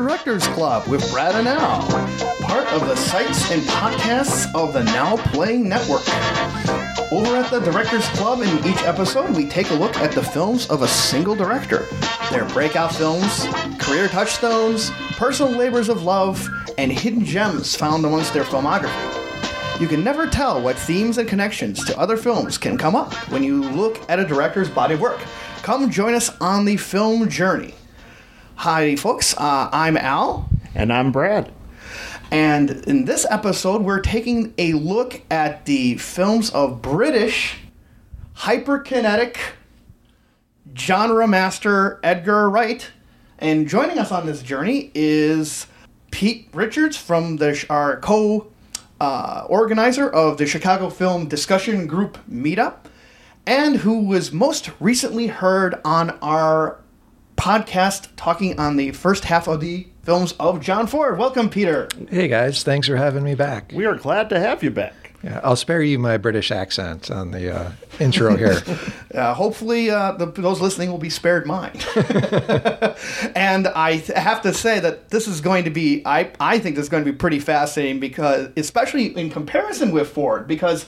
Directors Club with Brad and Al, part of the sites and podcasts of the Now Playing Network. Over at the Directors Club, in each episode, we take a look at the films of a single director, their breakout films, career touchstones, personal labors of love, and hidden gems found amongst their filmography. You can never tell what themes and connections to other films can come up when you look at a director's body of work. Come join us on the film journey. Hi, folks. Uh, I'm Al. And I'm Brad. And in this episode, we're taking a look at the films of British hyperkinetic genre master Edgar Wright. And joining us on this journey is Pete Richards from the our co uh, organizer of the Chicago Film Discussion Group Meetup, and who was most recently heard on our podcast talking on the first half of the films of John Ford. Welcome, Peter. Hey guys, thanks for having me back. We are glad to have you back. Yeah, I'll spare you my British accent on the uh, intro here. uh, hopefully, uh, the, those listening will be spared mine. and I th- have to say that this is going to be, I, I think this is going to be pretty fascinating because, especially in comparison with Ford, because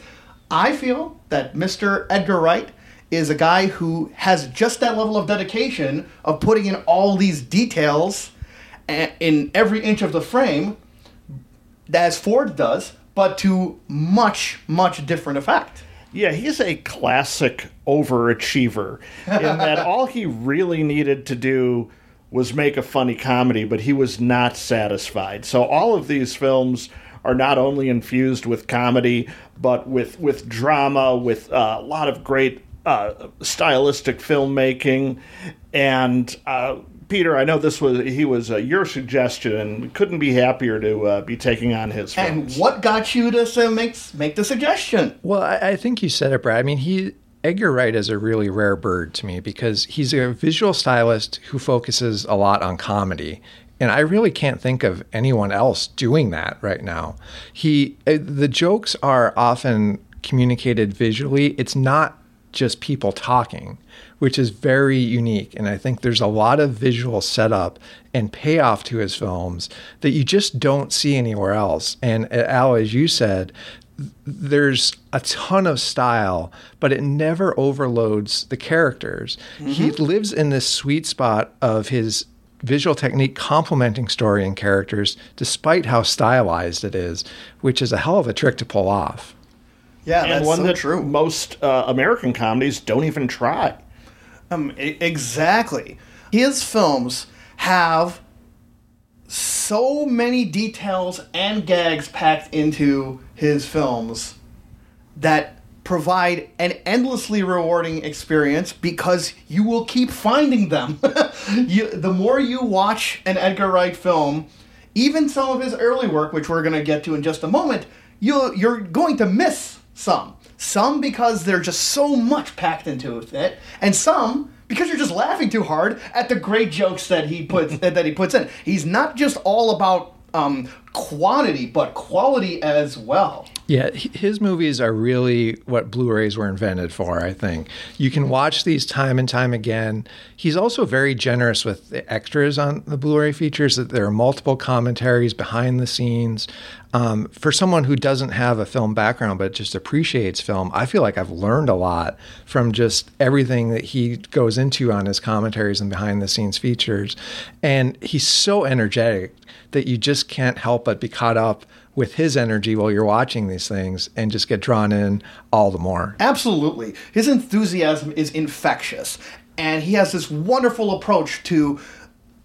I feel that Mr. Edgar Wright is a guy who has just that level of dedication of putting in all these details in every inch of the frame as Ford does, but to much, much different effect. Yeah, he's a classic overachiever in that all he really needed to do was make a funny comedy, but he was not satisfied. So all of these films are not only infused with comedy, but with with drama, with uh, a lot of great uh, stylistic filmmaking, and uh, Peter, I know this was he was uh, your suggestion, and couldn't be happier to uh, be taking on his. Films. And what got you to make make the suggestion? Well, I, I think you said it, Brad. I mean, he Edgar Wright is a really rare bird to me because he's a visual stylist who focuses a lot on comedy. And I really can't think of anyone else doing that right now. He uh, the jokes are often communicated visually. It's not just people talking, which is very unique. And I think there's a lot of visual setup and payoff to his films that you just don't see anywhere else. And uh, Al, as you said, there's a ton of style, but it never overloads the characters. Mm-hmm. He lives in this sweet spot of his visual technique complementing story and characters, despite how stylized it is, which is a hell of a trick to pull off. Yeah, and one so that true. most uh, American comedies don't even try. Um, I- exactly. His films have so many details and gags packed into his films that provide an endlessly rewarding experience because you will keep finding them. you, the more you watch an Edgar Wright film, even some of his early work, which we're going to get to in just a moment, you you're going to miss some. Some because there's just so much packed into it, and some because you're just laughing too hard at the great jokes that he puts that he puts in. He's not just all about um, quantity, but quality as well. Yeah, his movies are really what Blu-rays were invented for, I think. You can watch these time and time again. He's also very generous with the extras on the Blu-ray features that there are multiple commentaries behind the scenes. Um, for someone who doesn't have a film background but just appreciates film, I feel like I've learned a lot from just everything that he goes into on his commentaries and behind the scenes features. And he's so energetic that you just can't help but be caught up with his energy while you're watching these things and just get drawn in all the more. Absolutely. His enthusiasm is infectious. And he has this wonderful approach to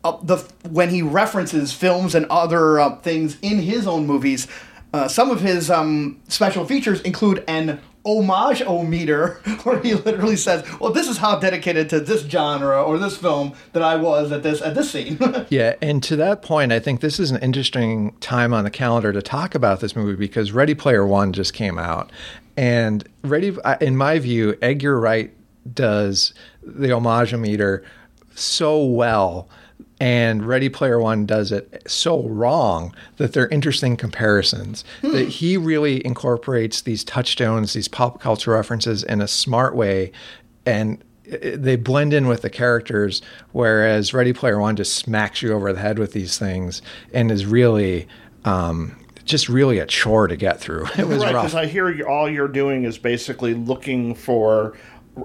uh, the when he references films and other uh, things in his own movies. Uh, some of his um, special features include an homage o meter, where he literally says, "Well, this is how dedicated to this genre or this film that I was at this at this scene." yeah, and to that point, I think this is an interesting time on the calendar to talk about this movie because Ready Player One just came out, and Ready, in my view, Edgar Wright does the homage meter so well and Ready Player One does it so wrong that they're interesting comparisons. Hmm. That he really incorporates these touchstones, these pop culture references in a smart way, and they blend in with the characters, whereas Ready Player One just smacks you over the head with these things and is really um, just really a chore to get through. It was right, rough. because I hear all you're doing is basically looking for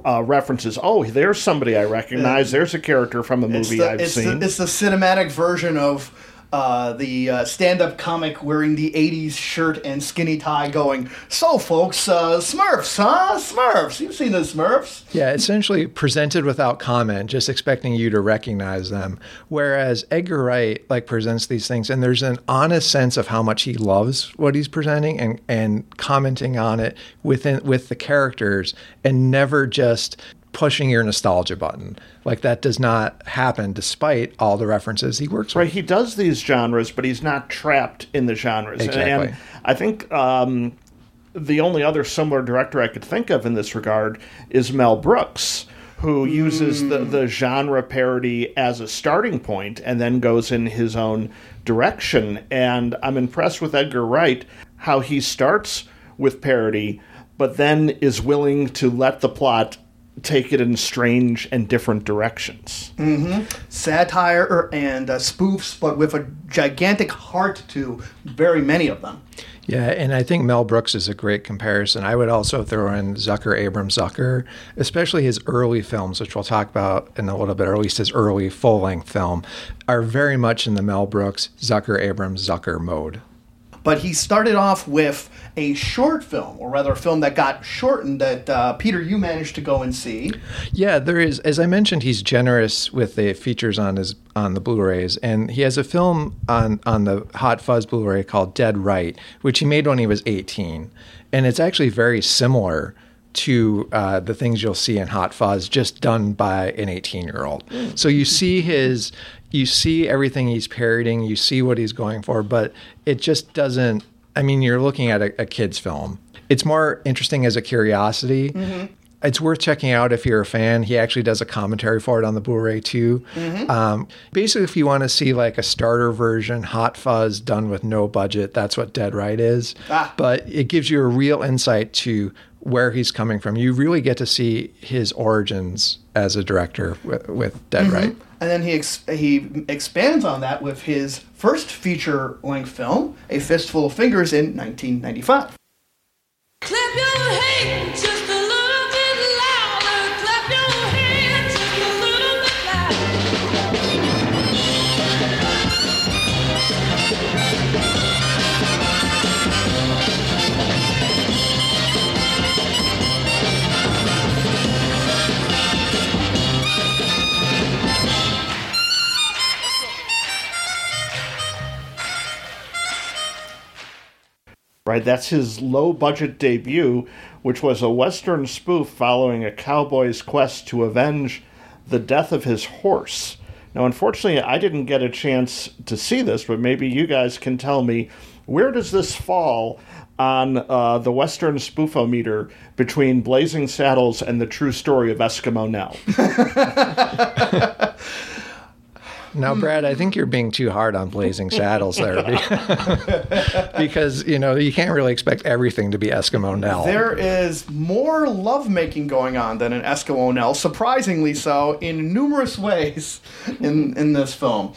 uh, references. Oh, there's somebody I recognize. There's a character from a movie the, I've it's, seen. the, it's the cinematic version of uh, the uh, stand-up comic wearing the '80s shirt and skinny tie, going, "So, folks, uh, Smurfs, huh? Smurfs. You've seen the Smurfs." Yeah, essentially presented without comment, just expecting you to recognize them. Whereas Edgar Wright like presents these things, and there's an honest sense of how much he loves what he's presenting, and and commenting on it within with the characters, and never just pushing your nostalgia button. Like that does not happen, despite all the references he works Right, with. he does these genres, but he's not trapped in the genres. And- Exactly. And I think um, the only other similar director I could think of in this regard is Mel Brooks, who uses the, the genre parody as a starting point and then goes in his own direction. And I'm impressed with Edgar Wright, how he starts with parody, but then is willing to let the plot take it in strange and different directions. mhm Satire and uh, spoofs, but with a gigantic heart to very many of them. Yeah, and I think Mel Brooks is a great comparison. I would also throw in Zucker, Abrams Zucker, especially his early films, which we'll talk about in a little bit, or at least his early full length film, are very much in the Mel Brooks, Zucker, Abrams, Zucker mode. But he started off with a short film, or rather, a film that got shortened that uh, Peter, you managed to go and see. Yeah, there is. As I mentioned, he's generous with the features on his on the Blu-rays, and he has a film on on the Hot Fuzz Blu-ray called Dead Right, which he made when he was 18, and it's actually very similar to uh, the things you'll see in Hot Fuzz, just done by an 18-year-old. So you see his, you see everything he's parroting, you see what he's going for, but it just doesn't. I mean, you're looking at a, a kid's film. It's more interesting as a curiosity it's worth checking out if you're a fan. He actually does a commentary for it on the Blu-ray too. Um, basically, if you want to see like a starter version, Hot Fuzz done with no budget, that's what Dead Right is. Ah. But it gives you a real insight to where he's coming from. You really get to see his origins as a director with, with Dead mm-hmm. Right. And then he ex- he expands on that with his first feature length film, A Fistful of Fingers, in 1995. Right, that's his low budget debut, which was a Western spoof following a cowboy's quest to avenge the death of his horse. Now, unfortunately, I didn't get a chance to see this, but maybe you guys can tell me where does this fall on uh, the Western spoofometer between Blazing Saddles and the true story of Eskimo Nell? Now, Brad, I think you're being too hard on Blazing Saddles there, because you know you can't really expect everything to be Eskimo Nell. There is more lovemaking going on than in Eskimo Nell, surprisingly so, in numerous ways in, in this film.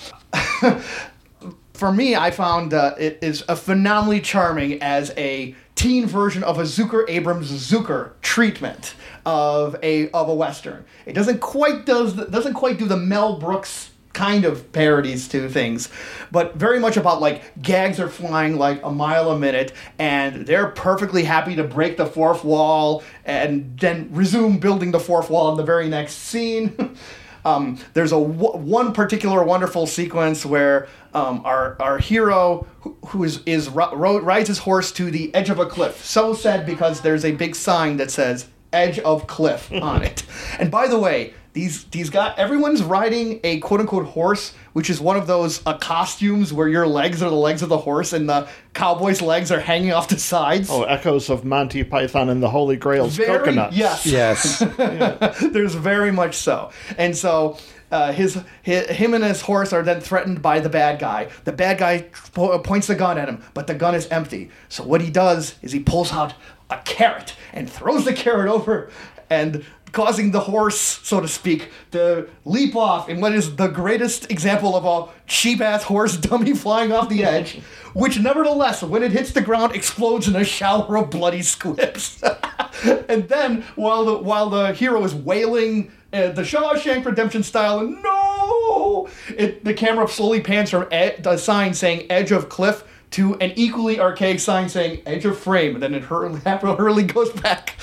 For me, I found uh, it is a phenomenally charming as a teen version of a Zucker Abrams Zucker treatment of a of a western. It doesn't quite does doesn't quite do the Mel Brooks kind of parodies to things, but very much about like gags are flying like a mile a minute, and they're perfectly happy to break the fourth wall and then resume building the fourth wall in the very next scene. um, there's a w- one particular wonderful sequence where um, our our hero who, who is is rides his horse to the edge of a cliff. So sad because there's a big sign that says "edge of cliff" on it. And by the way, these these guys, everyone's riding a quote unquote horse, which is one of those uh, costumes where your legs are the legs of the horse and the cowboy's legs are hanging off the sides. Oh, echoes of Monty Python and the Holy Grail's Very- coconuts. Yes. yes, There's very much so. And so uh, his, hi him and his horse are then threatened by the bad guy. The bad guy po- points the gun at him, but the gun is empty. So what he does is he pulls out a carrot and throws the carrot over and causing the horse, so to speak, to leap off in what is the greatest example of a cheap ass horse dummy flying off the edge, which nevertheless, when it hits the ground, explodes in a shower of bloody squibs. and then, while the while the hero is wailing uh, the Shawshank Redemption style, and no, it, the camera slowly pans from ed- the sign saying "Edge of Cliff." To an equally archaic sign saying "Edge of Frame," and then it hurriedly, hurriedly goes back.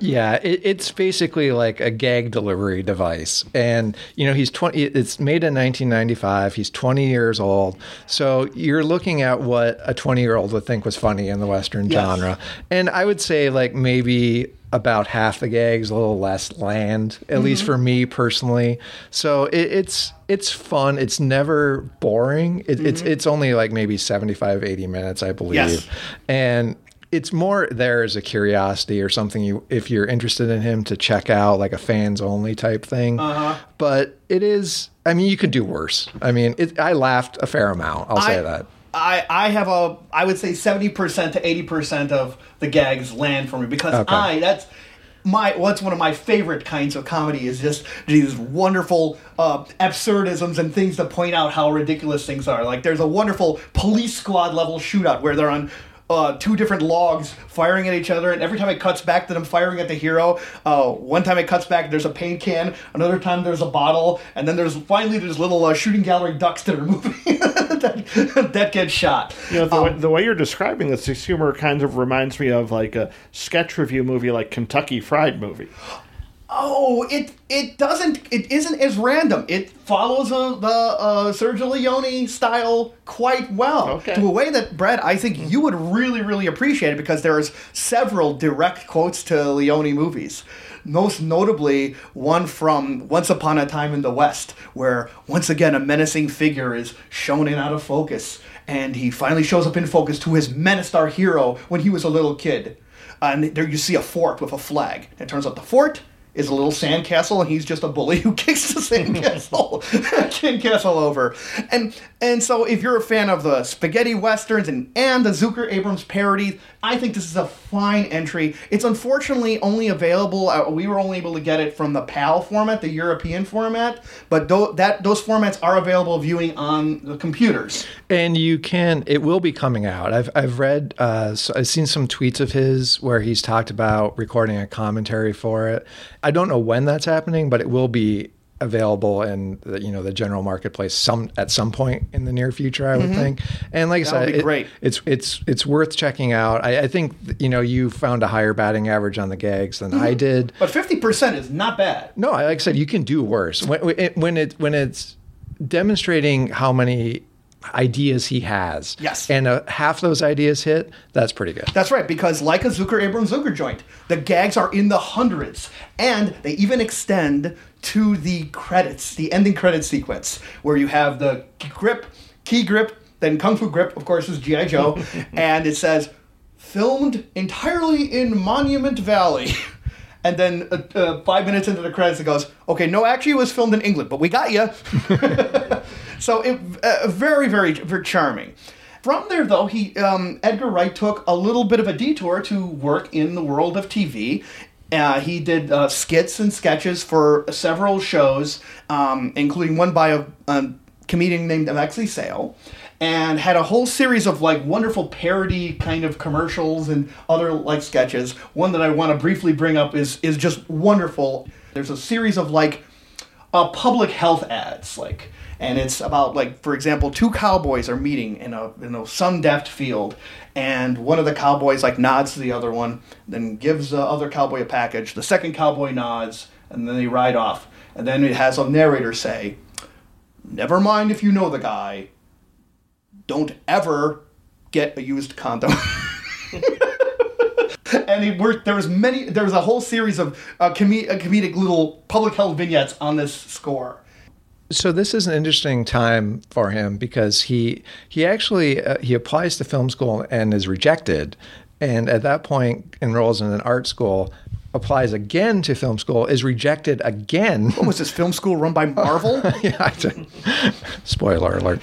Yeah, it, it's basically like a gag delivery device. And, you know, he's 20, it's made in 1995. He's 20 years old. So you're looking at what a 20 year old would think was funny in the Western Yes. genre. And I would say, like, maybe about half the gags, a little less land, at mm-hmm. least for me personally. So it, it's, it's fun. It's never boring. It, It's, mm-hmm. it's only like maybe 75, 80 minutes, I believe. Yes. And it's more there as a curiosity or something you if you're interested in him to check out like a fans only type thing Uh-huh. but it is i mean you could do worse i mean it, i laughed a fair amount i'll say that I, I have a I would say seventy percent to eighty percent of the gags land for me because Okay. I that's my what's one of my favorite kinds of comedy is just these wonderful uh, absurdisms and things that point out how ridiculous things are. Like there's a wonderful police squad level shootout where they're on. Uh, two different logs firing at each other, and every time it cuts back to them firing at the hero, uh, one time it cuts back, there's a paint can, another time there's a bottle, and then there's finally there's little uh, shooting gallery ducks that are moving that, that get shot. You know, the, Um, way, the way you're describing this, this humor kind of reminds me of like a sketch review movie, like Kentucky Fried Movie. Oh, it it doesn't. It isn't as random. It follows uh, the uh, Sergio Leone style quite well. Okay. To a way that Brad, I think you would really, really appreciate it because there's several direct quotes to Leone movies. Most notably, one from Once Upon a Time in the West, where once again a menacing figure is shown in out of focus, and he finally shows up in focus to his menaced our hero when he was a little kid. And there you see a fort with a flag. It turns out the fort is a little sandcastle, and he's just a bully who kicks the sandcastle, sandcastle over. And and so, if you're a fan of the spaghetti westerns and and the Zucker Abrams parodies, I think this is a fine entry. It's unfortunately only available. Uh, we were only able to get it from the PAL format, the European format, but tho- that those formats are available viewing on the computers. and you can it will be coming out i've i've read uh so i've seen some tweets of his where he's talked about recording a commentary for it i don't know when that's happening but it will be available in the, you know the general marketplace some at some point in the near future i would think and like i Mm-hmm. That would said it- great. it's it's it's worth checking out I, I think you know you found a higher batting average on the gags than Mm-hmm. i did But fifty percent is not bad. no, I- like I said, you can do worse when when it when it's demonstrating how many ideas he has. Yes. and uh, half those ideas hit. That's pretty good. That's right, because like a Zucker Abrams Zucker joint, the gags are in the hundreds, and they even extend to the credits, the ending credit sequence, where you have the grip, key grip, then Kung Fu grip, of course, is G.I. Joe, and it says, filmed entirely in Monument Valley. And then uh, uh, five minutes into the credits, it goes, okay, no, actually, it was filmed in England, but we got you. So it uh, very, very, very charming. From there, though, he um, Edgar Wright took a little bit of a detour to work in the world of TV. Uh, he did uh, skits and sketches for several shows, um, including one by a, a comedian named Alexei Sayle, and had a whole series of like wonderful parody kind of commercials and other like sketches. One that I want to briefly bring up is is just wonderful. There's a series of like uh, public health ads, like, and it's about like, for example, two cowboys are meeting in a in a sun-deft field, and one of the cowboys like nods to the other one, then gives the other cowboy a package. The second cowboy nods, and then they ride off, and then it has a narrator say, "Never mind if you know the guy. Don't ever get a used condom." and it worked. There was many. There was a whole series of uh, com- comedic little public health vignettes on this score. So this is an interesting time for him because he he actually uh, he applies to film school and is rejected, and at that point enrolls in an art school, applies again to film school, is rejected again. What was this film school run by Marvel? yeah, I spoiler alert.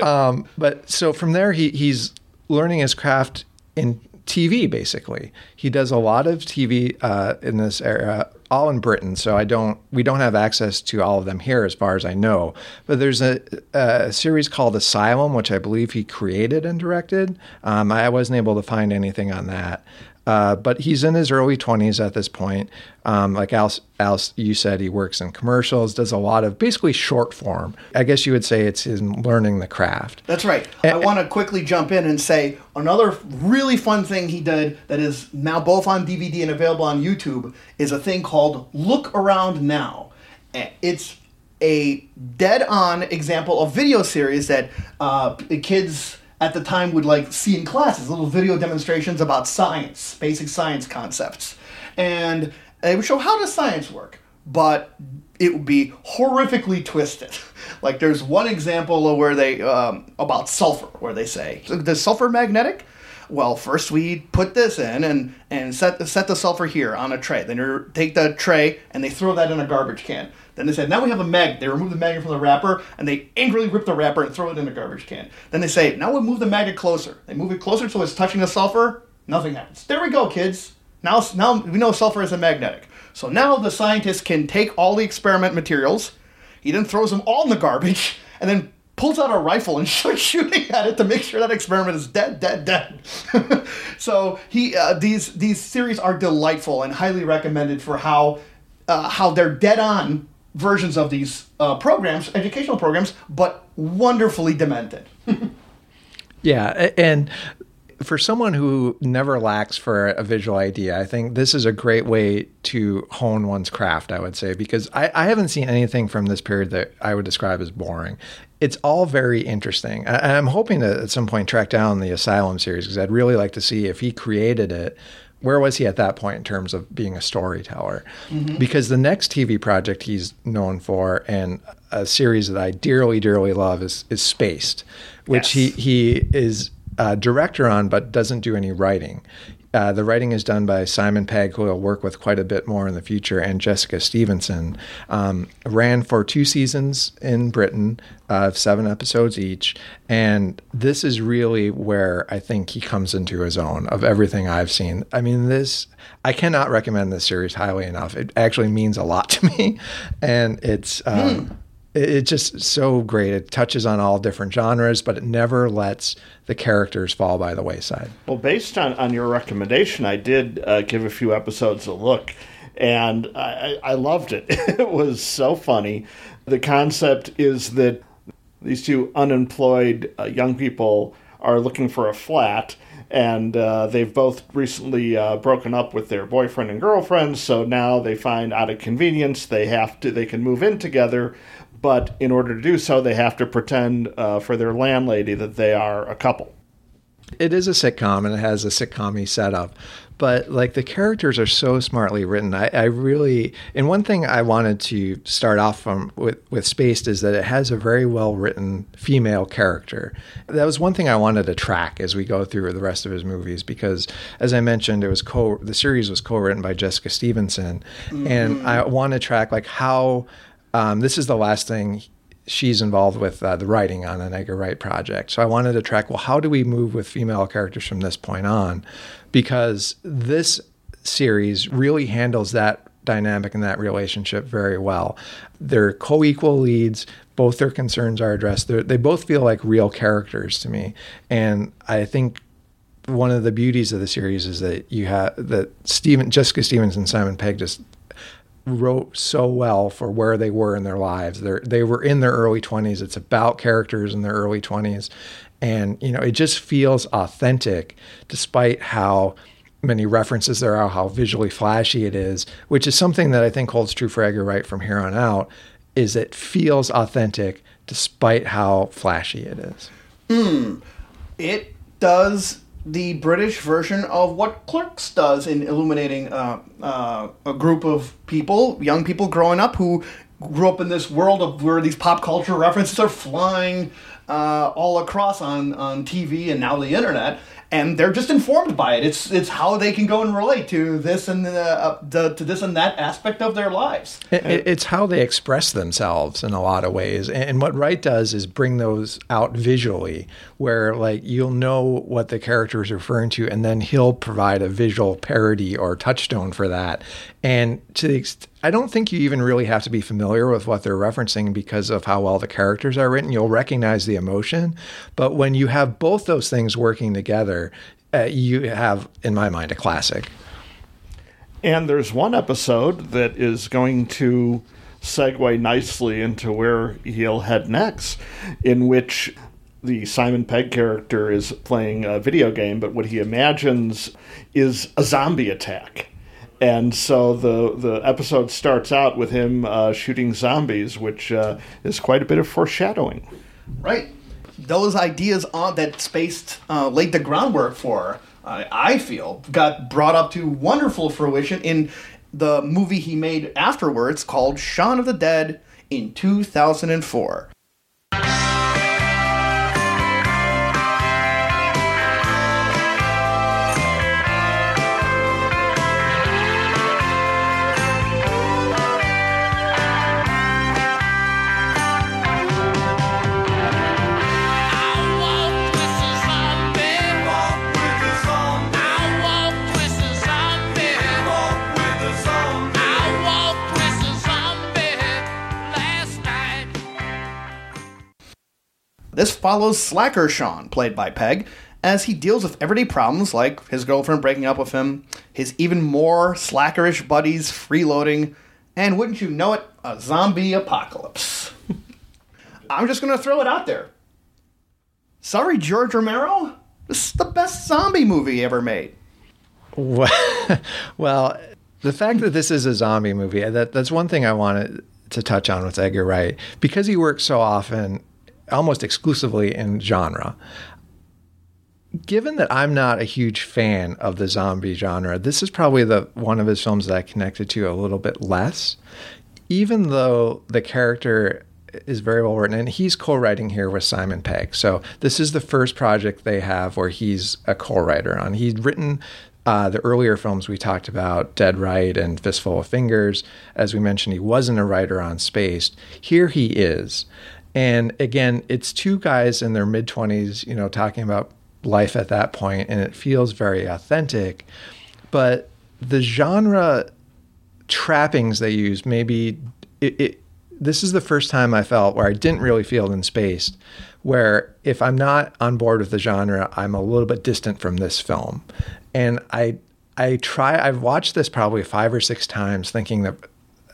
um, but so from there, he he's learning his craft in TV, basically. He does a lot of TV uh, in this era, all in Britain. So I don't, we don't have access to all of them here, as far as I know. But there's a, a series called Asylum, which I believe he created and directed. Um, I wasn't able to find anything on that. Uh, but he's in his early 20s at this point. Um, like Al, Al, you said, he works in commercials, does a lot of basically short form. I guess you would say it's his learning the craft. That's right. I want to quickly jump in and say another really fun thing he did that is now both on DVD and available on YouTube is a thing called Look Around Now. It's a dead on example of video series that uh, kids at the time would like see in classes, little video demonstrations about science, basic science concepts. And they would show how does science work, but it would be horrifically twisted. like there's one example of where they um, about sulfur, where they say, "Does sulfur magnetic?" Well, first we put this in and and set set the sulfur here on a tray. Then you take the tray and they throw that in a garbage can. Then they said, now we have a magnet. They remove the magnet from the wrapper and they angrily rip the wrapper and throw it in the garbage can. Then they say, now we'll move the magnet closer. They move it closer so it's touching the sulfur. Nothing happens. There we go, kids. Now, now we know sulfur is a magnetic. So now the scientist can take all the experiment materials. He then throws them all in the garbage and then pulls out a rifle and starts shooting at it to make sure that experiment is dead, dead, dead. so he uh, these these series are delightful and highly recommended for how uh, how they're dead on versions of these uh, programs, educational programs, but wonderfully demented. Yeah, and for someone who never lacks for a visual idea, I think this is a great way to hone one's craft, I would say, because I, I haven't seen anything from this period that I would describe as boring. It's all very interesting. I, I'm hoping to at some point track down the Asylum series because I'd really like to see if he created it. Where was he at that point in terms of being a storyteller? Mm-hmm. Because the next TV project he's known for and a series that I dearly, dearly love is, is Spaced, which Yes. he, he is a director on, but doesn't do any writing. Uh, the writing is done by Simon Pegg, who will work with quite a bit more in the future, and Jessica Stevenson. Um, ran for two seasons in Britain of seven episodes each. And this is really where I think he comes into his own of everything I've seen. I mean, this, I cannot recommend this series highly enough. It actually means a lot to me. And it's, um, it- it's just so great. It touches on all different genres, but it never lets the characters fall by the wayside. Well, based on, on your recommendation, I did uh, give a few episodes a look, and I, I loved it. it was so funny. The concept is that these two unemployed uh, young people are looking for a flat, and uh, they've both recently uh, broken up with their boyfriend and girlfriend. So now they find out of convenience they have to they can move in together, but in order to do so, they have to pretend uh, for their landlady that they are a couple. It is a sitcom and it has a sitcom setup, but like the characters are so smartly written. I, I really, and one thing I wanted to start off from with, with Spaced is that it has a very well written female character. That was one thing I wanted to track as we go through the rest of his movies because, as I mentioned, it was co the series was co written by Jessica Stevenson, and I want to track like how. Um, this is the last thing she's involved with uh, the writing on an Edgar Wright project. So I wanted to track, well, how do we move with female characters from this point on? Because this series really handles that dynamic and that relationship very well. They're co equal leads. Both their concerns are addressed. They're, they both feel like real characters to me. And I think one of the beauties of the series is that you have that Steven, Jessica Stevens and Simon Pegg just wrote so well for where they were in their lives. They they were in their early 20s. It's about characters in their early 20s and you know, it just feels authentic despite how many references there are, how visually flashy it is, which is something that I think holds true for Edgar Wright from here on out is it feels authentic despite how flashy it is. Hmm. it does the British version of what Clerks does in illuminating uh, uh, a group of people, young people growing up who grew up in this world of where these pop culture references are flying uh, all across on, on TV and now the internet. And they're just informed by it. It's it's how they can go and relate to this and the, uh, the to this and that aspect of their lives. It, it- it's how they express themselves in a lot of ways. And, what Wright does is bring those out visually, where like you'll know what the character is referring to, and then he'll provide a visual parody or touchstone for that. And to the ext- I don't think you even really have to be familiar with what they're referencing because of how well the characters are written. You'll recognize the emotion, but when you have both those things working together, uh, you have, in my mind, a classic. And there's one episode that is going to segue nicely into where he'll head next, in which the Simon Pegg character is playing a video game, but what he imagines is a zombie attack. And so the the episode starts out with him uh, shooting zombies, which uh, is quite a bit of foreshadowing. Right. Those ideas on that Spaced uh, laid the groundwork for, I I feel, got brought up to wonderful fruition in the movie he made afterwards called Shaun of the Dead in 2004. Follows Slacker Shaun, played by Pegg, as he deals with everyday problems like his girlfriend breaking up with him, his even more slackerish buddies freeloading, and wouldn't you know it, a zombie apocalypse. I'm just gonna throw it out there. Sorry, George Romero. This is the best zombie movie ever made. Well, well, the fact that this is a zombie movie, that that's one thing I wanted to touch on with Edgar Wright because he works so often, almost exclusively in genre. Given that I'm not a huge fan of the zombie genre, this is probably the one of his films that I connected to a little bit less. Even though the character is very well written, and he's co-writing here with Simon Pegg. So this is the first project they have where he's a co-writer on. He'd written uh, the earlier films we talked about, Dead Right and Fistful of Fingers. As we mentioned, he wasn't a writer on Spaced. Here he is. And again, it's two guys in their mid 20s, you know, talking about life at that point, and it feels very authentic. But the genre trappings they use, maybe it, it this is the first time I felt where I didn't really feel in space, where if I'm not on board with the genre, I'm a little bit distant from this film. And I I try I've watched this probably five or six times thinking that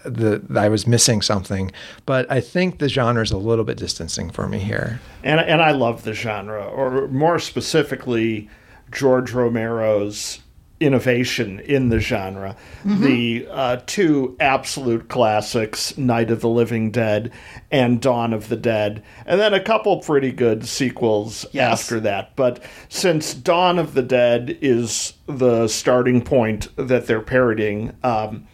the, I was missing something, but I think the genre is a little bit distancing for me here. and and I love the genre, or more specifically, George Romero's innovation in the genre. The uh, two absolute classics, Night of the Living Dead and Dawn of the Dead, and then a couple pretty good sequels Yes. after that. But since Dawn of the Dead is the starting point that they're parodying, um,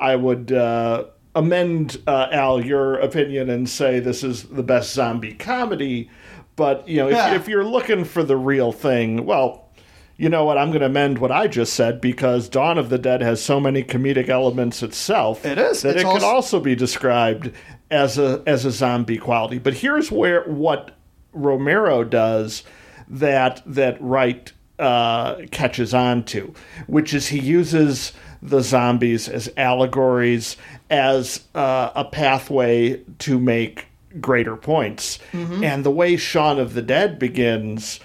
I would. Uh, Amend uh, Al your opinion and say this is the best zombie comedy, but you know if, Yeah. if you're looking for the real thing, well, you know what? I'm going to amend what I just said because Dawn of the Dead has so many comedic elements itself. It is. that It's it could also- also be described as a as a zombie quality. But here's where what Romero does that that Wright uh, catches on to, which is he uses the zombies as allegories, as uh, a pathway to make greater points. And the way Shaun of the Dead begins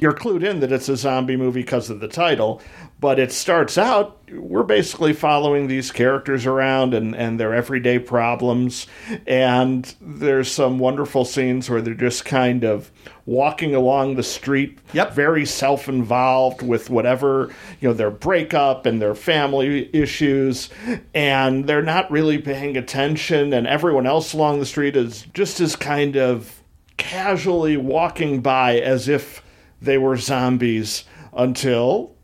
you're clued in that it's a zombie movie because of the title, but it starts out we're basically following these characters around and, and their everyday problems. And there's some wonderful scenes where they're just kind of walking along the street, Yep. very self involved with whatever, you know, their breakup and their family issues. And they're not really paying attention. And everyone else along the street is just as kind of casually walking by as if they were zombies until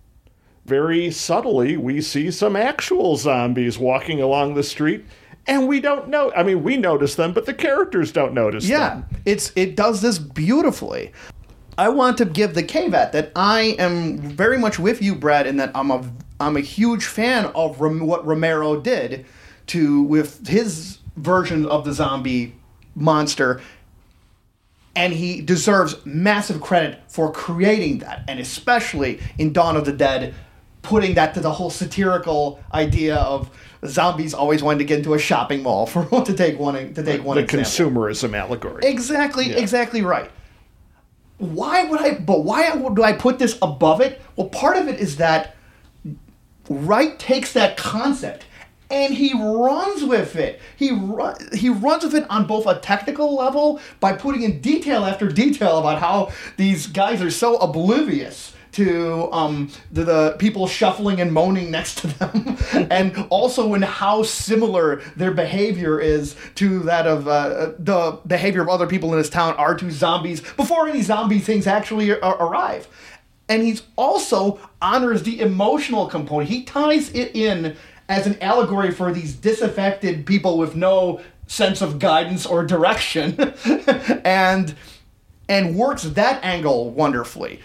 very subtly we see some actual zombies walking along the street and we don't know i mean we notice them but the characters don't notice them. Yeah, them it's it does this beautifully. I want to give the caveat that I am very much with you, Brad, in that I'm a I'm a huge fan of Rom- what Romero did to with his version of the zombie monster, and he deserves massive credit for creating that, and especially in Dawn of the Dead, putting that to the whole satirical idea of zombies always wanting to get into a shopping mall for to take one to take one the example. consumerism allegory. Exactly, exactly right. Why would I? But why do I put this above it? Well, part of it is that Wright takes that concept and he runs with it. He run, he runs with it on both a technical level by putting in detail after detail about how these guys are so oblivious to um, the, the people shuffling and moaning next to them, and also in how similar their behavior is to that of uh, the behavior of other people in this town are to zombies before any zombie things actually arrive. And he's also honors the emotional component. He ties it in as an allegory for these disaffected people with no sense of guidance or direction, and and works that angle wonderfully.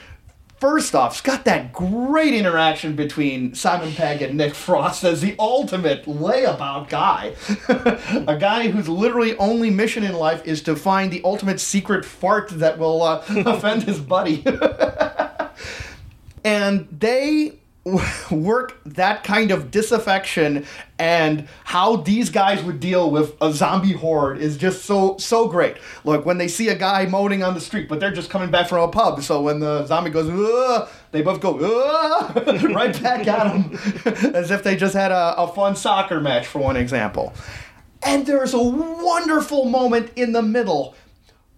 First off, it's got that great interaction between Simon Pegg and Nick Frost as the ultimate layabout guy. a guy whose literally only mission in life is to find the ultimate secret fart that will uh, offend his buddy. and they work that kind of disaffection and how these guys would deal with a zombie horde is just so so great. Look, when they see a guy moaning on the street, but they're just coming back from a pub, so when the zombie goes, "Ugh," they both go right back at him, as if they just had a, a fun soccer match, for one example. And there's a wonderful moment in the middle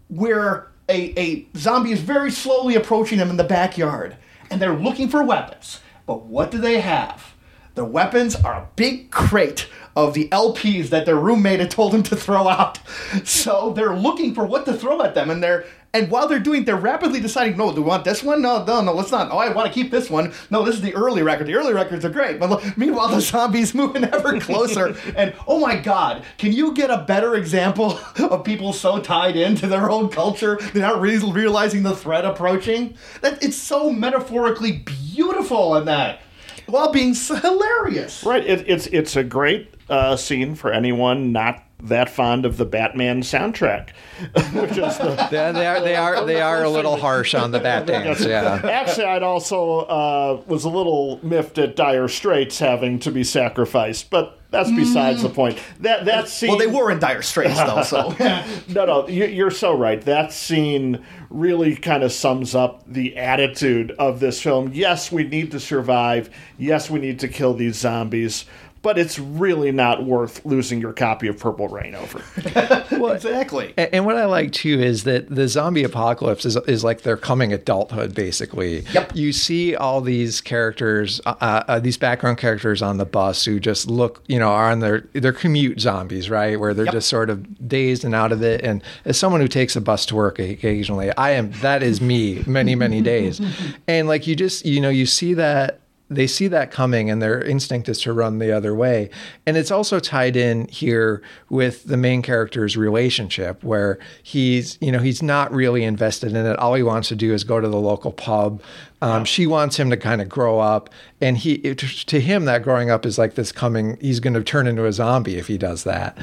where a, a zombie is very slowly approaching them in the backyard and they're looking for weapons. But what do they have? The weapons are a big crate of the LPs that their roommate had told them to throw out. So they're looking for what to throw at them, and they're and while they're doing, they're rapidly deciding, no, do we want this one? No, no, no, let's not. Oh, I want to keep this one. No, this is the early record. The early records are great. But look, meanwhile, the zombies moving ever closer. and oh my God, can you get a better example of people so tied into their own culture they're not really realizing the threat approaching? That it's so metaphorically beautiful in that, while being hilarious. Right. It, it's it's a great uh, scene for anyone not that fond of the Batman soundtrack, which is the. They, they are they are they are a little harsh on the bat dance. Yeah. Actually, I'd also uh, was a little miffed at Dire Straits having to be sacrificed, but that's besides the point. That that scene. Well, they were in dire straits though, so No, no, you- you're so right. That scene really kind of sums up the attitude of this film. Yes, we need to survive. Yes, we need to kill these zombies. But it's really not worth losing your copy of Purple Rain over. exactly. And, and what I like too is that the zombie apocalypse is, is like their coming adulthood, basically. Yep. You see all these characters, uh, uh, these background characters on the bus who just look, you know, are on their their commute zombies, right? Where they're Yep. just sort of dazed and out of it. And as someone who takes a bus to work occasionally, I am that is me many many days. And like you just, you know, you see that they see that coming and their instinct is to run the other way. And it's also tied in here with the main character's relationship where he's, you know, he's not really invested in it. All he wants to do is go to the local pub. Um, she wants him to kind of grow up. And he, it, to him, that growing up is like this coming, he's going to turn into a zombie if he does that.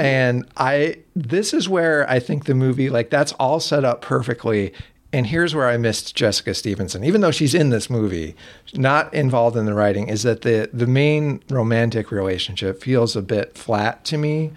And I, this is where I think the movie, like, that's all set up perfectly. And here's where I missed Jessica Stevenson, even though she's in this movie, not involved in the writing, is that the the main romantic relationship feels a bit flat to me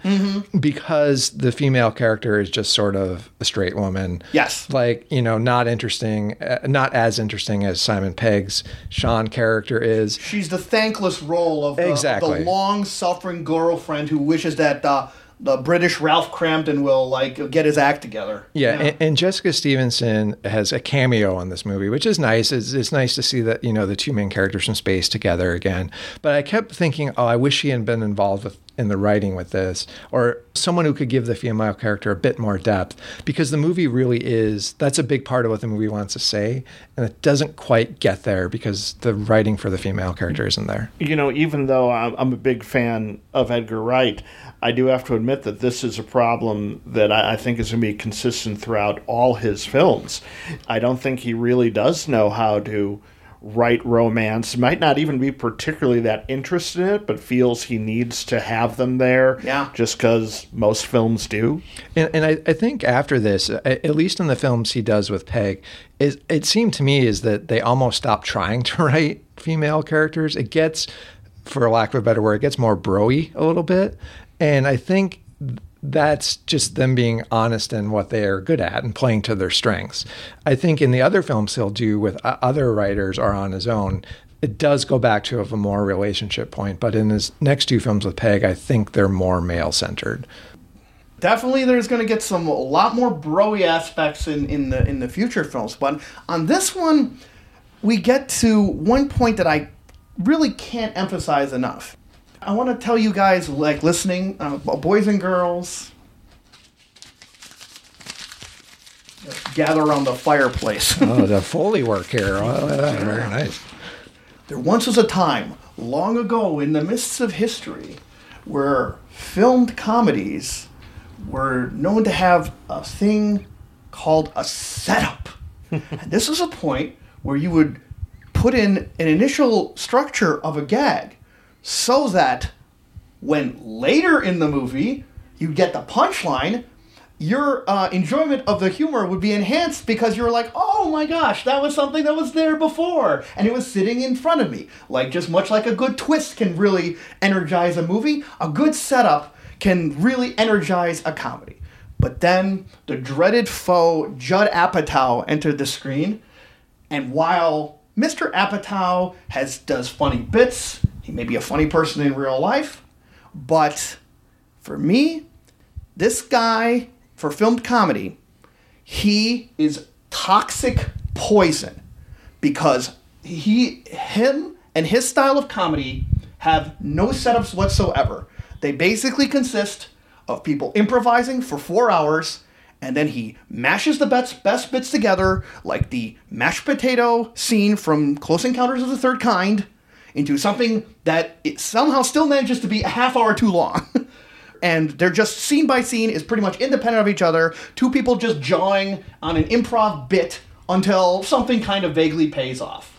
because the female character is just sort of a straight woman. Yes. Like, you know, not interesting, uh, not as interesting as Simon Pegg's Shaun character is. She's the thankless role of the, Exactly. the long-suffering girlfriend who wishes that uh, the British Ralph Kramden will like get his act together. Yeah, And, and Jessica Stevenson has a cameo in this movie, which is nice. It's, it's nice to see that you know the two main characters from Spaced together again. But I kept thinking, oh, I wish she had been involved with in the writing with this, or someone who could give the female character a bit more depth, because the movie really is that's a big part of what the movie wants to say, and it doesn't quite get there because the writing for the female character isn't there. you know, even though I'm, a big fan of Edgar Wright, I do have to admit that this is a problem that I think is going to be consistent throughout all his films. I don't think he really does know how to write romance. Might not even be particularly that interested in it, but feels he needs to have them there. Yeah. Just because most films do. And, and I, I think after this, at least in the films he does with Pegg, is it seemed to me is that they almost stopped trying to write female characters. It gets, for lack of a better word, it gets more broy a little bit, and I think that's just them being honest in what they are good at and playing to their strengths. I think in the other films he'll do with uh, other writers or on his own, it does go back to a more relationship point. But in his next two films with Pegg, I think they're more male centered. definitely there's going to get some a lot more broy aspects in, in the in the future films but on this one we get to one point that i really can't emphasize enough i want to tell you guys like listening uh, boys and girls gather around the fireplace Oh, the Foley work here. Oh, very nice. There once was a time, long ago in the mists of history, where filmed comedies were known to have a thing called a setup. and this is a point where you would put in an initial structure of a gag so that when later in the movie you get the punchline, your uh, enjoyment of the humor would be enhanced because you're like, oh my gosh, that was something that was there before, and it was sitting in front of me. Like just much like a good twist can really energize a movie, a good setup can really energize a comedy. But then the dreaded foe Judd Apatow entered the screen, and while Mr. Apatow has does funny bits, he may be a funny person in real life, but for me, this guy for filmed comedy, he is toxic poison because he him and his style of comedy have no setups whatsoever. They basically consist of people improvising for four hours, and then he mashes the best, best bits together, like the mashed potato scene from Close Encounters of the Third Kind, into something that it somehow still manages to be a half hour too long. and they're just scene by scene is pretty much independent of each other. Two people just jawing on an improv bit until something kind of vaguely pays off.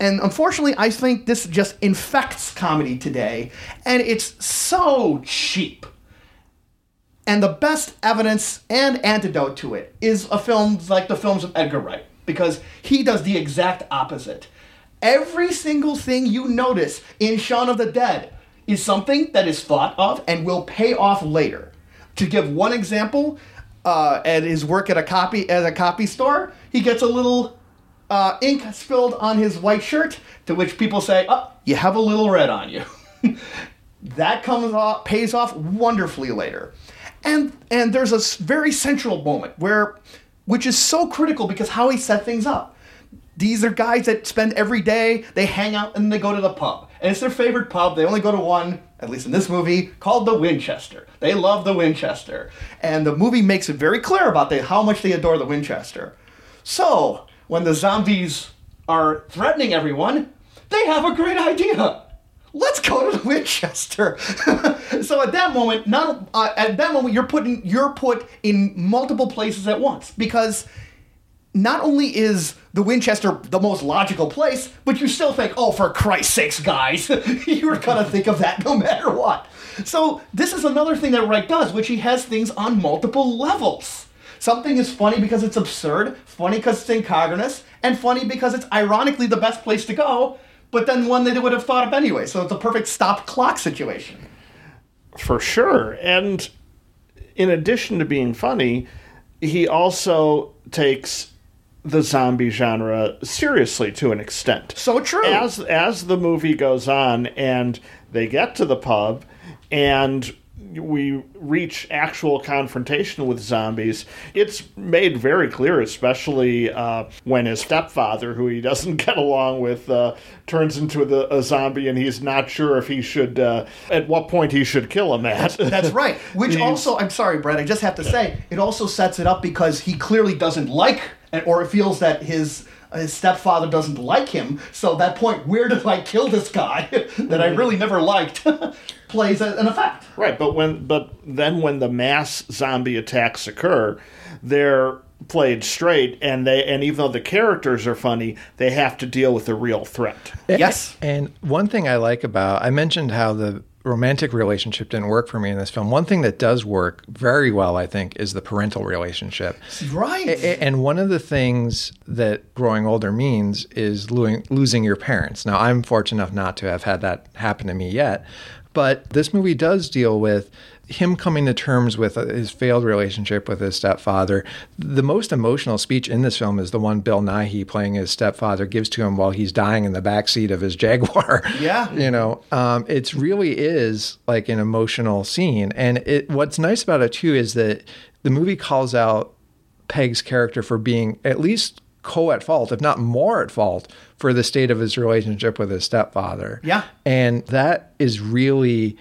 And unfortunately, I think this just infects comedy today, and it's so cheap. And the best evidence and antidote to it is a film like the films of Edgar Wright, because he does the exact opposite. Every single thing you notice in Shaun of the Dead is something that is thought of and will pay off later. To give one example, uh, at his work at a copy at a copy store, he gets a little uh, ink spilled on his white shirt, to which people say, "Oh, you have a little red on you." that comes off, pays off wonderfully later, and and there's a very central moment where, which is so critical because how he set things up. These are guys that spend every day, they hang out and they go to the pub. And it's their favorite pub. They only go to one, at least in this movie, called the Winchester. They love the Winchester. And the movie makes it very clear about how much they adore the Winchester. So, when the zombies are threatening everyone, they have a great idea. Let's go to the Winchester. so at that moment, not uh, at that moment, you're putting you're put in multiple places at once because not only is the Winchester the most logical place, but you still think, oh, for Christ's sakes, guys, you're gonna think of that no matter what. So this is another thing that Wright does, which he has things on multiple levels. Something is funny because it's absurd, funny because it's incongruous, and funny because it's ironically the best place to go, but then one that they would have thought of anyway. So it's a perfect stop clock situation. For sure. And in addition to being funny, he also takes the zombie genre seriously to an extent. So true. As as the movie goes on and they get to the pub and we reach actual confrontation with zombies, it's made very clear, especially uh, when his stepfather, who he doesn't get along with, uh, turns into the, a zombie and he's not sure if he should, uh, at what point he should kill him at. That's right. Which also, I'm sorry, Brett, I just have to say, it also sets it up because he clearly doesn't like, or feels that his his stepfather doesn't like him. So that point, where did I kill this guy that I mm-hmm. really never liked, plays a- an effect. Right, but when but then when the mass zombie attacks occur, they're played straight and they and even though the characters are funny, they have to deal with a real threat. Yes. And one thing I like about I mentioned how the romantic relationship didn't work for me in this film. One thing that does work very well, I think, is the parental relationship. Right. A- And one of the things that growing older means is lo- losing your parents. Now, I'm fortunate enough not to have had that happen to me yet, but this movie does deal with him coming to terms with uh, his failed relationship with his stepfather. The most emotional speech in this film is the one Bill Nighy playing his stepfather gives to him while he's dying in the backseat of his Jaguar. Yeah. you know, um, it really is like an emotional scene. And it, what's nice about it too is that the movie calls out Pegg's character for being at least co at fault, if not more at fault, for the state of his relationship with his stepfather. Yeah. And that is really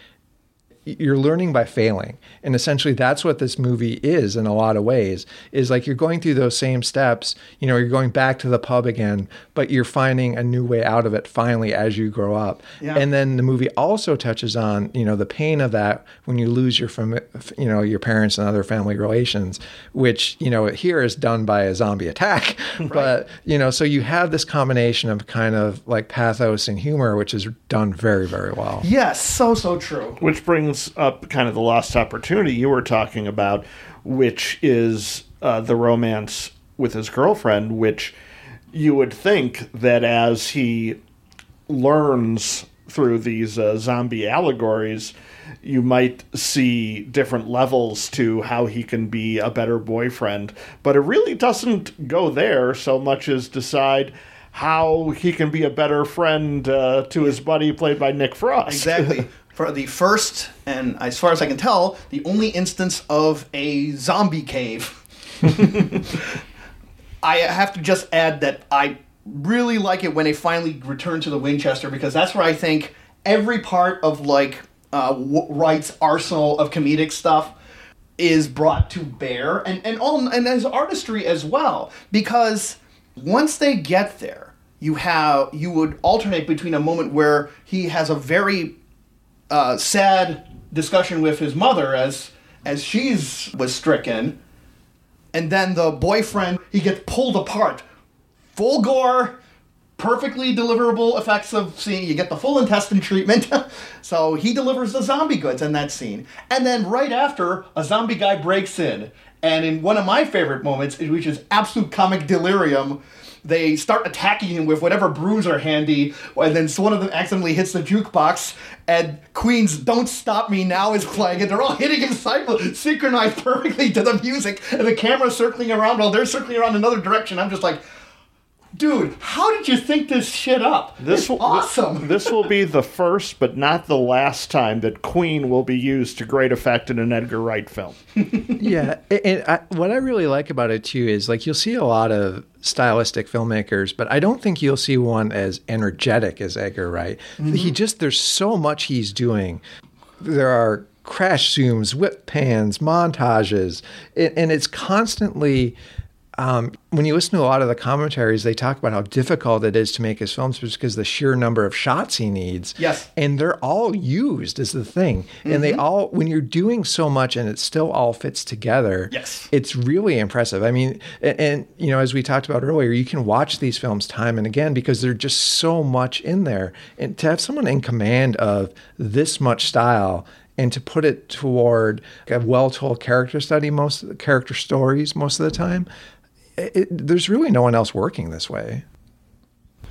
you're learning by failing. And essentially that's what this movie is in a lot of ways is like you're going through those same steps you know you're going back to the pub again but you're finding a new way out of it finally as you grow up. Yeah. and then the movie also touches on you know the pain of that when you lose your fam- you know your parents and other family relations which you know here is done by a zombie attack. But you know so you have this combination of kind of like pathos and humor which is done very very well. Yes, so, so true. Which brings up kind of the lost opportunity you were talking about, which is uh, the romance with his girlfriend, which you would think that as he learns through these uh, zombie allegories, you might see different levels to how he can be a better boyfriend. But it really doesn't go there so much as decide how he can be a better friend uh, to his buddy played by Nick Frost. Exactly. For the first, and as far as I can tell, the only instance of a zombie cave. I have to just add that I really like it when they finally return to the Winchester because that's where I think every part of like uh, Wright's arsenal of comedic stuff is brought to bear, and and all and his artistry as well. Because once they get there, you have you would alternate between a moment where he has a very uh, sad discussion with his mother as as she's was stricken, and then the boyfriend he gets pulled apart, full gore, perfectly deliverable effects of seeing you get the full intestine treatment. so he delivers the zombie goods in that scene, and then right after a zombie guy breaks in, and in one of my favorite moments, which is absolute comic delirium. They start attacking him with whatever brews are handy, and then one of them accidentally hits the jukebox, and Queen's "Don't Stop Me Now" is playing, and they're all hitting in cycle, synchronized perfectly to the music, and the camera's circling around while they're circling around another direction. I'm just like, dude, how did you think this shit up? This It's will, awesome. This will be the first, but not the last time that Queen will be used to great effect in an Edgar Wright film. yeah and- and I, what i really like about it too is like you'll see a lot of stylistic filmmakers but i don't think you'll see one as energetic as edgar wright he mm-hmm. just there's so much he's doing there are crash zooms whip pans montages and, and it's constantly um, when you listen to a lot of the commentaries, they talk about how difficult it is to make his films just because the sheer number of shots he needs. Yes. And they're all used is the thing. And they all, when you're doing so much and it still all fits together, Yes. it's really impressive. I mean, and, and, you know, as we talked about earlier, you can watch these films time and again because there's just so much in there. And to have someone in command of this much style and to put it toward a well-told character study, most character stories, most of the time, it, it- there's really no one else working this way.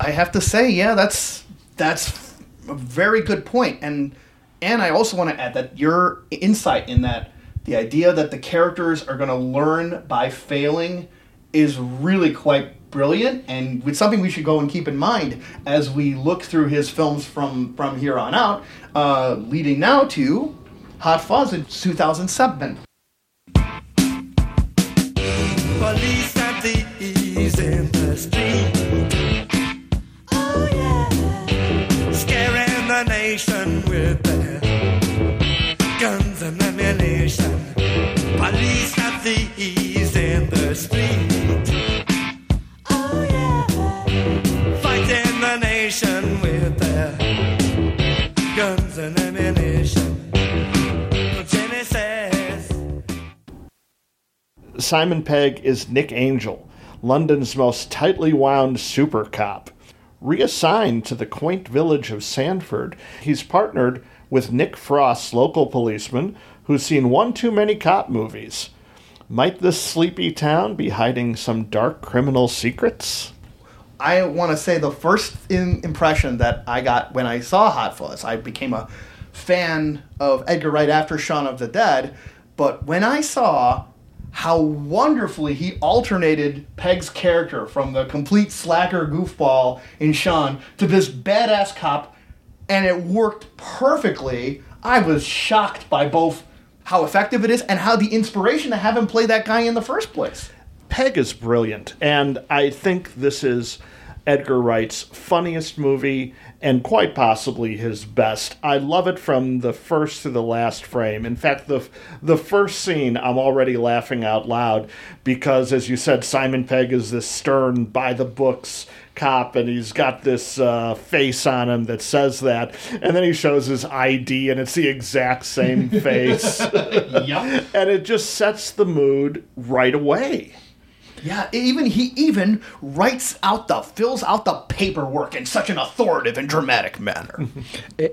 I have to say, yeah, that's that's a very good point, and and I also want to add that your insight in that the idea that the characters are going to learn by failing is really quite brilliant, and it's something we should go and keep in mind as we look through his films from from here on out, uh, leading now to Hot Fuzz in 2007. Police Simon Pegg is Nick Angel, London's most tightly wound super cop. Reassigned to the quaint village of Sandford, he's partnered with Nick Frost's local policeman who's seen one too many cop movies. Might this sleepy town be hiding some dark criminal secrets? I want to say the first in, impression that I got when I saw Hot Fuzz, I became a fan of Edgar Wright after Shaun of the Dead. But when I saw how wonderfully he alternated Pegg's character from the complete slacker goofball in Shaun to this badass cop, and it worked perfectly, I was shocked by both how effective it is and how the inspiration to have him play that guy in the first place. Pegg is brilliant, and I think this is Edgar Wright's funniest movie and quite possibly his best. I love it from the first to the last frame. In fact, the the first scene I'm already laughing out loud because, as you said, Simon Pegg is this stern, by the books cop, and he's got this uh, face on him that says that, and then he shows his ID, and it's the exact same face, Yep. and it just sets the mood right away. Yeah, even he even writes out the fills out the paperwork in such an authoritative and dramatic manner.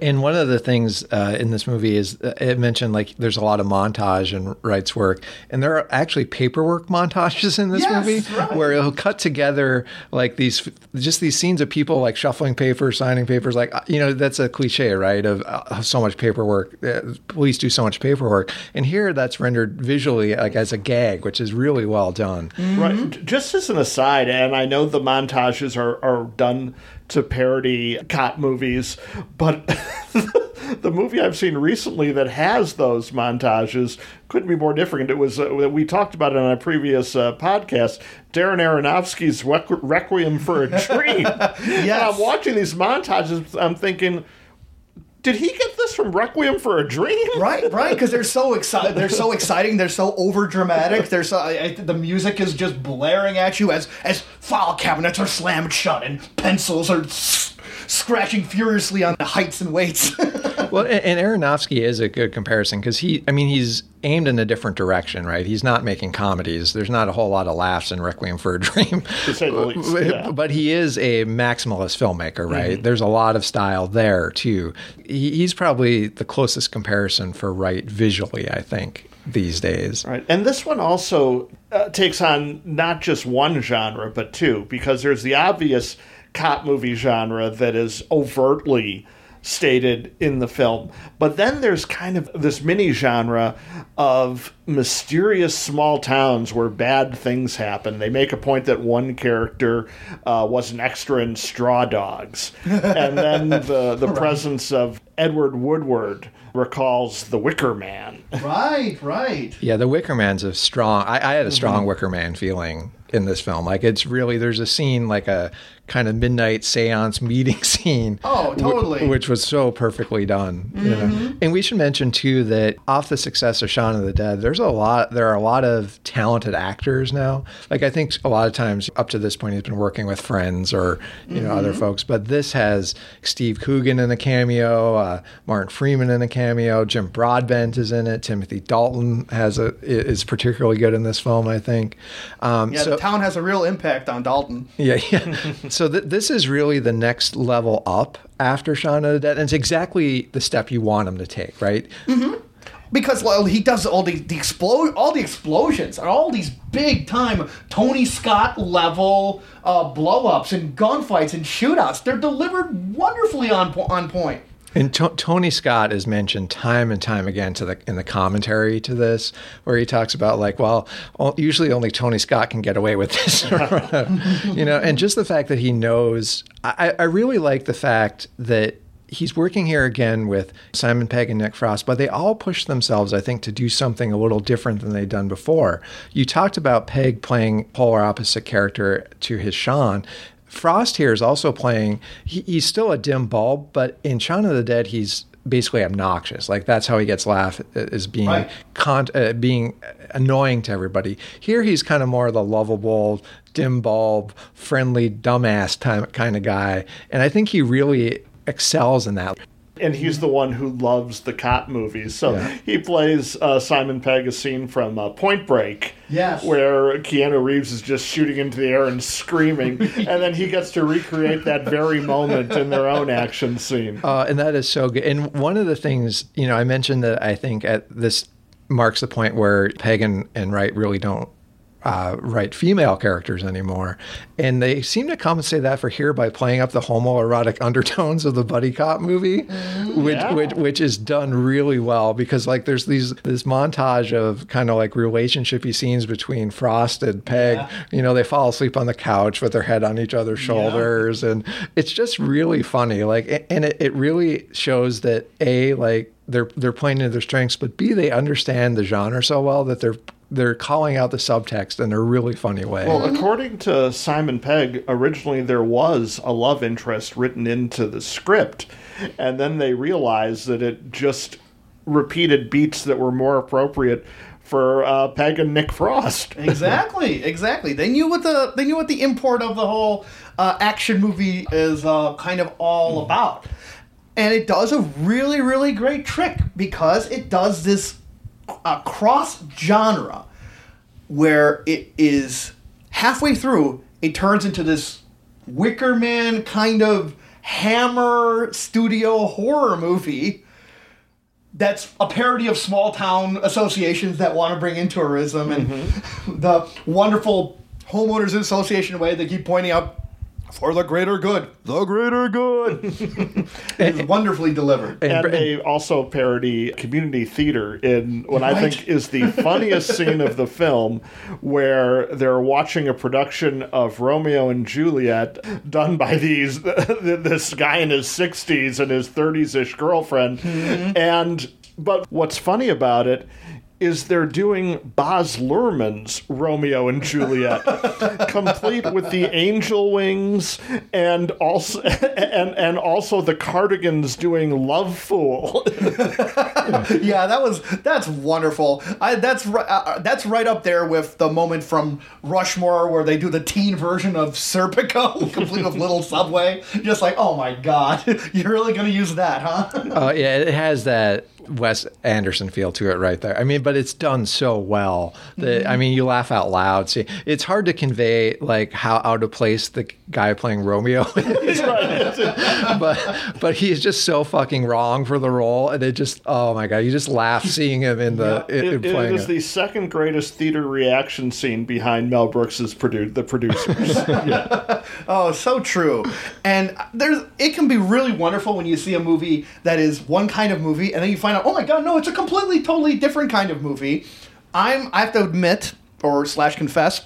And one of the things uh, in this movie is uh, it mentioned like there's a lot of montage and Wright's work, and there are actually paperwork montages in this Yes, movie right. where he'll cut together like these just these scenes of people like shuffling papers, signing papers. Like uh, you know that's a cliche, right? Of uh, so much paperwork. Uh, police do so much paperwork, and here that's rendered visually like as a gag, which is really well done. Right. J- Just as an aside, and I know the montages are, are done to parody cop movies, but the movie I've seen recently that has those montages couldn't be more different. It was uh, we talked about it on a previous uh, podcast. Darren Aronofsky's Requ- Requiem for a Dream. And I'm watching these montages. I'm thinking. Did he get this from Requiem for a Dream? right, right, because they're so excited. They're so exciting. They're so over dramatic. They're so I, I- the music is just blaring at you as as file cabinets are slammed shut and pencils are scratching furiously on the heights and weights. Well, and, and Aronofsky is a good comparison because he, I mean, he's aimed in a different direction, right? He's not making comedies. There's not a whole lot of laughs in Requiem for a Dream. To say the least. yeah. But he is a maximalist filmmaker, right? There's a lot of style there too. He's probably the closest comparison for Wright visually, I think, these days. Right. And this one also uh, takes on not just one genre, but two, because there's the obvious cop movie genre that is overtly stated in the film. But then there's kind of this mini genre of mysterious small towns where bad things happen. They make a point that one character uh, was an extra in Straw Dogs. and then the, the presence of Edward Woodward recalls The Wicker Man. right, right. Yeah, the Wicker Man's a strong. I, I had a strong Wicker Man feeling in this film. Like it's really there's a scene like a kind of midnight séance meeting scene. Oh, totally. which was so perfectly done. You know? And we should mention too that off the success of Shaun of the Dead, there's a lot. There are a lot of talented actors now. Like I think a lot of times up to this point he's been working with friends or you know other folks, but this has Steve Coogan in a cameo, uh, Martin Freeman in a cameo, Jim Broadbent is in it, Timothy Dalton has a is particularly good in this film. I think. Um, Yeah, so, the town has a real impact on Dalton. yeah, yeah. so th- this is really the next level up after Shaun of the Dead, and it's exactly the step you want him to take, right? because well, he does all the the explode all the explosions and all these big time Tony Scott level uh, blow ups and gunfights and shootouts. They're delivered wonderfully on po- on point. And to- Tony Scott is mentioned time and time again to the in the commentary to this, where he talks about like, well, usually only Tony Scott can get away with this, you know. And just the fact that he knows, I, I really like the fact that he's working here again with Simon Pegg and Nick Frost, but they all push themselves, I think, to do something a little different than they'd done before. You talked about Pegg playing polar opposite character to his Shaun. Frost here is also playing, he, he's still a dim bulb, but in Shaun of the Dead, he's basically obnoxious. Like that's how he gets laughed is being Right. con- uh, being annoying to everybody. Here he's kind of more of the lovable, dim bulb, friendly, dumbass time, kind of guy, and I think he really excels in that. And he's the one who loves the cop movies. So Yeah. he plays uh, Simon Pegg a scene from uh, Point Break, Yes. where Keanu Reeves is just shooting into the air and screaming, and then he gets to recreate that very moment in their own action scene. Uh, and that is so good. And one of the things, you know, I mentioned that I think at this marks the point where Pegg and, and Wright really don't uh, write female characters anymore. And they seem to compensate that for here by playing up the homoerotic undertones of the buddy cop movie, which, Yeah. which which is done really well because like there's these this montage of kind of like relationshipy scenes between Frost and Pegg. Yeah. You know, they fall asleep on the couch with their head on each other's shoulders and it's just really funny. Like and it, it really shows that A, like they're they're playing to their strengths, but B, they understand the genre so well that they're they're calling out the subtext in a really funny way. Well, according to Simon Pegg, originally there was a love interest written into the script, and then they realized that it just repeated beats that were more appropriate for uh, Pegg and Nick Frost. exactly, exactly. They knew what the they knew what the import of the whole uh, action movie is uh, kind of all about, and it does a really really great trick because it does this uh, cross genre where it is halfway through it turns into this Wicker Man kind of Hammer studio horror movie that's a parody of small town associations that want to bring in tourism and the wonderful homeowners association way they keep pointing out for the greater good. The greater good it's wonderfully delivered. And they also parody community theater in what I think is the funniest scene of the film, where they're watching a production of Romeo and Juliet done by these this guy in his sixties and his thirties ish girlfriend, mm-hmm. and but what's funny about it is they're doing Baz Luhrmann's Romeo and Juliet, complete with the angel wings and also and and also the Cardigans doing Lovefool. yeah, that was that's wonderful. I, that's uh, that's right up there with the moment from Rushmore where they do the teen version of Serpico, complete with little subway. Just like, oh my god, you're really gonna use that, huh? Oh yeah, it has that Wes Anderson feel to it right there. I mean, but it's done so well that I mm-hmm. mean, you laugh out loud. See, it's hard to convey like how out of place the guy playing Romeo is, but but he's just so fucking wrong for the role, and it just oh my god, you just laugh seeing him in the in, It, in it playing is it. the second greatest theater reaction scene behind Mel Brooks's produ- the producers. yeah. Oh, so true. And there's it can be really wonderful when you see a movie that is one kind of movie and then you find out, oh my god, no, it's a completely, totally different kind of movie. I'm I have to admit or slash confess,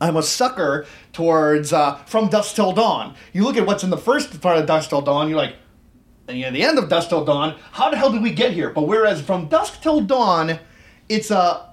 I'm a sucker towards uh, From Dusk Till Dawn. You look at what's in the first part of Dusk Till Dawn, you're like, and you at the end of Dusk Till Dawn, how the hell did we get here? But whereas From Dusk Till Dawn, it's a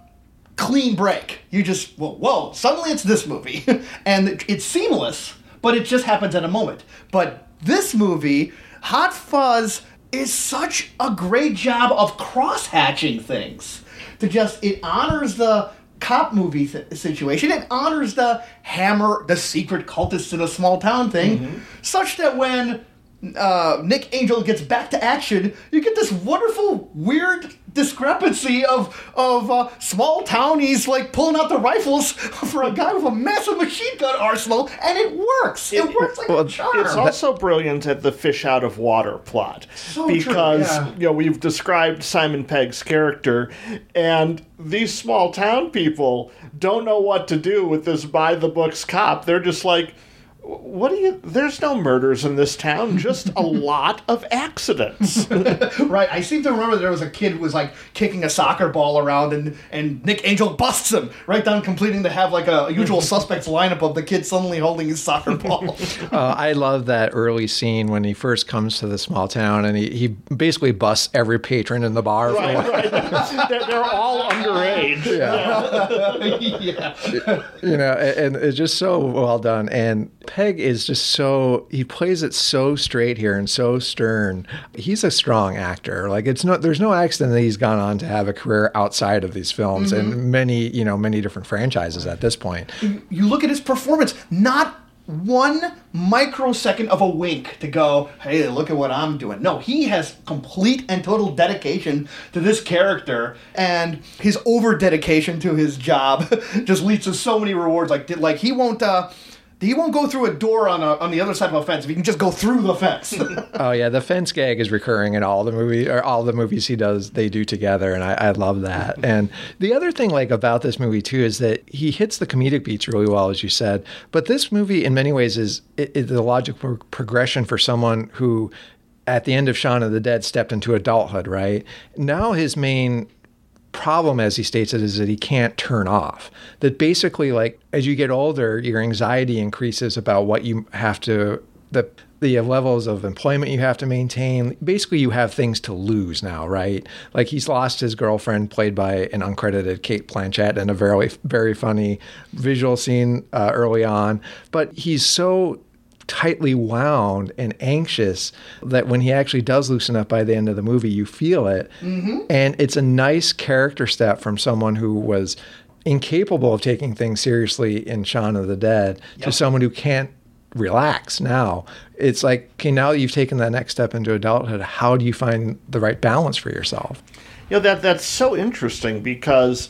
clean break. You just, whoa, whoa suddenly it's this movie. and it's seamless, but it just happens in a moment. But this movie, Hot Fuzz, is such a great job of cross hatching things. To just, it honors the cop movie th- situation, it honors the hammer, the secret cultists in a small town thing, mm-hmm. such that when uh, Nick Angel gets back to action, you get this wonderful, weird discrepancy of of uh, small townies like pulling out the rifles for a guy with a massive machine gun arsenal, and it works. It, works like a charm. It's also brilliant at the fish out of water plot So true, because yeah. you know we've described Simon Pegg's character, and these small town people don't know what to do with this by the books cop. They're just like. What do you? There's no murders in this town. Just a lot of accidents. Right. I seem to remember there was a kid who was like kicking a soccer ball around, and and Nick Angel busts him right down, completing to have like a usual suspects lineup of the kid suddenly holding his soccer ball. Uh, I love that early scene when he first comes to the small town and he, he basically busts every patron in the bar. for right, right. They're, they're all underage. yeah. you know, and, and it's just so well done. And Pegg is just so he plays it so straight here and so stern. He's a strong actor. Like it's no, there's no accident that he's gone on to have a career outside of these films and many, you know, many different franchises at this point. you look at his performance, not one microsecond of a wink to go, hey, look at what I'm doing. No, he has complete and total dedication to this character, and his over dedication to his job just leads to so many rewards. Like, like he won't. Uh, he won't go through a door on a, on the other side of a fence if he can just go through the fence. Oh yeah, the fence gag is recurring in all the movie or all the movies he does. They do together, and I, I love that. And the other thing like about this movie too is that he hits the comedic beats really well, as you said. But this movie, in many ways, is, is the logical progression for someone who, at the end of Shaun of the Dead, stepped into adulthood. Right now, his main problem as he states it is that he can't turn off. That basically like as you get older your anxiety increases about what you have to the the levels of employment you have to maintain. Basically you have things to lose now right? Like he's lost his girlfriend played by an uncredited cate blanchett in a very very funny visual scene uh, early on. But he's so tightly wound and anxious that when he actually does loosen up by the end of the movie, you feel it. And it's a nice character step from someone who was incapable of taking things seriously in Shaun of the Dead to someone who can't relax now. It's like, okay, now that you've taken that next step into adulthood, how do you find the right balance for yourself? You know that that's so interesting because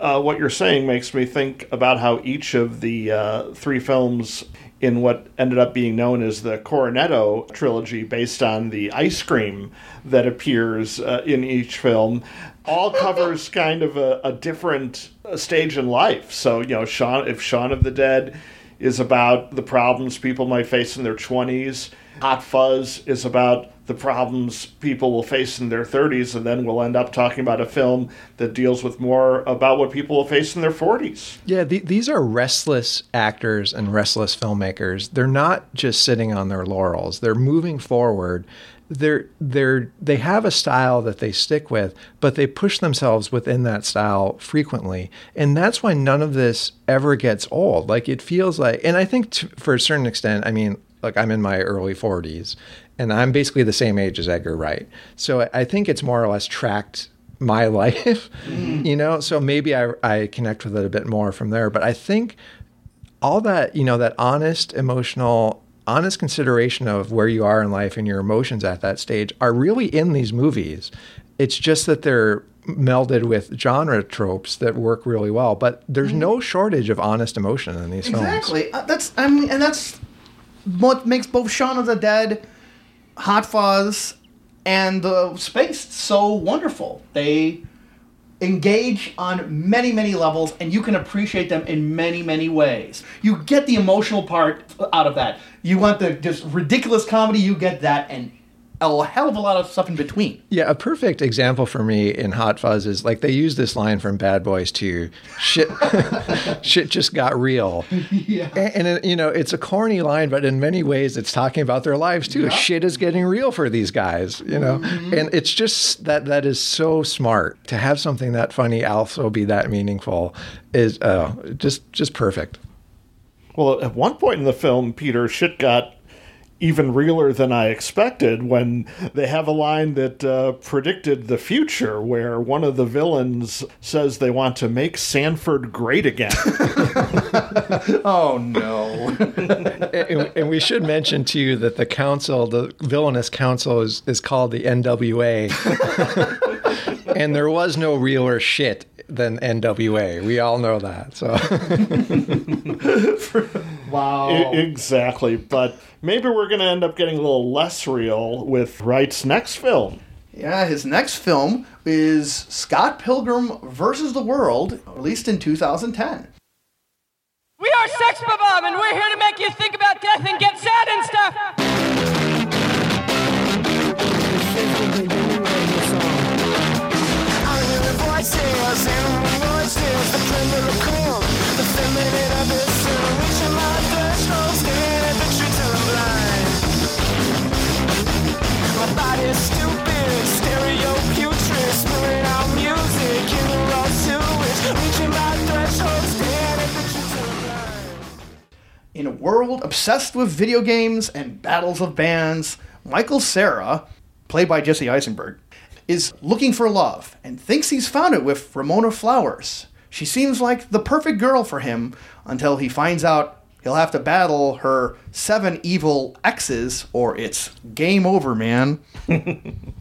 uh, what you're saying makes me think about how each of the uh, three films in what ended up being known as the Cornetto trilogy, based on the ice cream that appears uh, in each film, all covers kind of a, a different uh, stage in life. So you know, Shaun, if Shaun of the Dead is about the problems people might face in their 20s. Hot Fuzz is about the problems people will face in their 30s, and then we'll end up talking about a film that deals with more about what people will face in their 40s. Yeah, the, these are restless actors and restless filmmakers. They're not just sitting on their laurels. They're moving forward. They're they're they have a style that they stick with, but they push themselves within that style frequently, and that's why none of this ever gets old. Like it feels like, and I think for a certain extent, I mean, like I'm in my early 40s, and I'm basically the same age as Edgar Wright, so I- think it's more or less tracked my life, you know. So maybe I I connect with it a bit more from there. But I think all that you know that honest emotional honest consideration of where you are in life and your emotions at that stage are really in these movies it's just that they're melded with genre tropes that work really well but there's no shortage of honest emotion in these films Exactly. Uh, that's I mean, and that's what makes both Shaun of the Dead, Hot Fuzz, and Spaced so wonderful. They engage on many, many levels, and you can appreciate them in many, many ways. You get the emotional part out of that. You want the just ridiculous comedy, you get that, and a hell of a lot of stuff in between. Yeah, a perfect example for me in Hot Fuzz is like they use this line from Bad Boys to shit shit just got real. Yeah. And, and it, you know, it's a corny line, but in many ways it's talking about their lives too. Shit is getting real for these guys, you know. And it's just that that is so smart to have something that funny also be that meaningful is uh, just just perfect. Well, at one point in the film, Peter, shit got even realer than I expected when they have a line that uh, predicted the future, where one of the villains says they want to make Sandford great again. Oh no. and, and we should mention to you that the council, the villainous council, is, is called the NWA. and there was no realer shit than NWA. We all know that. So wow. I- exactly. But maybe we're going to end up getting a little less real with Wright's next film. Yeah, his next film is Scott Pilgrim versus the World, released in 2010. We are Sex Bob, and we're here to make you think about death and get sad and stuff. In a world obsessed with video games and battles of bands, Michael Cera, played by Jesse Eisenberg, is looking for love and thinks he's found it with Ramona Flowers. She seems like the perfect girl for him until he finds out he'll have to battle her seven evil exes or it's game over, man.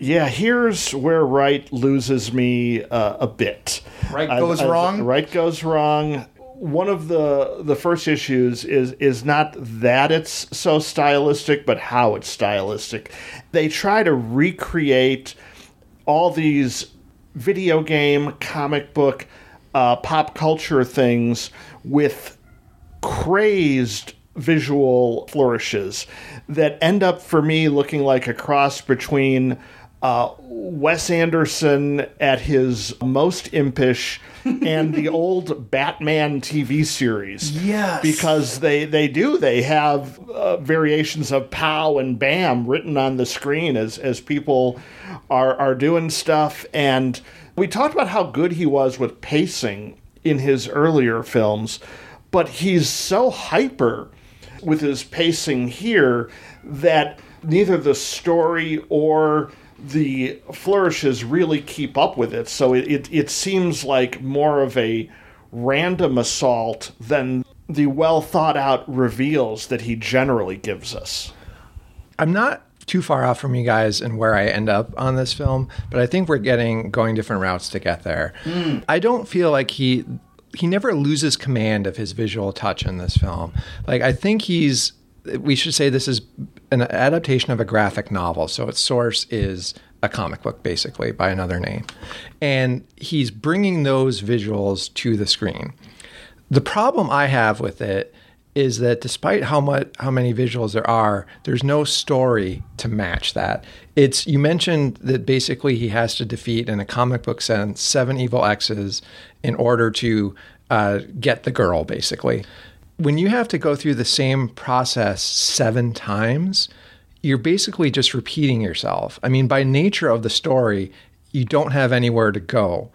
Yeah, here's where Wright loses me uh, a bit. Right goes wrong? Right goes wrong. One of the the first issues is is not that it's so stylistic, but how it's stylistic. They try to recreate all these video game, comic book, uh, pop culture things with crazed visual flourishes that end up for me looking like a cross between uh, Wes Anderson at his most impish and the old Batman TV series. Yes. Because they, they do. They have uh, variations of pow and bam written on the screen as, as people are, are doing stuff. And we talked about how good he was with pacing in his earlier films, but he's so hyper with his pacing here that neither the story or the flourishes really keep up with it. So it, it, it seems like more of a random assault than the well thought out reveals that he generally gives us. I'm not too far off from you guys and where I end up on this film, but I think we're getting going different routes to get there. Hmm. I don't feel like he he never loses command of his visual touch in this film. Like I think he's we should say this is an adaptation of a graphic novel, so its source is a comic book basically by another name. And he's bringing those visuals to the screen. The problem I have with it is that despite how much how many visuals there are, there's no story to match that. It's you mentioned that basically he has to defeat in a comic book sense seven evil exes in order to uh, get the girl, basically. When you have to go through the same process seven times, you're basically just repeating yourself. I mean, by nature of the story, you don't have anywhere to go.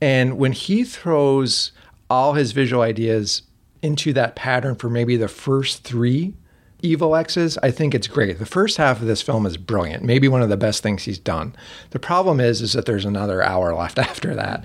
And when he throws all his visual ideas into that pattern for maybe the first three evil exes, I think it's great. The first half of this film is brilliant, maybe one of the best things he's done. The problem is, is that there's another hour left after that.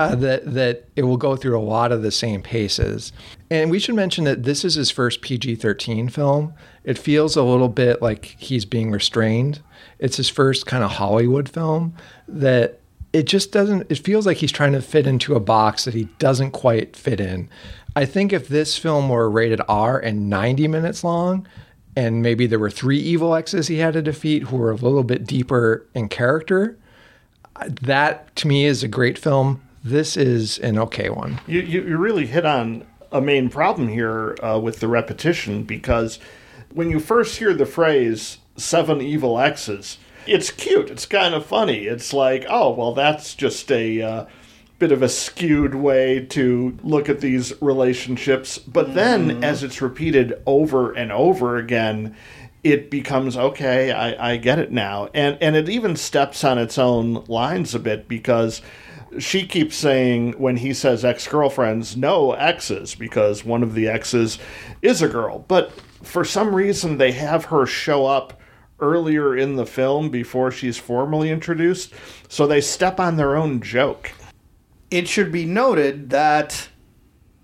Uh, that that it will go through a lot of the same paces. And we should mention that this is his first PG-13 film. It feels a little bit like he's being restrained. It's his first kind of Hollywood film that it just doesn't it feels like he's trying to fit into a box that he doesn't quite fit in. I think if this film were rated R and 90 minutes long and maybe there were three evil exes he had to defeat who were a little bit deeper in character, that to me is a great film. This is an okay one. You, you, you really hit on a main problem here uh, with the repetition because when you first hear the phrase seven evil exes, it's cute. It's kind of funny. It's like, oh, well, that's just a uh, bit of a skewed way to look at these relationships. But then as it's repeated over and over again, it becomes okay, I, I get it now. And and it even steps on its own lines a bit because she keeps saying when he says ex girlfriends, no exes, because one of the exes is a girl. But for some reason, they have her show up earlier in the film before she's formally introduced. So they step on their own joke. it should be noted that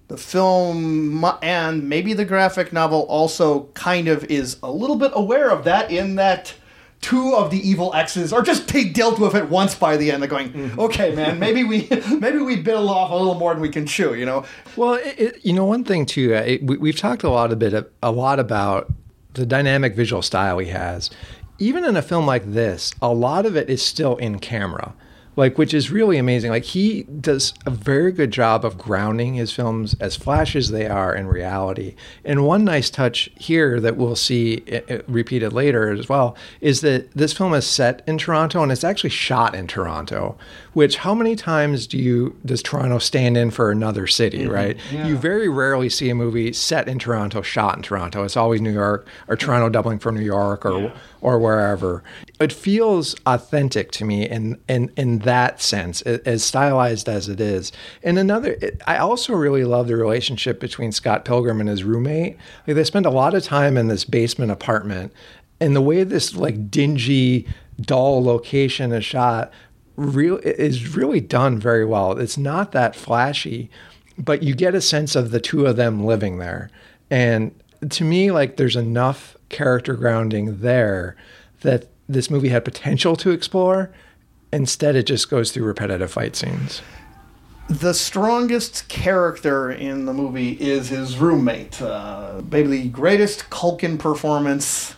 the film and maybe the graphic novel also kind of is a little bit aware of that in that two of the evil exes are just they dealt with it once by the end. They're going, okay, man, maybe we maybe we bit off a little more than we can chew, you know? Well, it, it, you know, one thing too, uh, it, we, we've talked a lot a bit a lot about the dynamic visual style he has. Even in a film like this, a lot of it is still in camera. Like which is really amazing. Like he does a very good job of grounding his films as flash as they are in reality. And one nice touch here that we'll see repeated later as well is that this film is set in Toronto and it's actually shot in Toronto. Which how many times do you does Toronto stand in for another city, mm-hmm. right? You very rarely see a movie set in Toronto, shot in Toronto. It's always New York or Toronto doubling for New York or or wherever. It feels authentic to me in in in that sense, as stylized as it is. And another, it, I also really love the relationship between Scott Pilgrim and his roommate. Like they spend a lot of time in this basement apartment, and the way this like dingy, dull location is shot real is really done very well. It's not that flashy, but you get a sense of the two of them living there. And to me, like there's enough character grounding there that this movie had potential to explore. Instead, it just goes through repetitive fight scenes. the strongest character in the movie is his roommate. Uh, maybe the greatest Culkin performance.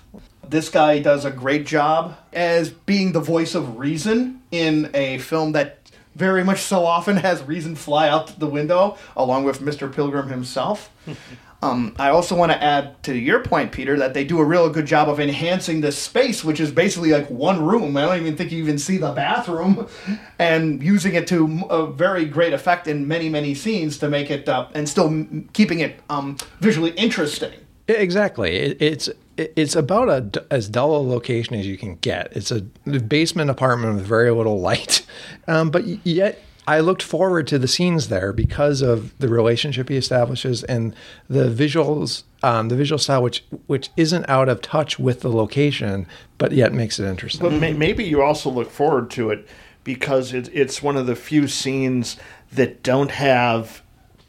This guy does a great job as being the voice of reason in a film that very much so often has reason fly out the window, along with Mr. Pilgrim himself. Um, I also want to add to your point, Peter, that they do a real good job of enhancing the space, which is basically like one room. I don't even think you even see the bathroom, and using it to a very great effect in many, many scenes to make it uh, and still keeping it um, visually interesting. Exactly. It, it's it- it's about a as dull a location as you can get. It's a basement apartment with very little light, um, but yet I looked forward to the scenes there because of the relationship he establishes and the visuals, um, the visual style, which which isn't out of touch with the location, but yet makes it interesting. But may, maybe you also look forward to it because it, it's one of the few scenes that don't have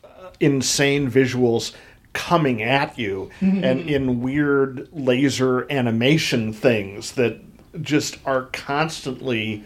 uh, insane visuals coming at you and in weird laser animation things that just are constantly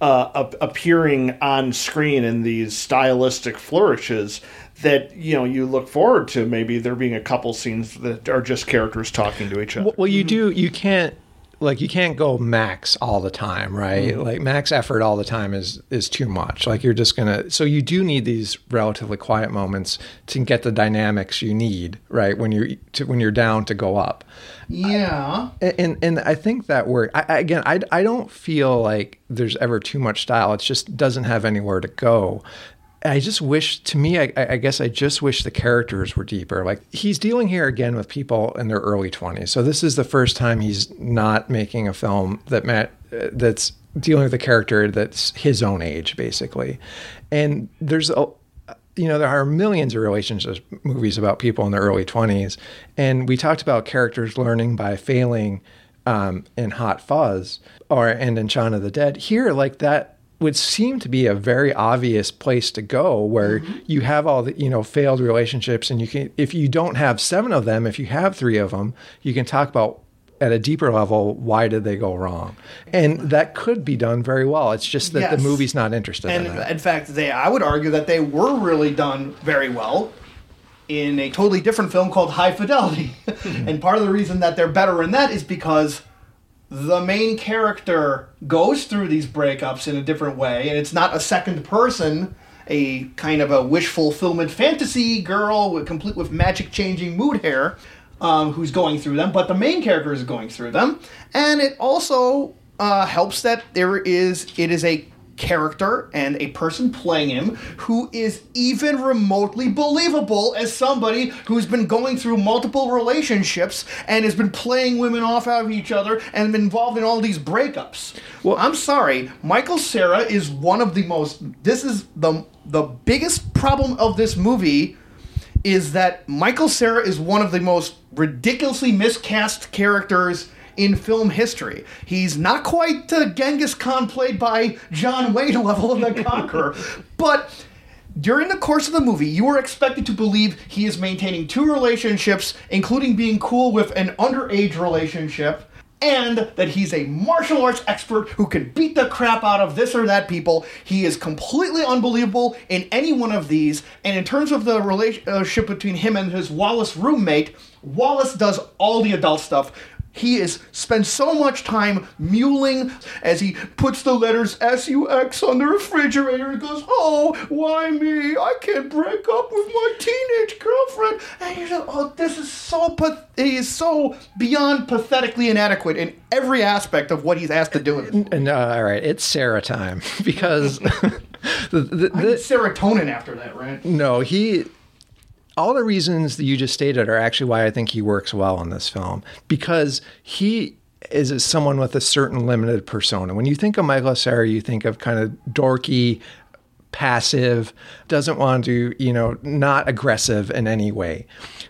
uh, ap- appearing on screen in these stylistic flourishes that you know you look forward to maybe there being a couple scenes that are just characters talking to each other Well, you do. You can't like you can't go max all the time, right? Mm-hmm. Like max effort all the time is is too much. Like you're just gonna. So you do need these relatively quiet moments to get the dynamics you need, right? When you're to, when you're down to go up. Yeah. And and I think that work. I, I- again, I I don't feel like there's ever too much style. It just doesn't have anywhere to go. I just wish, to me, I, I guess I just wish the characters were deeper. Like he's dealing here again with people in their early twenties, so this is the first time he's not making a film that Matt, uh, that's dealing with a character that's his own age, basically. And there's a you know, there are millions of relationships movies about people in their early 20s. And we talked about characters learning by failing um, in Hot Fuzz or and in Shaun of the Dead. Here, like that would seem to be a very obvious place to go where mm-hmm. you have all the, you know, failed relationships. And you can, if you don't have seven of them, if you have three of them, you can talk about at a deeper level, why did they go wrong? And that could be done very well. It's just that Yes. the movie's not interested And in it. in fact, they I would argue that they were really done very well in a totally different film called High Fidelity. Hmm. and part of the reason that they're better in that is because the main character goes through these breakups in a different way, and it's not a second person, a kind of a wish fulfillment fantasy girl with complete with magic changing mood hair, um, who's going through them, but the main character is going through them, and it also uh, helps that there is it is a character and a person playing him who is even remotely believable as somebody who's been going through multiple relationships and has been playing women off out of each other and been involved in all these breakups. Well, I'm sorry, Michael Cera is one of the most this is the the biggest problem of this movie is that Michael Cera is one of the most ridiculously miscast characters in film history. He's not quite the Genghis Khan played by John Wayne level of the Conqueror, but during the course of the movie, you are expected to believe he is maintaining two relationships, including being cool with an underage relationship, and that he's a martial arts expert who can beat the crap out of this or that people. He is completely unbelievable in any one of these. And in terms of the relationship between him and his Wallace roommate, Wallace does all the adult stuff. He is spends so much time muling as he puts the letters S-U-X on the refrigerator and goes, Oh, why me? I can't break up with my teenage girlfriend. And you're just, oh, this is so path- he is so beyond pathetically inadequate in every aspect of what he's asked to do. No, all right, it's Cera time because the, the, the, serotonin after that, right? No, he. All the reasons that you just stated are actually why I think he works well in this film because he is someone with a certain limited persona. When you think of Michael Cera, you think of kind of dorky, passive, doesn't want to, you know, not aggressive in any way.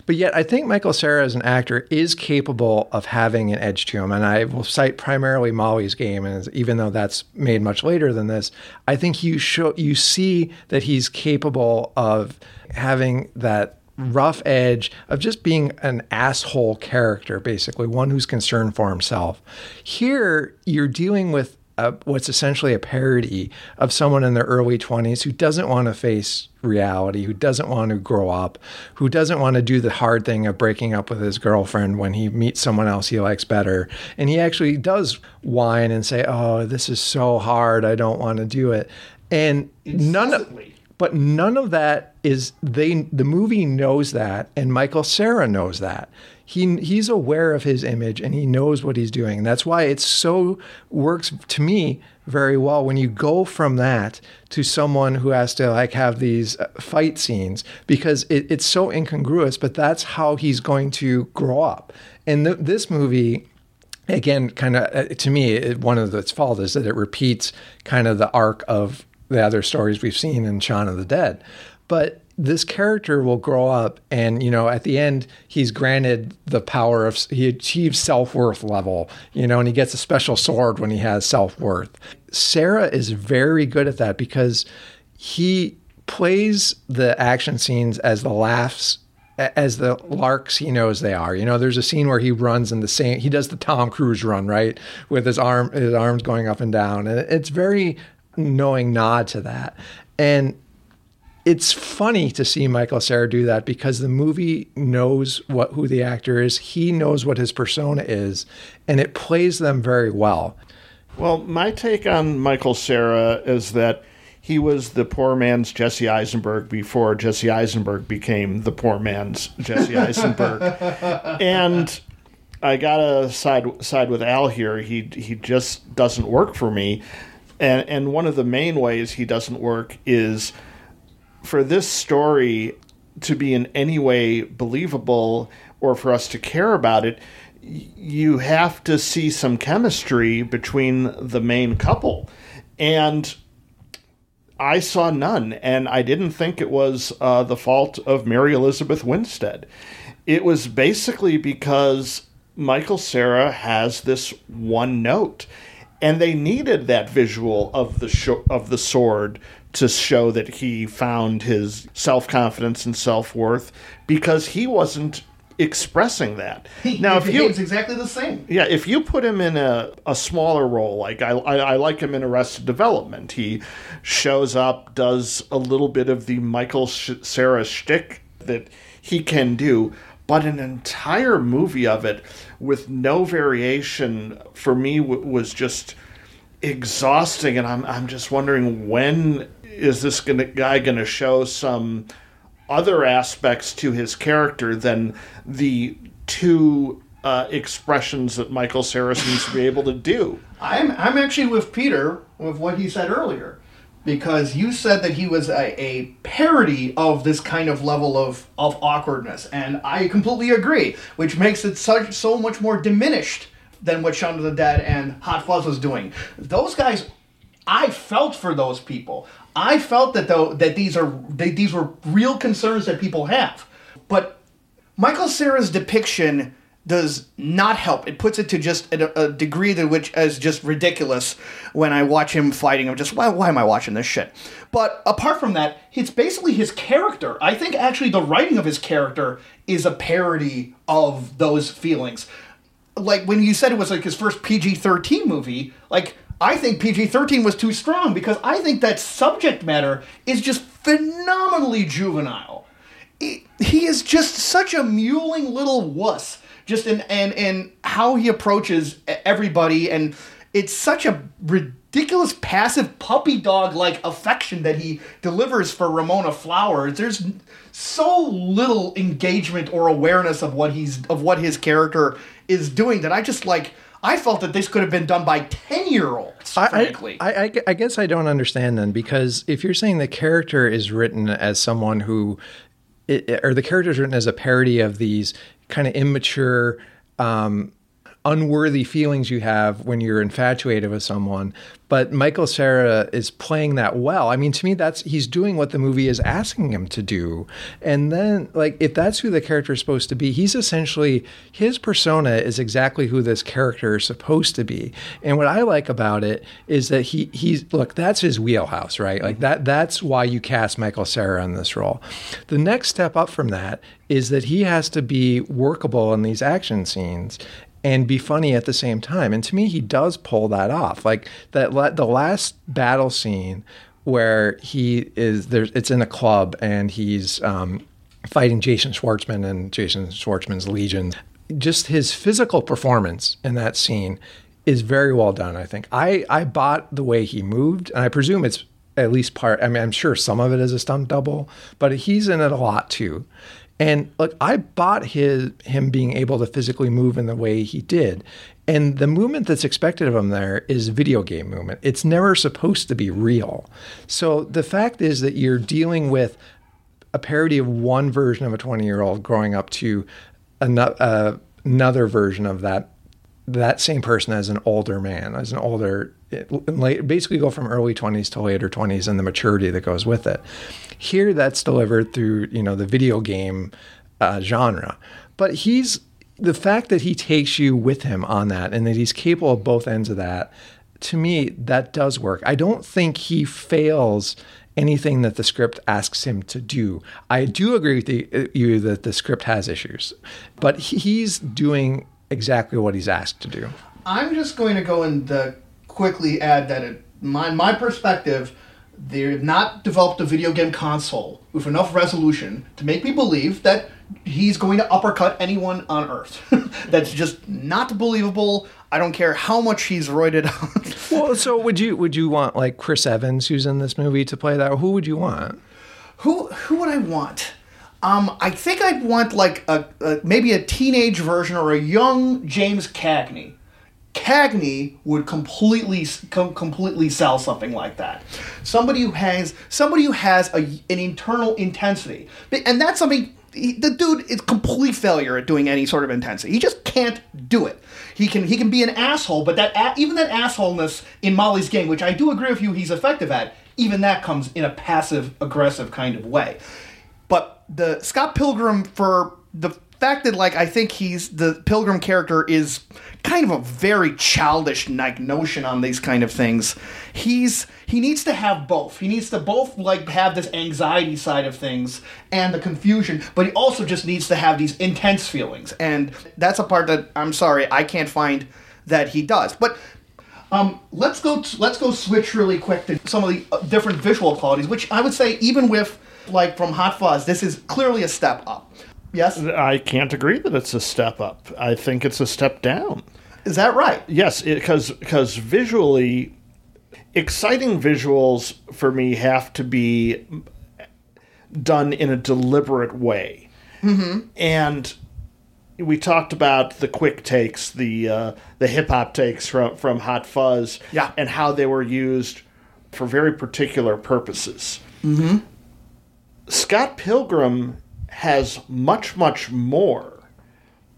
But yet, I think Michael Cera as an actor is capable of having an edge to him. And I will cite primarily Molly's Game, and even though that's made much later than this, I think you show you see that he's capable of having that rough edge of just being an asshole character, basically one who's concerned for himself. Here, you're dealing with what's essentially a parody of someone in their early 20s who doesn't want to face reality, who doesn't want to grow up, who doesn't want to do the hard thing of breaking up with his girlfriend when he meets someone else he likes better. And he actually does whine and say, Oh, this is so hard. I don't want to do it. And none of but none of that is they the movie knows that and Michael Cera knows that. He he's aware of his image and he knows what he's doing. And that's why it so works to me very well when you go from that to someone who has to like have these uh, fight scenes because it, it's so incongruous, but that's how he's going to grow up. And th- this movie again, kind of to me, it, one of its fault is that it repeats kind of the arc of the other stories we've seen in Shaun of the Dead. But this character will grow up, and you know, at the end, he's granted the power of he achieves self worth level, you know, and he gets a special sword when he has self worth. Cera is very good at that because he plays the action scenes as the laughs as the larks he knows they are. You know, there's a scene where he runs in the same he does the Tom Cruise run, right? With his arm his arms going up and down. And it's very knowing nod to that. And it's funny to see Michael Cera do that because the movie knows what who the actor is. He knows what his persona is, and it plays them very well. Well, my take on Michael Cera is that he was the poor man's Jesse Eisenberg before Jesse Eisenberg became the poor man's Jesse Eisenberg. and I gotta side side with Al here. He he just doesn't work for me. And and one of the main ways he doesn't work is for this story to be in any way believable or for us to care about it, you have to see some chemistry between the main couple. And I saw none, and I didn't think it was uh, the fault of Mary Elizabeth Winstead. It was basically because Michael Cera has this one note, and they needed that visual of the sho- of the sword to show that he found his self confidence and self worth because he wasn't expressing that. now, if you exactly the same. yeah, if you put him in a, a smaller role, like I, I, I like him in Arrested Development, he shows up, does a little bit of the Michael Sh- Cera shtick that he can do, but an entire movie of it with no variation for me w- was just exhausting, and I'm I'm just wondering when is this gonna, guy going to show some other aspects to his character than the two uh, expressions that Michael Cera seems to be able to do. I'm I'm actually with Peter with what he said earlier, because you said that he was a, a parody of this kind of level of of awkwardness, and I completely agree, which makes it such so much more diminished than what Shaun of the Dead and Hot Fuzz was doing. Those guys, I felt for those people. I felt that though that these are these were real concerns that people have, but Michael Cera's depiction does not help. It puts it to just a, a degree to which is just ridiculous when I watch him fighting. I'm just why why am I watching this shit? But apart from that, it's basically his character. I think actually the writing of his character is a parody of those feelings. Like when you said it was like his first PG-13 movie, like I think PG-13 was too strong because I think that subject matter is just phenomenally juvenile he is just such a mewling little wuss just in and and how he approaches everybody, and it's such a ridiculous passive puppy dog like affection that he delivers for Ramona Flowers. There's so little engagement or awareness of what he's of what his character is doing that I just like. I felt that this could have been done by ten year olds. I, Frankly, I, I, I guess I don't understand then because if you're saying the character is written as someone who, it, or the character is written as a parody of these kind of immature, um, unworthy feelings you have when you're infatuated with someone, but Michael Cera is playing that well. I mean, to me, that's he's doing what the movie is asking him to do. And then, like, if that's who the character is supposed to be, he's essentially his persona is exactly who this character is supposed to be. And what I like about it is that he he's look, that's his wheelhouse, right? Like that that's why you cast Michael Cera in this role. The next step up from that is that he has to be workable in these action scenes and be funny at the same time. And to me, he does pull that off. Like that, the last battle scene where he is there's it's in a club and he's um, fighting Jason Schwartzman and Jason Schwartzman's Legion. Just his physical performance in that scene is very well done. I think I I bought the way he moved, and I presume it's at least part. I mean, I'm sure some of it is a stunt double, but he's in it a lot too. And look, I bought his him being able to physically move in the way he did. And the movement that's expected of him there is video game movement. It's never supposed to be real. So the fact is that you're dealing with a parody of one version of a 20 year old growing up to ano- uh, another version of that that same person as an older man, as an older, basically go from early 20s to later 20s and the maturity that goes with it. Here, that's delivered through, you know, the video game uh, genre. But he's, the fact that he takes you with him on that and that he's capable of both ends of that, to me, that does work. I don't think he fails anything that the script asks him to do. I do agree with the, you that the script has issues, but he's doing exactly what he's asked to do. I'm just going to go and uh, quickly add that, it, my my perspective, they've not developed a video game console with enough resolution to make me believe that he's going to uppercut anyone on Earth. That's just not believable. I don't care how much he's roided on. Well, so would you would you want like Chris Evans, who's in this movie, to play that? Who would you want? who who would I want? Um, I think I'd want like a, a maybe a teenage version or a young James Cagney. Cagney would completely com- completely sell something like that. Somebody who has somebody who has a, an internal intensity, and that's something. He, the dude is complete failure at doing any sort of intensity. He just can't do it. He can he can be an asshole, but that even that assholeness in Molly's game, which I do agree with you, he's effective at. Even that comes in a passive aggressive kind of way but the Scott Pilgrim for the fact that like I think he's the Pilgrim character is kind of a very childish like notion on these kind of things. He's he needs to have both. He needs to both like have this anxiety side of things and the confusion, but he also just needs to have these intense feelings. And that's a part that I'm sorry I can't find that he does. But um, let's go. Let's go switch really quick to some of the uh, different visual qualities, which I would say even with like from Hot Fuzz, this is clearly a step up. Yes, I can't agree that it's a step up. I think it's a step down. is that right? Yes, because because visually, exciting visuals for me have to be done in a deliberate way. Mm-hmm. And we talked about the quick takes, the uh, the hip hop takes from from Hot Fuzz, Yeah. and how they were used for very particular purposes. Scott Pilgrim has much, much more,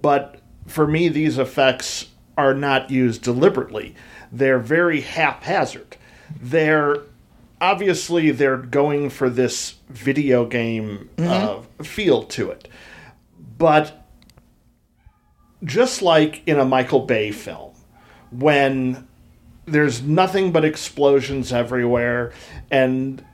but for me, these effects are not used deliberately. They're very haphazard. They're obviously they're going for this video game uh, feel to it, but just like in a Michael Bay film, when there's nothing but explosions everywhere and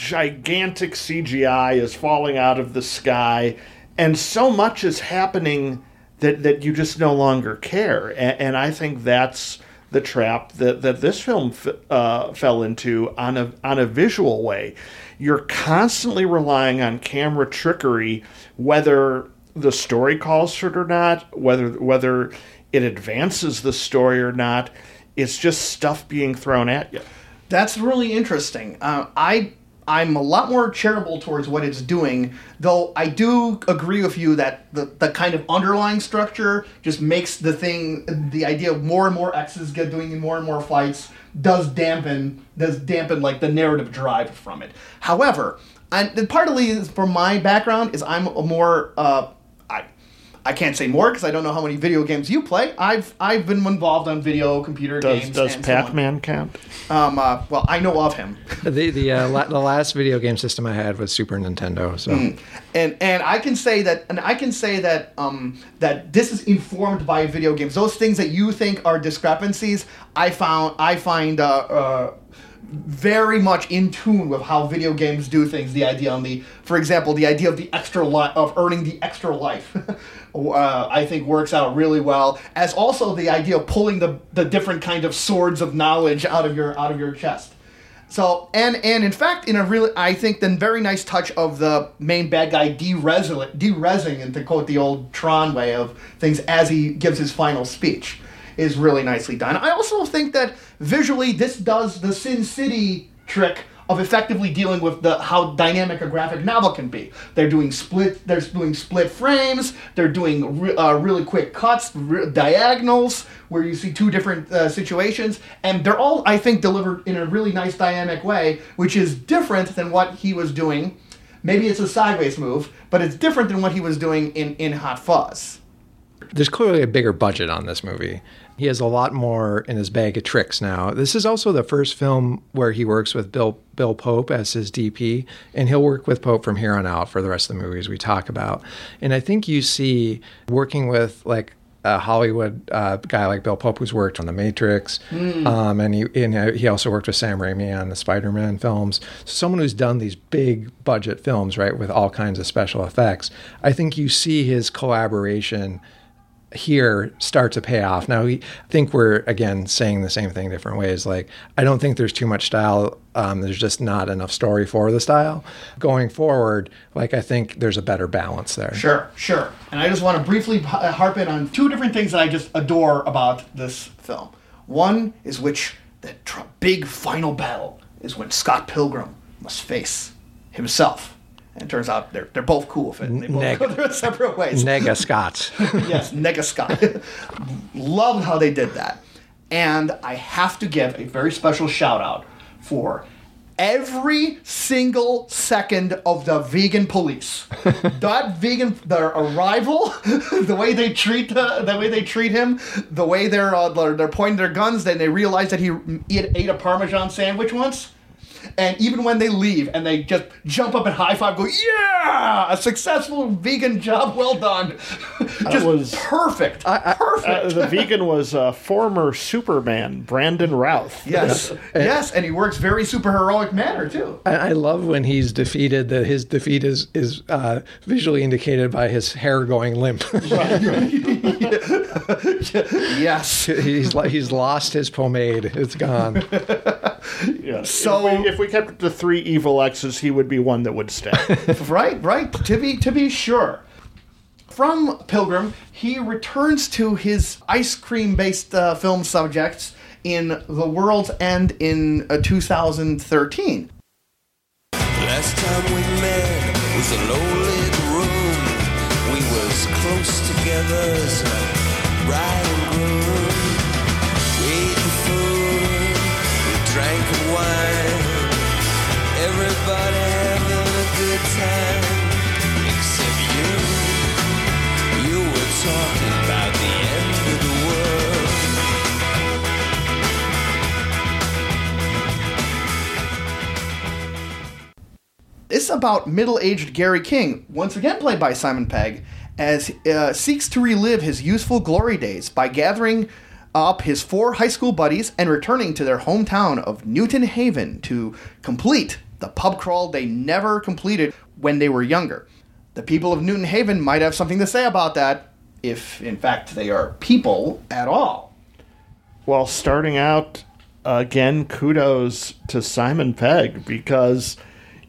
gigantic CGI is falling out of the sky, and so much is happening that, that you just no longer care. And, and I think that's the trap that, that this film f- uh, fell into on a, on a visual way. You're constantly relying on camera trickery, whether the story calls for it or not, whether whether it advances the story or not. It's just stuff being thrown at you. That's really interesting. Uh, I I'm a lot more charitable towards what it's doing, though I do agree with you that the, the kind of underlying structure just makes the thing the idea of more and more exes get doing more and more fights does dampen does dampen like the narrative drive from it. However, and partly from my background is I'm a more uh, I I can't say more because I don't know how many video games you play. I've I've been involved on video computer Does games. does and. Pac-Man count? Um, uh, well, I know of him. The the uh, la- the last video game system I had was Super Nintendo. So and and I can say that and I can say that um, that this is informed by video games. Those things that you think are discrepancies, I found I find uh, uh, very much in tune with how video games do things. The idea on the, for example, the idea of the extra life of earning the extra life. Uh, I think works out really well, as also the idea of pulling the, the different kind of swords of knowledge out of your out of your chest. So and and in fact, in a really, I think the very nice touch of the main bad guy de-resing, de-resing, and to quote the old Tron way of things, as he gives his final speech, is really nicely done. I also think that visually, this does the Sin City trick of effectively dealing with the how dynamic a graphic novel can be. They're doing split. They're doing split frames. They're doing re- uh, really quick cuts, re- diagonals, where you see two different uh, situations, and they're all, I think, delivered in a really nice dynamic way, which is different than what he was doing. Maybe it's a sideways move, but it's different than what he was doing in in Hot Fuzz. there's clearly a bigger budget on this movie. He has a lot more in his bag of tricks now. This is also the first film where he works with Bill Bill Pope as his DP, and he'll work with Pope from here on out for the rest of the movies we talk about. And I think you see working with like a Hollywood uh, guy like Bill Pope, who's worked on The Matrix, um, and he and uh, he also worked with Sam Raimi on the Spider-Man films. Someone who's done these big budget films, right, with all kinds of special effects. I think you see his collaboration here start to pay off. Now, we think we're again saying the same thing different ways. Like, I don't think there's too much style. Um, there's just not enough story for the style. Going forward, like I think there's a better balance there. Sure, sure. And I just want to briefly harp in on two different things that I just adore about this film. One is which the tr- big final battle is when Scott Pilgrim must face himself. And it turns out they're, they're both cool with it. and They both Neg- go their separate ways. Nega Scots. yes, Nega Scott. Loved how they did that. And I have to give a very special shout out for every single second of the vegan police. that vegan, their arrival, the way they treat the, the way they treat him, the way they're uh, they're, they're pointing their guns, then they realize that he ate, ate a Parmesan sandwich once. And even when they leave and they just jump up and high five, go, yeah, a successful vegan job, well done. just was- perfect. perfect. Uh, the vegan was uh, former Superman Brandon Routh. yes, yes, and he works very super heroic manner too. I, I love when he's defeated. That his defeat is is uh, visually indicated by his hair going limp. Yes. he's like he's lost his pomade. It's gone. Yeah. So- if we, if we kept the three evil exes, he would be one that would stay. right, right. To be to be sure. From Pilgrim, he returns to his ice cream based uh, film subjects in The World's End in uh, 2013. Last time we met was a low-lit room. Was close together as a bride and groom. We drank wine. Everybody having a good time, except you. You were talking about the end of the world. It's about middle aged Gary King, once again played by Simon Pegg, as uh, seeks to relive his youthful glory days by gathering up his four high school buddies and returning to their hometown of Newton Haven to complete the pub crawl they never completed when they were younger. The people of Newton Haven might have something to say about that, if in fact they are people at all. well, starting out again, kudos to Simon Pegg because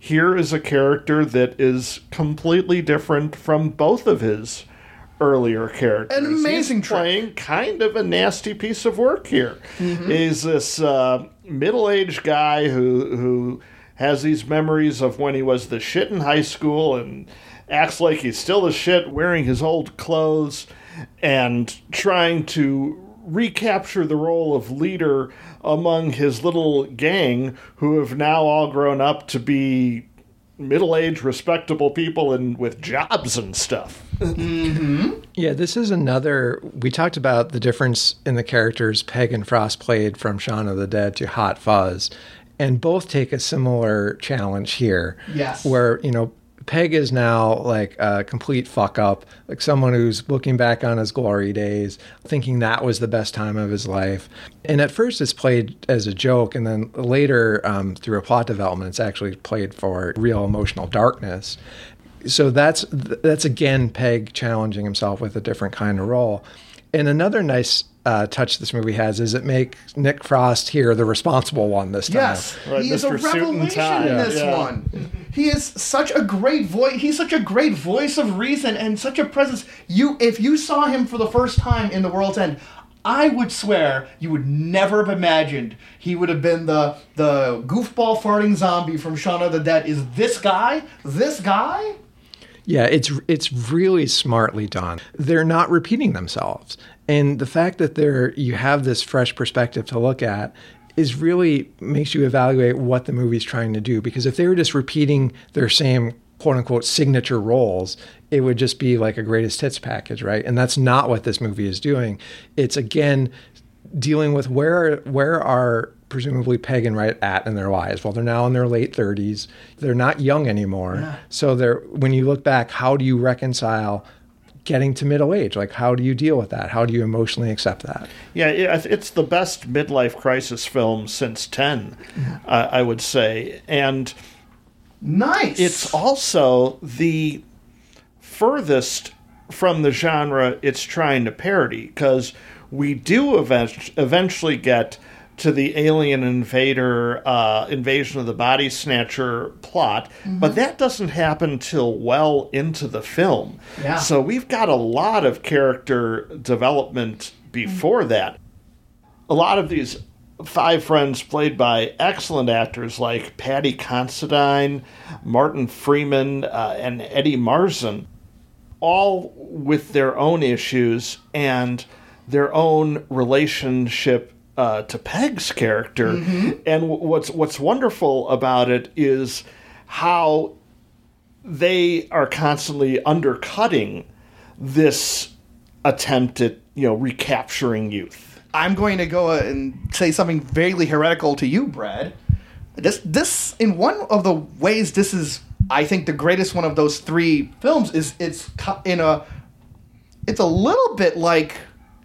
here is a character that is completely different from both of his earlier characters. An amazing He's trick. playing kind of a nasty piece of work here. He's this uh, middle-aged guy who who has these memories of when he was the shit in high school and acts like he's still the shit, wearing his old clothes and trying to recapture the role of leader among his little gang who have now all grown up to be middle-aged respectable people and with jobs and stuff. Mm-hmm. Yeah, this is another. We talked about the difference in the characters Pegg and Frost played from Shaun of the Dead to Hot Fuzz, and both take a similar challenge here. Yes. Where, you know, Pegg is now like a complete fuck up, like someone who's looking back on his glory days, thinking that was the best time of his life. And at first it's played as a joke, and then later, um, through a plot development, it's actually played for real emotional darkness so that's that's again Pegg challenging himself with a different kind of role. And another nice uh, touch this movie has is it makes Nick Frost here the responsible one this time. Yes, Right, he is a Mr. Suit and revelation in this Yeah. one. He is such a great voice. He's such a great voice of reason and such a presence. You, if you saw him for the first time in The World's End, I would swear you would never have imagined he would have been the the goofball farting zombie from Shaun of the Dead. Is this guy? This guy? Yeah, it's it's really smartly done. They're not repeating themselves, and the fact that they're you have this fresh perspective to look at is really makes you evaluate what the movie's trying to do. Because if they were just repeating their same quote unquote signature roles, it would just be like a greatest hits package, right? And that's not what this movie is doing. It's again dealing with where where are presumably Pegg right at in their lives. Well, they're now in their late 30s. They're not young anymore. So they're when you look back, how do you reconcile getting to middle age? Like how do you deal with that? How do you emotionally accept that? Yeah, it's the best midlife crisis film since 10, uh, I would say. And Nice. it's also the furthest from the genre it's trying to parody because we do event- eventually get to the alien invader uh, invasion of the body snatcher plot but that doesn't happen till well into the film. Yeah. so we've got a lot of character development before that. A lot of these five friends played by excellent actors like Paddy Considine, Martin Freeman, uh, and Eddie Marsan, all with their own issues and their own relationship uh, to Pegg's character. And w- what's what's wonderful about it is how they are constantly undercutting this attempt at you know recapturing youth. I'm going to go and say something vaguely heretical to you, Brad. This, this, in one of the ways, this is, I think, the greatest one of those three films. Is it's in a, it's a little bit like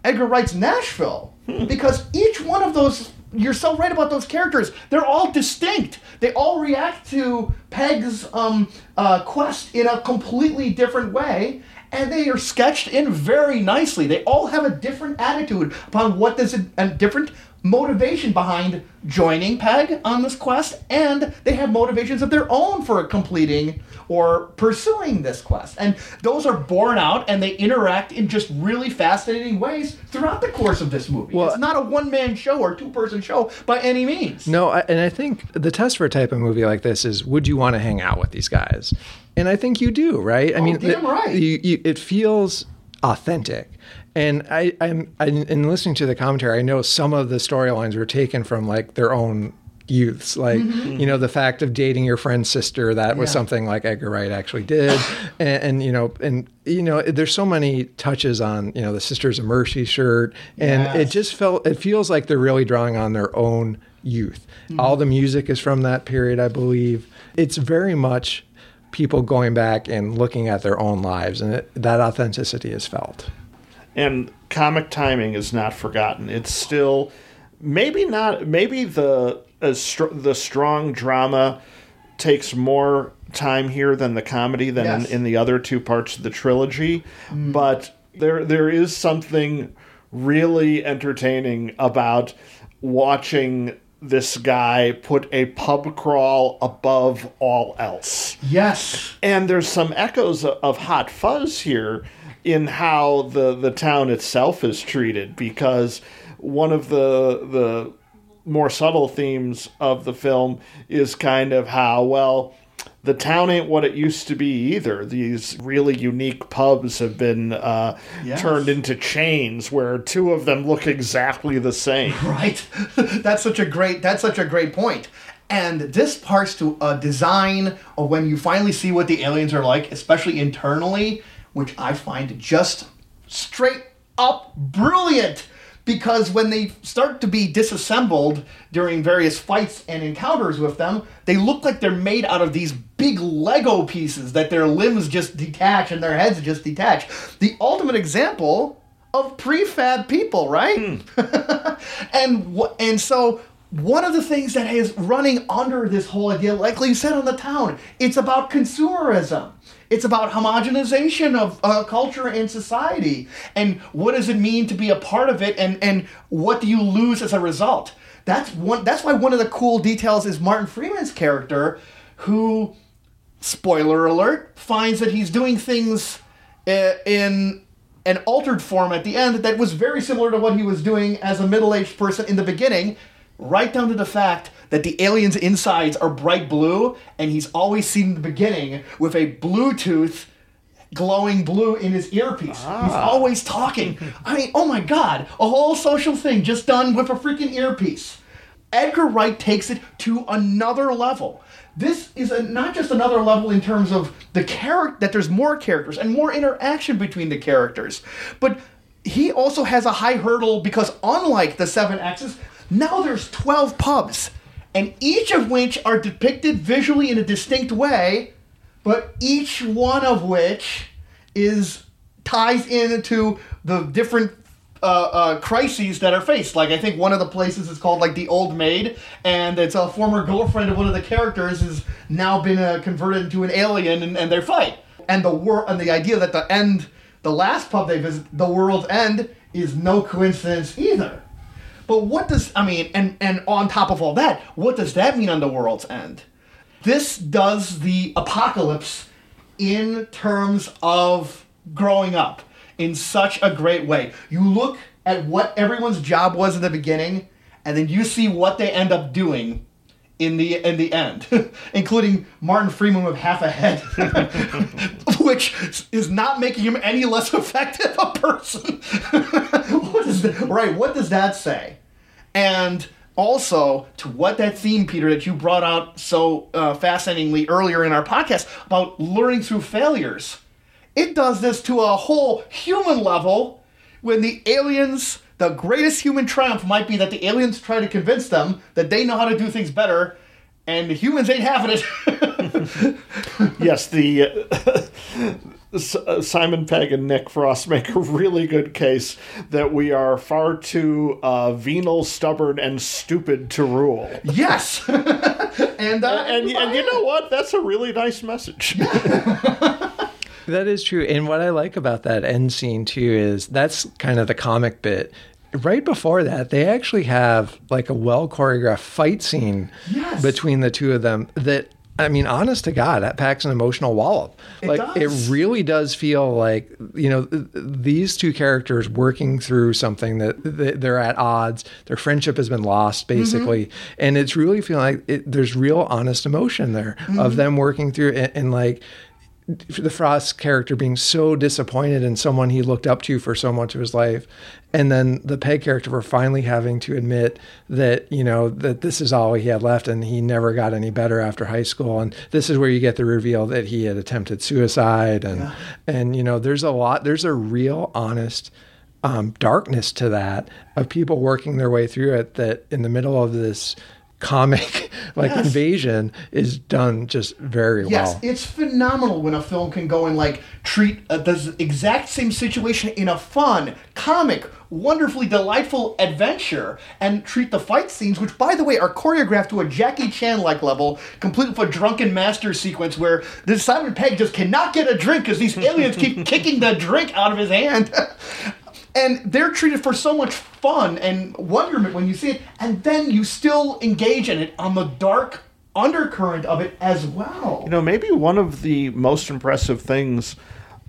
Edgar Wright's Nashville because each one of those, you're so right about those characters. They're all distinct. They all react to Pegg's um, uh, quest in a completely different way and they are sketched in very nicely. They all have a different attitude upon what a, a different motivation behind joining Pegg on this quest, and they have motivations of their own for completing or pursuing this quest. And those are borne out and they interact in just really fascinating ways throughout the course of this movie. Well- it's not a one man show or two person show by any means. No, I, and I think the test for a type of movie like this is would you want to hang out with these guys? And I think you do, right? I oh, mean, damn it- right. You, you, it feels authentic. And I, I'm, I, in listening to the commentary, I know some of the storylines were taken from like their own youths, like mm-hmm. you know the fact of dating your friend's sister. That was something like Edgar Wright actually did, and, and you know, and you know, there's so many touches on you know the Sisters of Mercy shirt, and it just felt it feels like they're really drawing on their own youth. Mm-hmm. All the music is from that period, I believe. It's very much people going back and looking at their own lives, and it, that authenticity is felt. And comic timing is not forgotten. It's still maybe not maybe the str- the strong drama takes more time here than the comedy than Yes. in, in the other two parts of the trilogy, mm. but there there is something really entertaining about watching this guy put a pub crawl above all else. Yes. And there's some echoes of Hot Fuzz here in how the, the town itself is treated because one of the the more subtle themes of the film is kind of how well the town ain't what it used to be either. These really unique pubs have been uh, Yes. turned into chains where two of them look exactly the same. Right. that's such a great. That's such a great point. And this parts to a design of when you finally see what the aliens are like, especially internally, which I find just straight up brilliant. Because when they start to be disassembled during various fights and encounters with them, they look like they're made out of these big Lego pieces that their limbs just detach and their heads just detach. The ultimate example of prefab people, right? Hmm. and wh- and so one of the things that is running under this whole idea, like you said on the town, it's about consumerism. It's about homogenization of uh, culture and society, and what does it mean to be a part of it, and and what do you lose as a result? That's one. That's why one of the cool details is Martin Freeman's character, who, spoiler alert, finds that he's doing things uh, in an altered form at the end that was very similar to what he was doing as a middle-aged person in the beginning, right down to the fact that the aliens' insides are bright blue, and he's always seen in the beginning with a Bluetooth glowing blue in his earpiece. He's ah. always talking. I mean, oh my god, a whole social thing just done with a freaking earpiece. Edgar Wright takes it to another level. This is a, not just another level in terms of the character that there's more characters and more interaction between the characters, but he also has a high hurdle because unlike the seven exes, now there's 12 pubs, and each of which are depicted visually in a distinct way, but each one of which is ties into the different uh, uh, crises that are faced. Like I think one of the places is called like the Old Maid, and it's a former girlfriend of one of the characters has now been uh, converted into an alien, and, and they fight. And the wor- and the idea that the end, the last pub they visit, the world's end, is no coincidence either. But what does I mean? And and on top of all that, what does that mean on the world's end? This does the apocalypse in terms of growing up in such a great way. You look at what everyone's job was in the beginning, and then you see what they end up doing in the in the end, including Martin Freeman with half a head, which is not making him any less effective a person. what is that? Right? What does that say? And also to what that theme, Peter, that you brought out so uh, fascinatingly earlier in our podcast about learning through failures. It does this to a whole human level when the aliens, the greatest human triumph might be that the aliens try to convince them that they know how to do things better, and the humans ain't having it. yes, the uh, uh, Simon Pegg and Nick Frost make a really good case that we are far too uh, venal, stubborn, and stupid to rule. yes. and, uh, And, and you know what? That's a really nice message. That is true. And what I like about that end scene too is that's kind of the comic bit. Right before that, they actually have like a well choreographed fight scene Yes. between the two of them that I mean, honest to God, that packs an emotional wallop. It like does. it really does feel like you know th- these two characters working through something that th- they're at odds. Their friendship has been lost, Mm-hmm. basically, and it's really feeling like it, there's real honest emotion there Mm-hmm. of them working through it and like the Frost character being so disappointed in someone he looked up to for so much of his life, and then the Pegg character for finally having to admit that you know that this is all he had left, and he never got any better after high school, and this is where you get the reveal that he had attempted suicide, and and you know there's a lot, there's a real honest um, darkness to that of people working their way through it. That in the middle of this comic like Yes. invasion is done just very Yes, well. it's phenomenal when a film can go and like treat uh, the exact same situation in a fun, comic, wonderfully delightful adventure, and treat the fight scenes, which by the way are choreographed to a Jackie Chan like level, complete with a drunken master sequence where this Simon Pegg just cannot get a drink because these aliens keep kicking the drink out of his hand. and they're treated for so much fun and wonderment when you see it, and then you still engage in it on the dark undercurrent of it as well. You know, maybe one of the most impressive things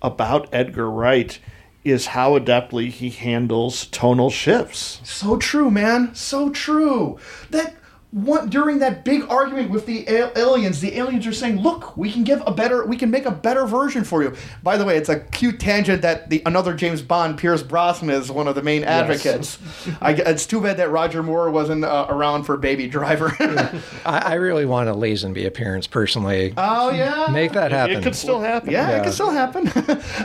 about Edgar Wright is how adeptly he handles tonal shifts. So true, man. So true. That one during that big argument with the a- aliens, the aliens are saying, "Look, we can give a better, we can make a better version for you." By the way, it's a cute tangent that the another James Bond, Pierce Brosnan, is one of the main advocates. I, it's too bad that Roger Moore wasn't uh, around for Baby Driver. I, I really want a Lazenby appearance personally. oh yeah, Make that happen. It could still happen. Yeah, it could still happen.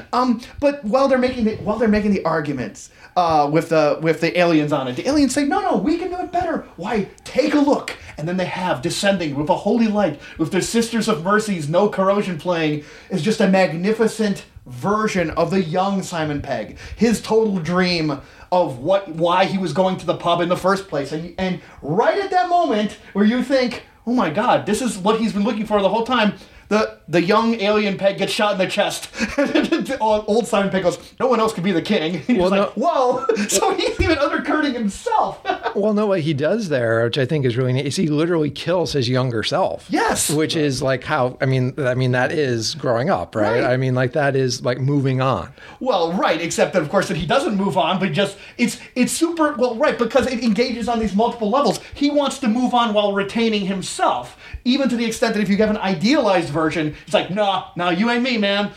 um, but while they're making the while they're making the arguments uh, with the with the aliens on it, the aliens say, "No, no, we can do it better. Why? Take a look." And then they have descending with a holy light, with their Sisters of Mercy's No Corrosion playing, is just a magnificent version of the young Simon Pegg, his total dream of what why he was going to the pub in the first place, and and right at that moment where you think, "Oh my God, this is what he's been looking for the whole time." The the young alien Pegg gets shot in the chest. Old Simon Pegg goes, "No one else could be the king." He's Well, like, "Whoa!" So he's even undercutting himself. Well, no, what he does there, which I think is really neat, is he literally kills his younger self. Yes. which is like how I mean, I mean that is growing up, right? Right. I mean, like that is like moving on. well, right, except that of course that he doesn't move on, but just it's it's super well, right, because it engages on these multiple levels. He wants to move on while retaining himself, even to the extent that if you have an idealized version, he's like, "Nah, nah, you ain't me, man,"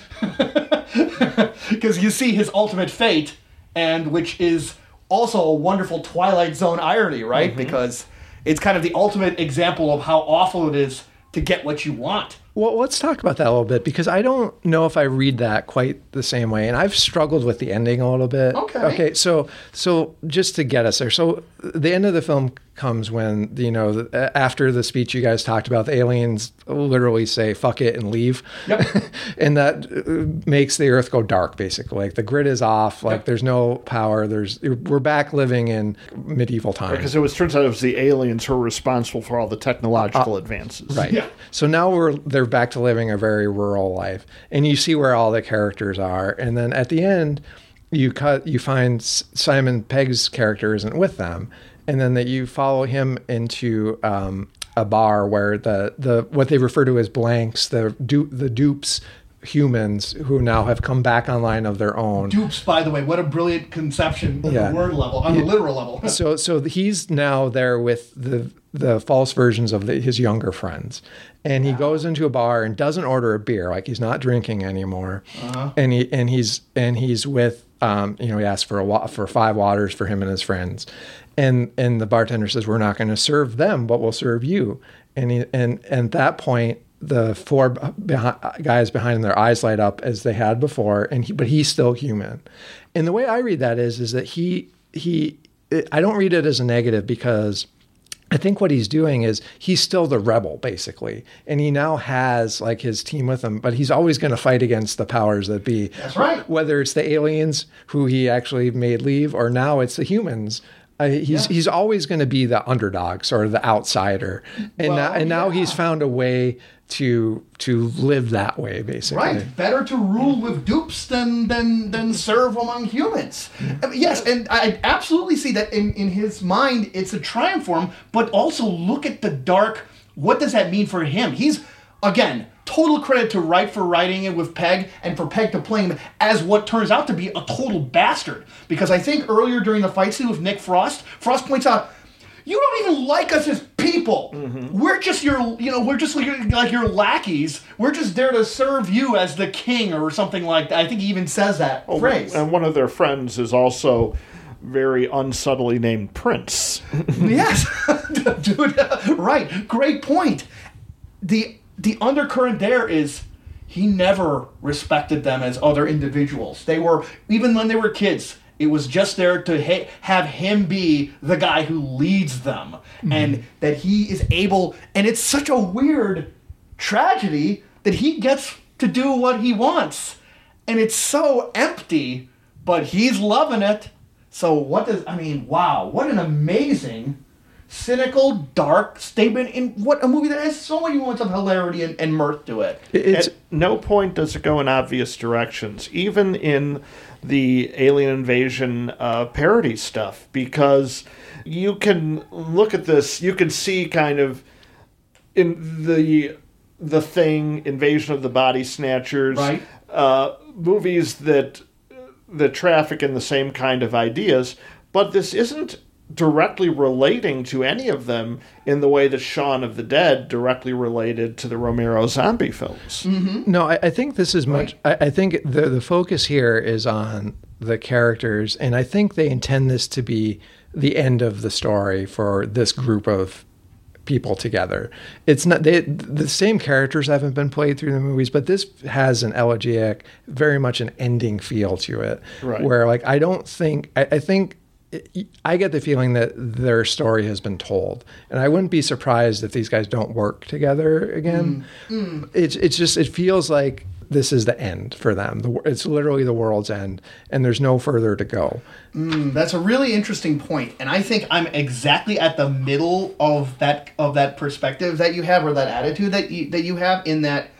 because you see his ultimate fate, and which is also a wonderful Twilight Zone irony, right? Mm-hmm. Because it's kind of the ultimate example of how awful it is to get what you want. Well, let's talk about that a little bit because I don't know if I read that quite the same way, and I've struggled with the ending a little bit. Okay. Okay. So, so just to get us there, so the end of the film comes when you know after the speech you guys talked about, the aliens literally say "fuck it" and leave, Yep. and that uh, makes the Earth go dark. Basically, like the grid is off, like there's no power. There's we're back living in medieval times. Because it was turns out it was the aliens who were responsible for all the technological advances. Right. Yeah. So now we're they're back to living a very rural life, and you see where all the characters are, and then at the end, you cut you find Simon Pegg's character isn't with them, and then that you follow him into um, a bar where the the what they refer to as blanks, the du- the dupes humans who now have come back online of their own. Dupes, by the way, what a brilliant conception on Yeah. the word level, on the literal level. so so he's now there with the the false versions of the, his younger friends and he goes into a bar and doesn't order a beer like he's not drinking anymore and he and he's and he's with um, you know he asks for a wa- for five waters for him and his friends and and the bartender says we're not going to serve them but we'll serve you and he and, and at that point the four guys behind him, their eyes light up as they had before, and he, but he's still human. And the way I read that is, is that he he. I don't read it as a negative because I think what he's doing is he's still the rebel basically, and he now has like his team with him, but he's always going to fight against the powers that be. That's right. Whether it's the aliens who he actually made leave, or now it's the humans. Uh, he's Yeah. he's always going to be the underdog, sort of the outsider, and Well, now, and now yeah. he's found a way to to live that way, basically. Right, better to rule with dupes than than than serve among humans. I mean, yes, and I absolutely see that in in his mind, it's a triumph for him. But also look at the dark. What does that mean for him? He's again total credit to Wright for writing it with Pegg and for Pegg to play him as what turns out to be a total bastard. Because I think earlier during the fight scene with Nick Frost, Frost points out. You don't even like us as people. Mm-hmm. We're just your, you know, we're just like, your- like your lackeys. We're just there to serve you as the king or something like that. I think he even says that oh, phrase. And one of their friends is also very unsubtly named Prince. yes, dude. right. Great point. The the undercurrent there is he never respected them as other individuals. They were even when they were kids. It was just there to ha- have him be the guy who leads them, mm-hmm. and that he is able. And it's such a weird tragedy that he gets to do what he wants, and it's so empty. But he's loving it. So what does I mean? Wow, what an amazing cynical, dark statement in what a movie that has so many moments of hilarity and, and mirth to it. It's At no point does it go in obvious directions, even in the alien invasion uh, parody stuff, because you can look at this, you can see kind of in the the thing, Invasion of the Body Snatchers, Right. uh, movies that that traffic in the same kind of ideas, but this isn't directly relating to any of them in the way that Shaun of the Dead directly related to the Romero zombie films. Mm-hmm. No, I, I think this is much. I, I think the the focus here is on the characters, and I think they intend this to be the end of the story for this group of people together. It's not they the same characters haven't been played through the movies, but this has an elegiac, very much an ending feel to it. Right. Where like I don't think I, I think I get the feeling that their story has been told, and I wouldn't be surprised if these guys don't work together again. Mm. Mm. It's it's just it feels like this is the end for them. The, it's literally the world's end, and there's no further to go. Mm, that's a really interesting point, and I think I'm exactly at the middle of that of that perspective that you have, or that attitude that you, that you have. In that,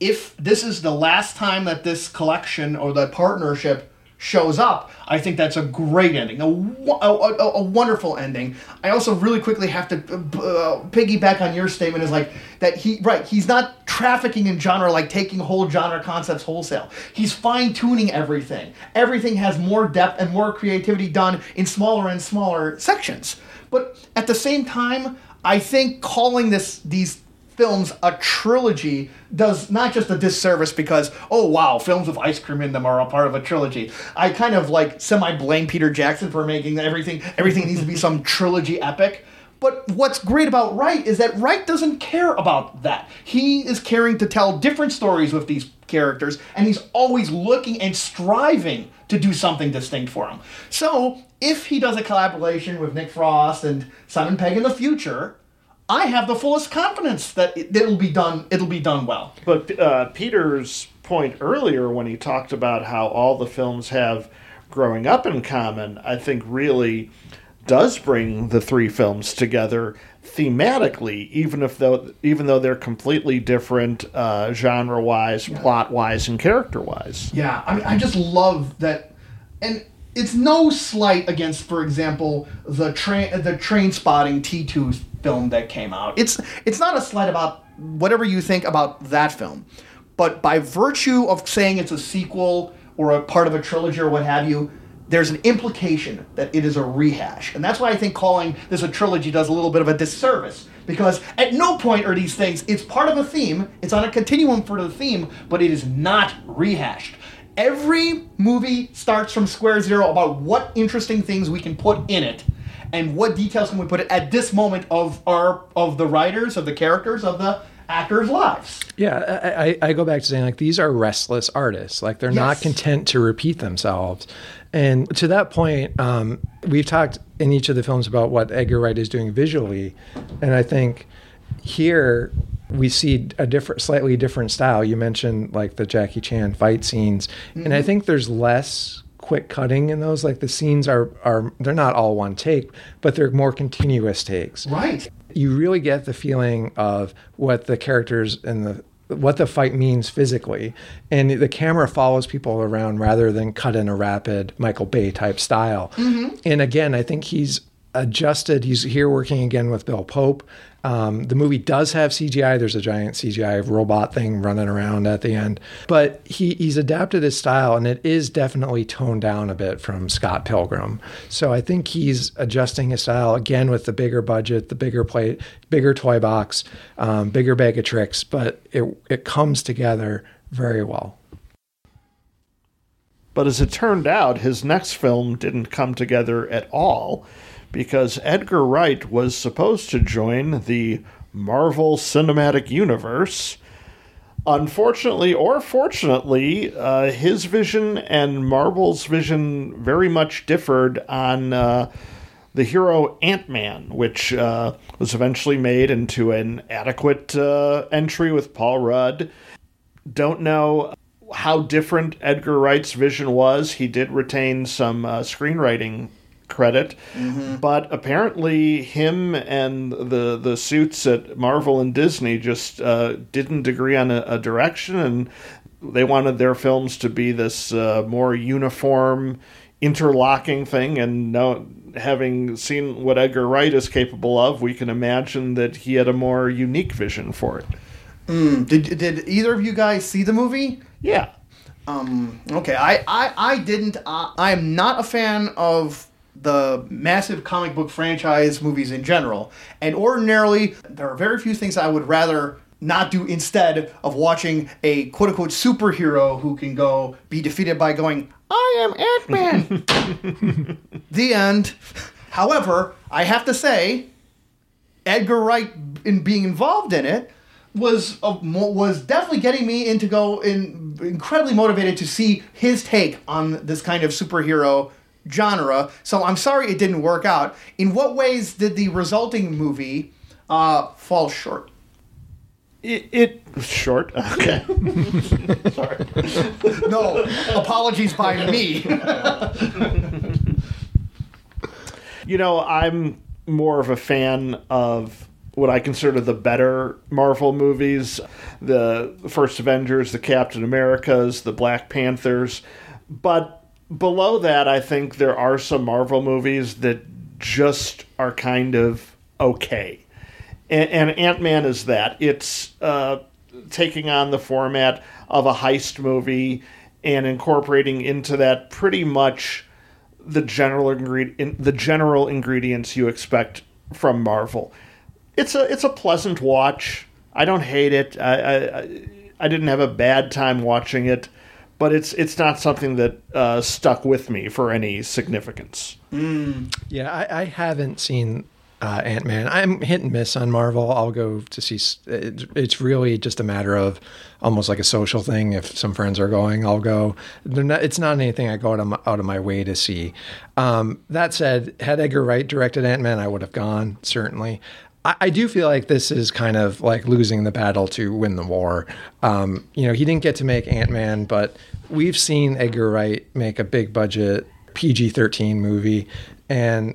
if this is the last time that this collection or that partnership shows up, I think that's a great ending, a, a, a, a wonderful ending. I also really quickly have to uh, piggyback on your statement is like that he right he's not trafficking in genre like taking whole genre concepts wholesale. He's fine tuning everything. Everything has more depth and more creativity done in smaller and smaller sections. But at the same time, I think calling this these films a trilogy does not just a disservice because oh wow films with ice cream in them are a part of a trilogy i kind of like semi blame peter jackson for making everything everything needs to be some trilogy epic but what's great about Wright is that Wright doesn't care about that. He is caring to tell different stories with these characters, and he's always looking and striving to do something distinct for them. So, if he does a collaboration with Nick Frost and Simon Pegg in the future, I have the fullest confidence that it, it'll be done. It'll be done well. But uh, Peter's point earlier, when he talked about how all the films have growing up in common, I think really does bring the three films together thematically, even if though even though they're completely different uh, genre wise, plot wise, and character wise. Yeah, I mean, I just love that, and it's no slight against, for example, the train the Trainspotting T two film that came out. It's it's not a slight about whatever you think about that film, but by virtue of saying it's a sequel or a part of a trilogy or what have you. There's an implication that it is a rehash. And that's why I think calling this a trilogy does a little bit of a disservice. Because at no point are these things, it's part of a theme, it's on a continuum for the theme, but it is not rehashed. Every movie starts from square zero about what interesting things we can put in it and what details can we put it at this moment of our of the writers, of the characters, of the actors' lives. Yeah, I, I, I go back to saying like these are restless artists. Like they're not content to repeat themselves. And to that point, um, we've talked in each of the films about what Edgar Wright is doing visually, and I think here we see a different, slightly different style. You mentioned like the Jackie Chan fight scenes, and I think there's less quick cutting in those. Like the scenes are are they're not all one take, but they're more continuous takes Right. you really get the feeling of what the characters and the what the fight means physically and the camera follows people around rather than cut in a rapid michael bay type style mm-hmm. and again i think he's adjusted. He's here working again with bill pope. Um, the movie does have cgi there's a giant cgi robot thing running around at the end. But he, he's adapted his style and it is definitely toned down a bit from scott pilgrim. So i think he's adjusting his style again with the bigger budget the bigger plate bigger toy box um, bigger bag of tricks but it, it comes together very well. But as it turned out, his next film didn't come together at all because Edgar Wright was supposed to join the Marvel Cinematic Universe. Unfortunately, or fortunately, uh, his vision and Marvel's vision very much differed on uh, the hero Ant Man, which uh, was eventually made into an adequate uh, entry with Paul Rudd. Don't know how different Edgar Wright's vision was. He did retain some uh, screenwriting credit. But apparently, him and the the suits at Marvel and Disney just uh, didn't agree on a, a direction, and they wanted their films to be this uh, more uniform, interlocking thing. And no, having seen what Edgar Wright is capable of, we can imagine that he had a more unique vision for it. Did did either of you guys see the movie? Yeah. Okay, I I, I didn't. Uh, I am not a fan of the massive comic book franchise movies in general, and ordinarily there are very few things I would rather not do instead of watching a quote unquote superhero who can go be defeated by going, I am Ant Man. the end. However, I have to say, Edgar Wright in being involved in it was was definitely getting me into go in incredibly motivated to see his take on this kind of superhero genre. So I'm sorry it didn't work out. In what ways did the resulting movie uh, fall short? It, it short. Okay. Sorry. no, apologies by me. You know, I'm more of a fan of what I consider the better Marvel movies the first Avengers, the Captain Americas, the Black Panthers. But below that, I think there are some Marvel movies that just are kind of okay. And, and Ant Man is that. It's uh, taking on the format of a heist movie and incorporating into that pretty much the general ingredient the general ingredients you expect from Marvel. It's a it's a pleasant watch. I don't hate it. I I, I- I didn't have a bad time watching it, but it's it's not something that uh, stuck with me for any significance. Yeah, I, I haven't seen uh, Ant Man. I'm hit and miss on Marvel. I'll go to see. It, it's really just a matter of almost like a social thing. If some friends are going, I'll go. Not, it's not anything I go out of my, out of my way to see. Um, that said, had Edgar Wright directed Ant Man, I would have gone certainly. I, I do feel like this is kind of like losing the battle to win the war. Um, you know, he didn't get to make Ant Man, but we've seen Edgar Wright make a big budget PG 13 movie. And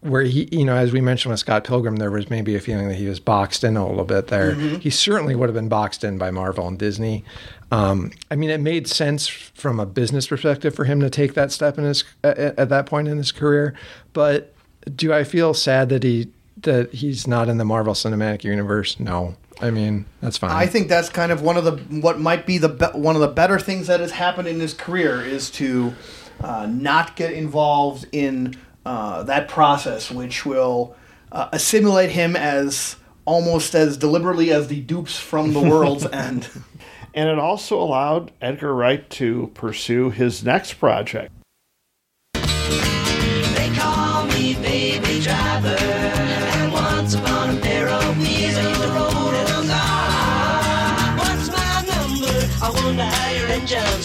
where he, you know, as we mentioned with Scott Pilgrim, there was maybe a feeling that he was boxed in a little bit there. He certainly would have been boxed in by Marvel and Disney. Um, I mean, it made sense from a business perspective for him to take that step in his at, at that point in his career. But do I feel sad that he that he's not in the Marvel Cinematic Universe? No. I mean, that's fine. I think that's kind of one of the what might be the be- one of the better things that has happened in his career is to uh, not get involved in uh, that process, which will uh, assimilate him as almost as deliberately as the dupes from the world's end. And it also allowed Edgar Wright to pursue his next project. They call me baby driver.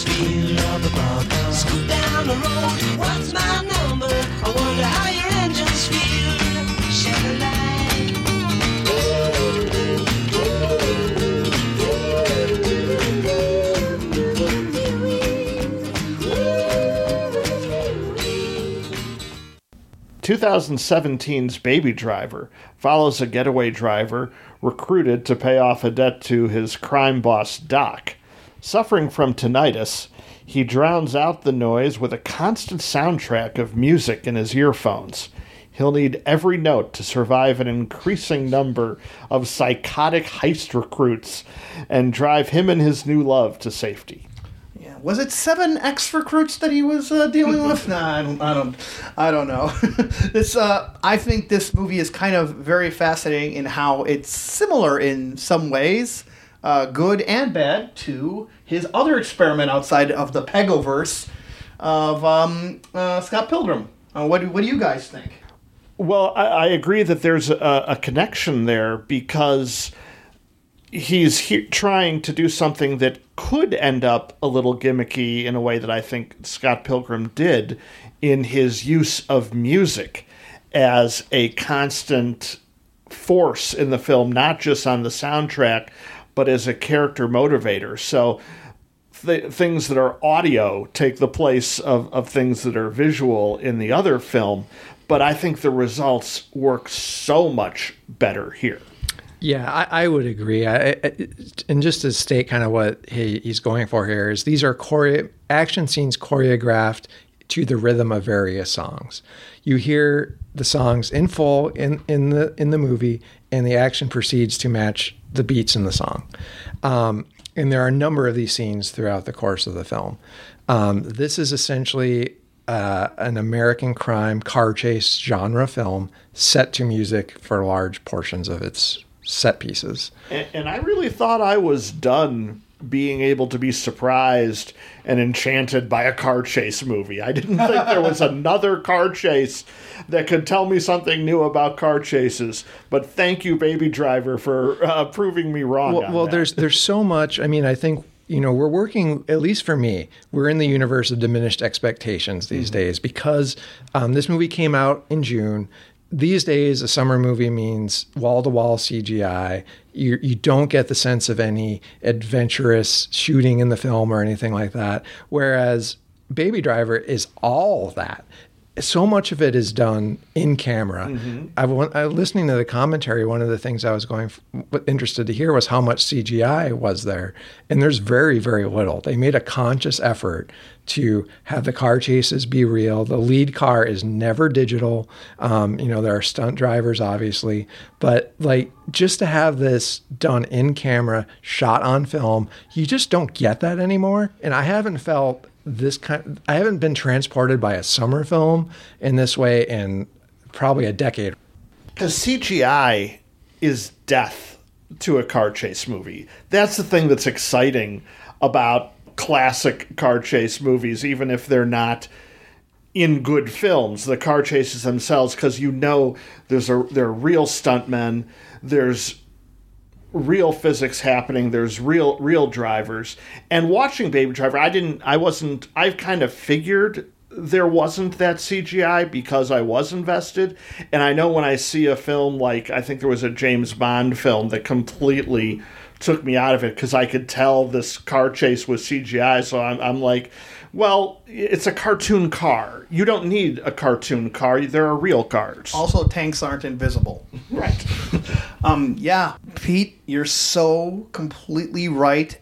Engines feel. Up above, scoot down the road. What's my number? I wonder how your engines feel. A light. 2017's Baby Driver follows a getaway driver recruited to pay off a debt to his crime boss, Doc. Suffering from tinnitus, he drowns out the noise with a constant soundtrack of music in his earphones. He'll need every note to survive an increasing number of psychotic heist recruits and drive him and his new love to safety. Yeah. Was it seven ex recruits that he was uh, dealing with? nah, I don't. I don't. I don't know. this. Uh, I think this movie is kind of very fascinating in how it's similar in some ways, uh, good and bad, to his other experiment outside of the Pegoverse of um, uh, Scott Pilgrim. Uh, what do What do you guys think? Well, I, I agree that there's a, a connection there because he's he, trying to do something that could end up a little gimmicky in a way that I think Scott Pilgrim did in his use of music as a constant force in the film, not just on the soundtrack, but as a character motivator. So th- things that are audio take the place of, of things that are visual in the other film, but I think the results work so much better here. Yeah, I, I would agree. I, I, and just to state kind of what he, he's going for here is these are action scenes choreographed to the rhythm of various songs. You hear the songs in full in, in the in the movie, and the action proceeds to match the beats in the song. Um, and there are a number of these scenes throughout the course of the film. Um, this is essentially uh, an American crime car chase genre film set to music for large portions of its set pieces. And, and I really thought I was done being able to be surprised and enchanted by a car chase movie. I didn't think there was another car chase that could tell me something new about car chases. But thank you, Baby Driver, for uh, proving me wrong. Well, well there's there's so much. I mean, I think you know we're working at least for me. We're in the universe of diminished expectations these Mm-hmm. days because um, this movie came out in June. These days, a summer movie means wall to wall CGI. You you don't get the sense of any adventurous shooting in the film or anything like that. Whereas Baby Driver is all that so much of it is done in camera. I, wa- I listening to the commentary. One of the things I was going f- interested to hear was how much CGI was there, and there's very very little. They made a conscious effort to have the car chases be real. The lead car is never digital. Um, you know there are stunt drivers obviously, but like just to have this done in camera, shot on film, you just don't get that anymore. And I haven't felt this kind I haven't been transported by a summer film in this way in probably a decade. Because CGI is death to a car chase movie. That's the thing that's exciting about classic car chase movies, even if they're not in good films. The car chases themselves, because you know there's a there are real stuntmen, there's real physics happening. There's real real drivers. And watching baby driver i didn't i wasn't i kind of figured there wasn't that cgi because i was invested. And i know when i see a film like i think there was a james bond film that completely took me out of it because i could tell this car chase was cgi so i'm, I'm like well it's a cartoon car. You don't need a cartoon car. There are real cars. Also, tanks aren't invisible. right. Um, yeah, Pete, you're so completely right.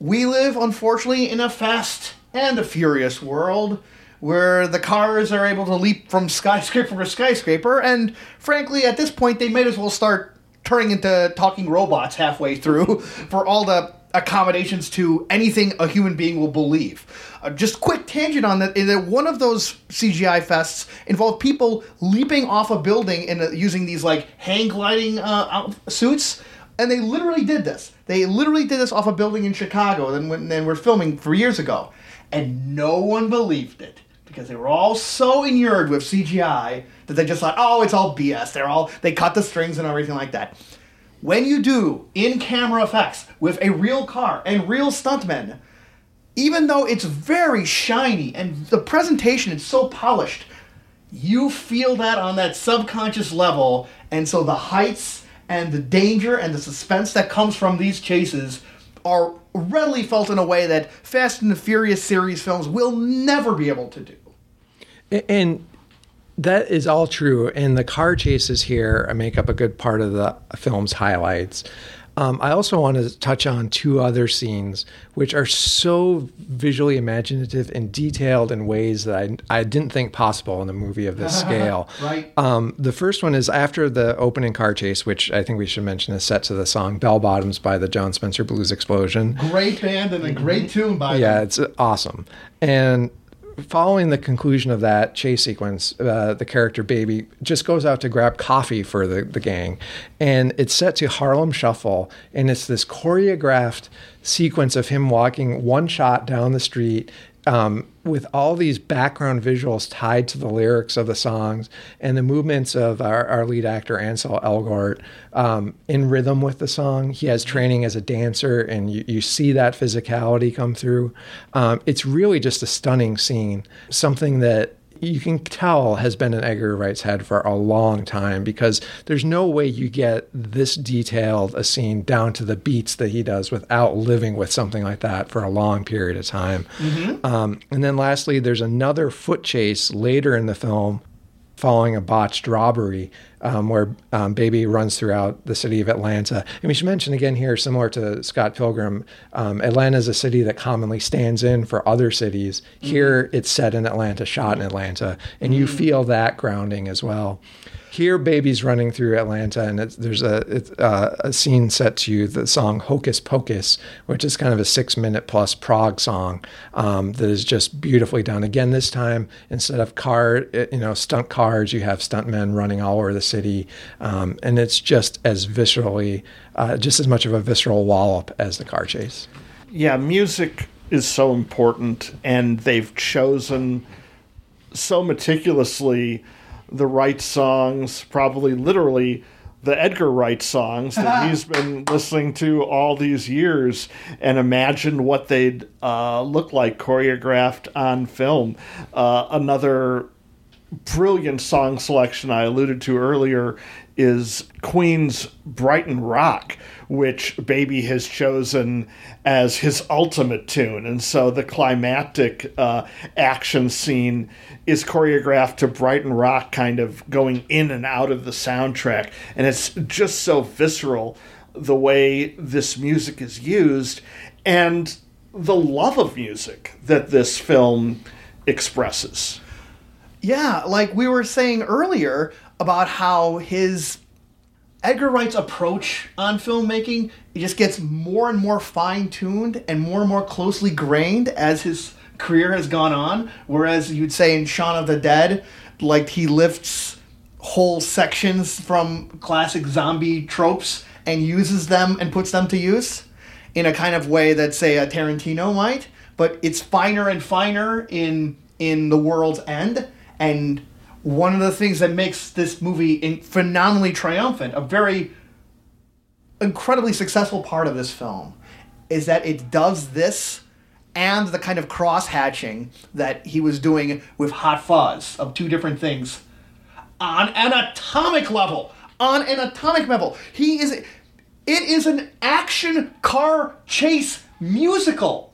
We live, unfortunately, in a fast and a furious world where the cars are able to leap from skyscraper to skyscraper, and frankly, at this point, they might as well start turning into talking robots halfway through for all the accommodations to anything a human being will believe. Uh, just quick tangent on that: is that one of those CGI fests involved people leaping off a building and uh, using these like hang gliding uh, suits, and they literally did this. They literally did this off a building in Chicago. Then when then we're filming for years ago, and no one believed it because they were all so inured with CGI that they just thought, oh, it's all BS. They're all they cut the strings and everything like that. When you do in camera effects with a real car and real stuntmen, even though it's very shiny and the presentation is so polished, you feel that on that subconscious level, and so the heights and the danger and the suspense that comes from these chases are readily felt in a way that Fast and the Furious series films will never be able to do. And that is all true. And the car chases here make up a good part of the film's highlights. Um, I also want to touch on two other scenes which are so visually imaginative and detailed in ways that I, I didn't think possible in a movie of this scale. Right. Um, the first one is after the opening car chase, which I think we should mention is set to the song Bell Bottoms by the Jon Spencer Blues Explosion. Great band and a great tune by Yeah, them. it's awesome. And following the conclusion of that chase sequence, uh, the character Baby just goes out to grab coffee for the, the gang. And it's set to Harlem Shuffle. And it's this choreographed sequence of him walking one shot down the street. Um, with all these background visuals tied to the lyrics of the songs and the movements of our, our lead actor Ansel Elgort um, in rhythm with the song. He has training as a dancer, and you, you see that physicality come through. Um, it's really just a stunning scene, something that you can tell has been in Edgar Wright's head for a long time because there's no way you get this detailed a scene down to the beats that he does without living with something like that for a long period of time. Um, and then lastly, there's another foot chase later in the film following a botched robbery um, where um, Baby runs throughout the city of Atlanta. And we should mention again here, similar to Scott Pilgrim, um, Atlanta is a city that commonly stands in for other cities. Here it's set in Atlanta, shot in Atlanta, and you feel that grounding as well. Here, babies running through Atlanta, and there's a, uh, a scene set to the song Hocus Pocus, which is kind of a six minute plus prog song um, that is just beautifully done. Again, this time, instead of car, uh, you know, stunt cars, you have stuntmen running all over the city. Um, and it's just as viscerally, uh, just as much of a visceral wallop as the car chase. yeah, music is so important, and they've chosen so meticulously the right songs, probably literally the Edgar Wright songs that he's been listening to all these years, and imagine what they'd uh, look like choreographed on film. Uh, another brilliant song selection I alluded to earlier is Queen's Brighton Rock, which Baby has chosen as his ultimate tune. And so the climactic uh, action scene is choreographed to Brighton Rock, kind of going in and out of the soundtrack. And it's just so visceral the way this music is used and the love of music that this film expresses. Yeah, like we were saying earlier about how his Edgar Wright's approach on filmmaking it just gets more and more fine tuned and more and more closely grained as his career has gone on. Whereas you'd say in Shaun of the Dead, like he lifts whole sections from classic zombie tropes and uses them and puts them to use in a kind of way that say a Tarantino might, but it's finer and finer in in the world's end and one of the things that makes this movie phenomenally triumphant, a very incredibly successful part of this film, is that it does this and the kind of cross hatching that he was doing with Hot Fuzz of two different things on an atomic level. On an atomic level. He is. It is an action car chase musical.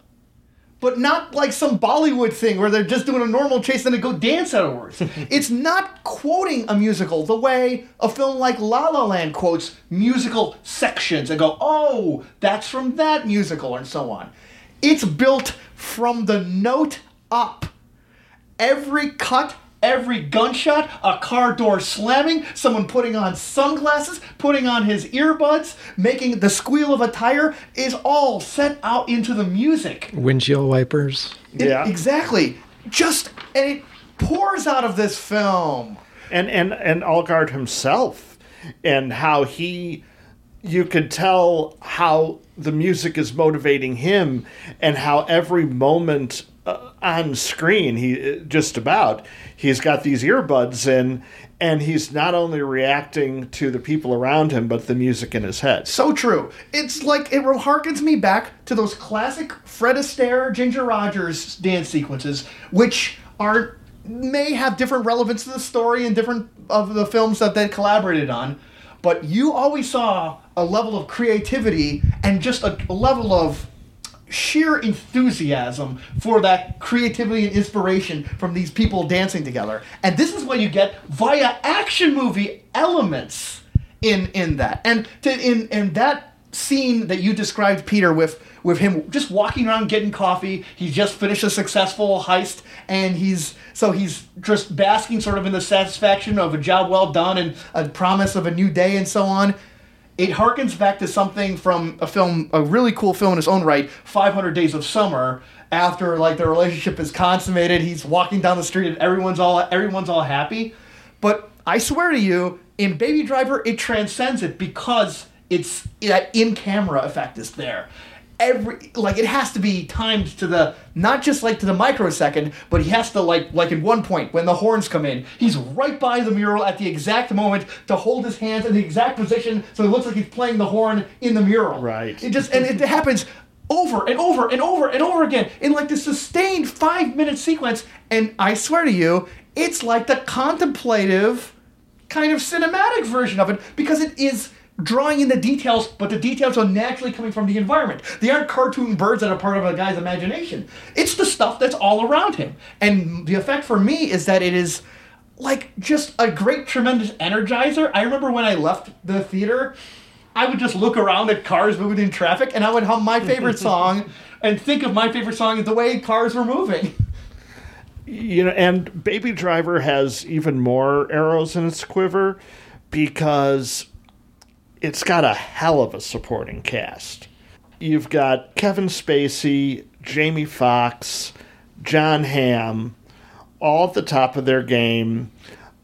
But not like some Bollywood thing where they're just doing a normal chase and they go dance afterwards. it's not quoting a musical the way a film like La La Land quotes musical sections and go, oh, that's from that musical, and so on. It's built from the note up every cut, every gunshot, a car door slamming, someone putting on sunglasses, putting on his earbuds, making the squeal of a tire is all set out into the music. Windshield wipers. It- Yeah. exactly. Just and it pours out of this film. and and and Elgort himself and how he you could tell how the music is motivating him and how every moment on screen he uh, just about he's got these earbuds in and he's not only reacting to the people around him but the music in his head So true. It's like it harkens me back to those classic Fred Astaire, Ginger Rogers dance sequences, which are may have different relevance to the story and different of the films that they collaborated on. But you always saw a level of creativity and just a level of sheer enthusiasm for that creativity and inspiration from these people dancing together. And this is what you get via action movie elements in in that. And to, in in that scene that you described Peter with with him just walking around getting coffee, he just finished a successful heist and he's so he's just basking sort of in the satisfaction of a job well done and a promise of a new day and so on it harkens back to something from a film, a really cool film in its own right, 500 Days of Summer. After like the relationship is consummated, he's walking down the street and everyone's all everyone's all happy. But I swear to you, in Baby Driver, it transcends it because it's that in camera effect is there. Every like it has to be timed to the not just like to the microsecond, but he has to like like in one point when the horns come in, he's right by the mural at the exact moment to hold his hands in the exact position so it looks like he's playing the horn in the mural. Right. It just and it happens over and over and over and over again in like this sustained five minute sequence. And I swear to you, it's like the contemplative kind of cinematic version of it because it is drawing in the details, but the details are naturally coming from the environment. They aren't cartoon birds that are part of a guy's imagination. It's the stuff that's all around him. And the effect for me is that it is like just a great, tremendous energizer. I remember when I left the theater, I would just look around at cars moving in traffic and I would hum my favorite song and think of my favorite song as the way cars were moving. you know, and Baby Driver has even more arrows in its quiver because it's got a hell of a supporting cast. You've got Kevin Spacey, Jamie Foxx, Jon Hamm, all at the top of their game,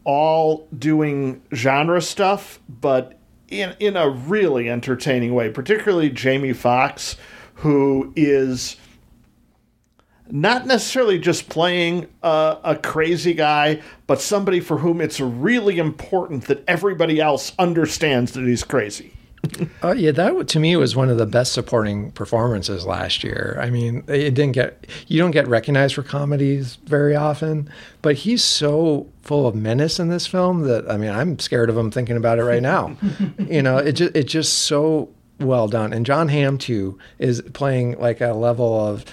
all doing genre stuff, but in in a really entertaining way. Particularly Jamie Foxx, who is not necessarily just playing a, a crazy guy, but somebody for whom it's really important that everybody else understands that he's crazy. Uh, yeah, that to me was one of the best supporting performances last year. I mean, it didn't get you don't get recognized for comedies very often, but he's so full of menace in this film that I mean, I'm scared of him thinking about it right now. you know, it just it's just so well done, and Jon Hamm too is playing like a level of.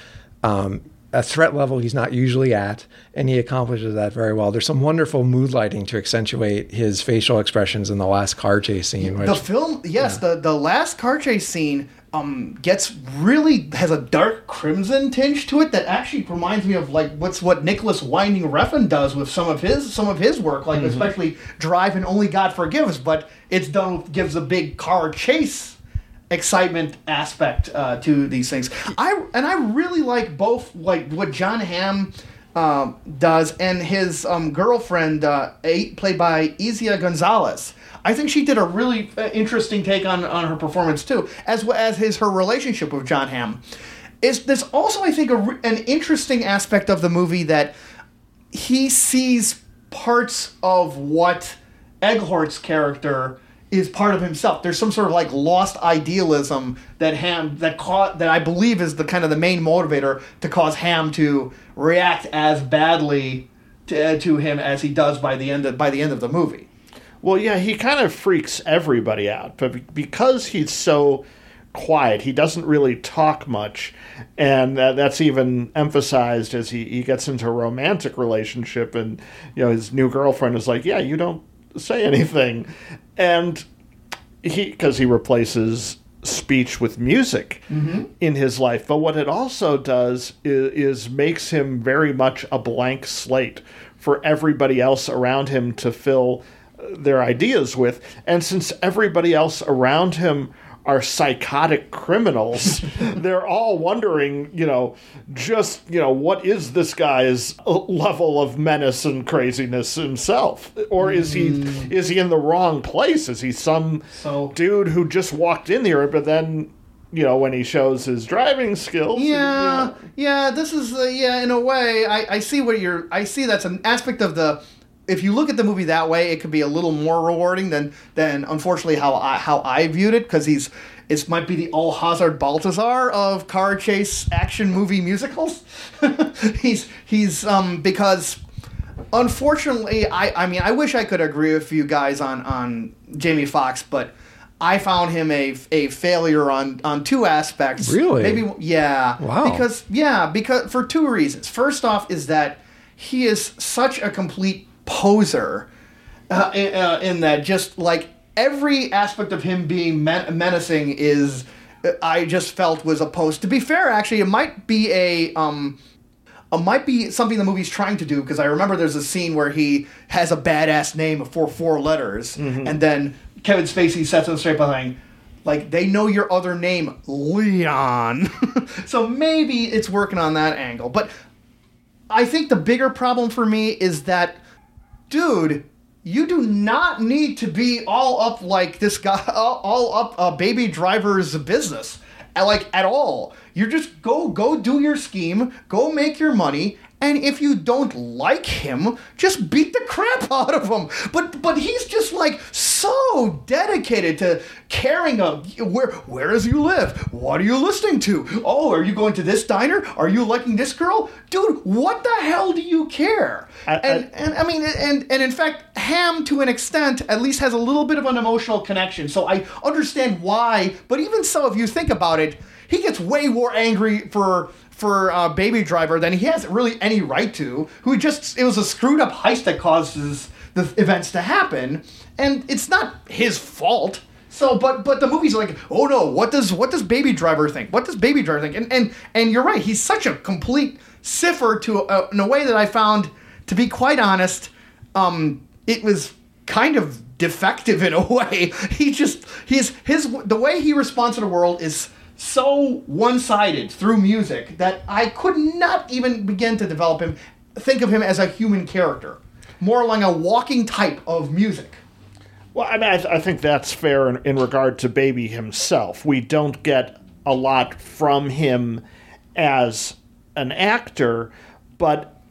Um, a threat level he's not usually at, and he accomplishes that very well. There's some wonderful mood lighting to accentuate his facial expressions in the last car chase scene. Which, The film, yes, the the last car chase scene um gets really has a dark crimson tinge to it that actually reminds me of like what's what Nicolas Winding Refn does with some of his some of his work, like especially Drive and Only God Forgives, but it's done gives a big car chase excitement aspect uh, to these things. I and I really like both like what Jon Hamm um, does and his um, girlfriend, uh, a- played by Eiza Gonzalez. I think she did a really uh, interesting take on, on her performance too, as well as his her relationship with Jon Hamm. Is there's also I think a, an interesting aspect of the movie that he sees parts of what Elgort's character is part of himself. There's some sort of like lost idealism that Hamm that caught that I believe is the kind of the main motivator to cause Hamm to react as badly to, uh, to him as he does by the end of by the end of the movie. Well, yeah, he kind of freaks everybody out, but because he's so quiet, he doesn't really talk much, and that, that's even emphasized as he, he gets into a romantic relationship, and you know his new girlfriend is like, "Yeah, you don't say anything," and he because he replaces speech with music in his life. But what it also does is, is makes him very much a blank slate for everybody else around him to fill uh, their ideas with. And since everybody else around him are psychotic criminals, they're all wondering, you know, just, you know, what is this guy's level of menace and craziness himself? Or is he is he in the wrong place? Is he some So- dude who just walked in here but then you know when he shows his driving skills Yeah, yeah. This is uh, yeah. In a way, I, I see what you're. I see that's an aspect of the. If you look at the movie that way, it could be a little more rewarding than than unfortunately how I how I viewed it because he's it might be the Au Hasard Balthazar of car chase action movie musicals. he's he's um because unfortunately I I mean I wish I could agree with you guys on on Jamie Foxx, but. I found him a, a failure on, on two aspects. Really? Maybe yeah. Wow. Because yeah, because for two reasons. First off, is that he is such a complete poser, uh, in, uh, in that just like every aspect of him being men- menacing is, uh, I just felt was a opposed. To be fair, actually, it might be a um. It might be something the movie's trying to do because I remember there's a scene where he has a badass name for four letters, and then Kevin Spacey sets him straight by saying, like they know your other name, Leon. so maybe it's working on that angle. But I think the bigger problem for me is that, dude, you do not need to be all up like this guy, all up a baby driver's business, uh, like at all. You just go go do your scheme, go make your money, And if you don't like him, just beat the crap out of him. But but he's just like so dedicated to caring of where where does you live? What are you listening to? Oh, are you going to this diner? Are you liking this girl? Dude, what the hell do you care? I- and and I mean and and in fact, Hamm to an extent at least has a little bit of an emotional connection. So I understand why, but even so if you think about it, he gets way more angry for for uh, Baby Driver than he has really any right to. Who just it was a screwed up heist that causes the events to happen, and it's not his fault. So, but but the movie's like, oh no, what does what does Baby Driver think? What does Baby Driver think? And and and you're right, he's such a complete cipher to uh, in a way that I found, to be quite honest, um, it was kind of defective in a way. He just he's his the way he responds to the world is so one-sided through music that I could not even begin to develop him, think of him as a human character, more like a walking type of music. Well, I mean, I, th- I think that's fair in, in regard to Baby himself. We don't get a lot from him as an actor, but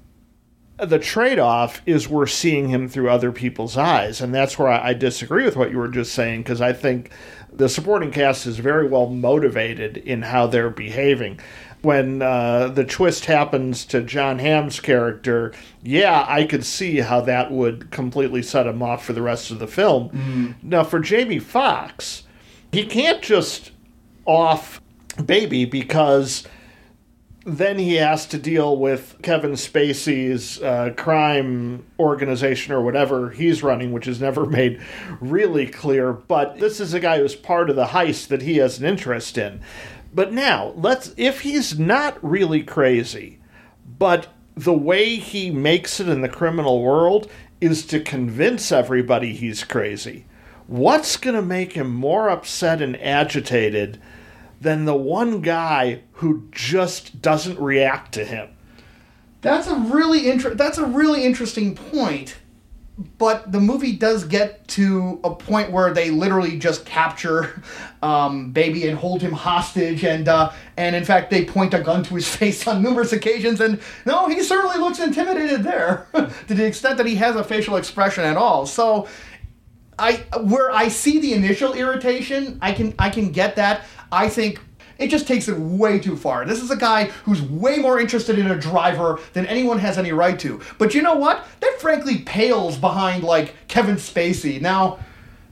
the trade off is we're seeing him through other people's eyes. And that's where I, I disagree with what you were just saying, because I think the supporting cast is very well motivated in how they're behaving. When uh, the twist happens to Jon Hamm's character, yeah, I could see how that would completely set him off for the rest of the film. Now, for Jamie Foxx, he can't just off Baby because then he has to deal with Kevin Spacey's uh, crime organization or whatever he's running, which is never made really clear. But this is a guy who's part of the heist that he has an interest in. But now, let's if he's not really crazy, but the way he makes it in the criminal world is to convince everybody he's crazy. What's going to make him more upset and agitated than the one guy who just doesn't react to him? That's a really inter- that's a really interesting point. But the movie does get to a point where they literally just capture um, baby and hold him hostage, and uh, and in fact they point a gun to his face on numerous occasions. And no, he certainly looks intimidated there, to the extent that he has a facial expression at all. So I where I see the initial irritation, I can I can get that. I think it just takes it way too far. This is a guy who's way more interested in a driver than anyone has any right to. But you know what? That frankly pales behind like Kevin Spacey. Now,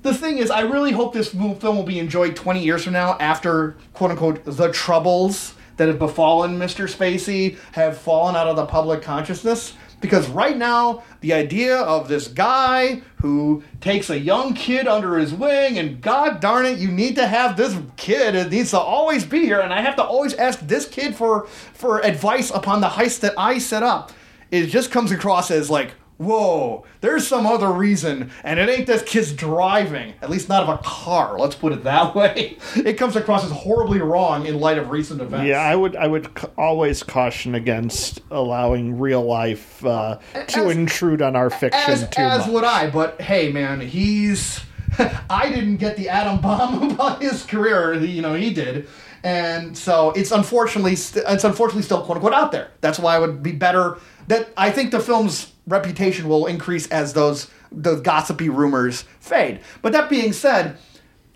the thing is, I really hope this film will be enjoyed 20 years from now after quote unquote the troubles that have befallen Mr. Spacey have fallen out of the public consciousness. Because right now, the idea of this guy who takes a young kid under his wing, and god darn it, you need to have this kid. It needs to always be here, and I have to always ask this kid for for advice upon the heist that I set up. It just comes across as like, whoa, there's some other reason, and it ain't this kid's driving. At least not of a car. Let's put it that way. It comes across as horribly wrong in light of recent events. Yeah, I would I would c- always caution against allowing real life uh, to As- intrude on our fiction as, too as much. would I. But hey, man, he's. I didn't get the atom bomb about his career. You know, he did, and so it's unfortunately it's unfortunately still quote unquote out there. That's why it would be better that I think the film's reputation will increase as those those gossipy rumors fade. But that being said,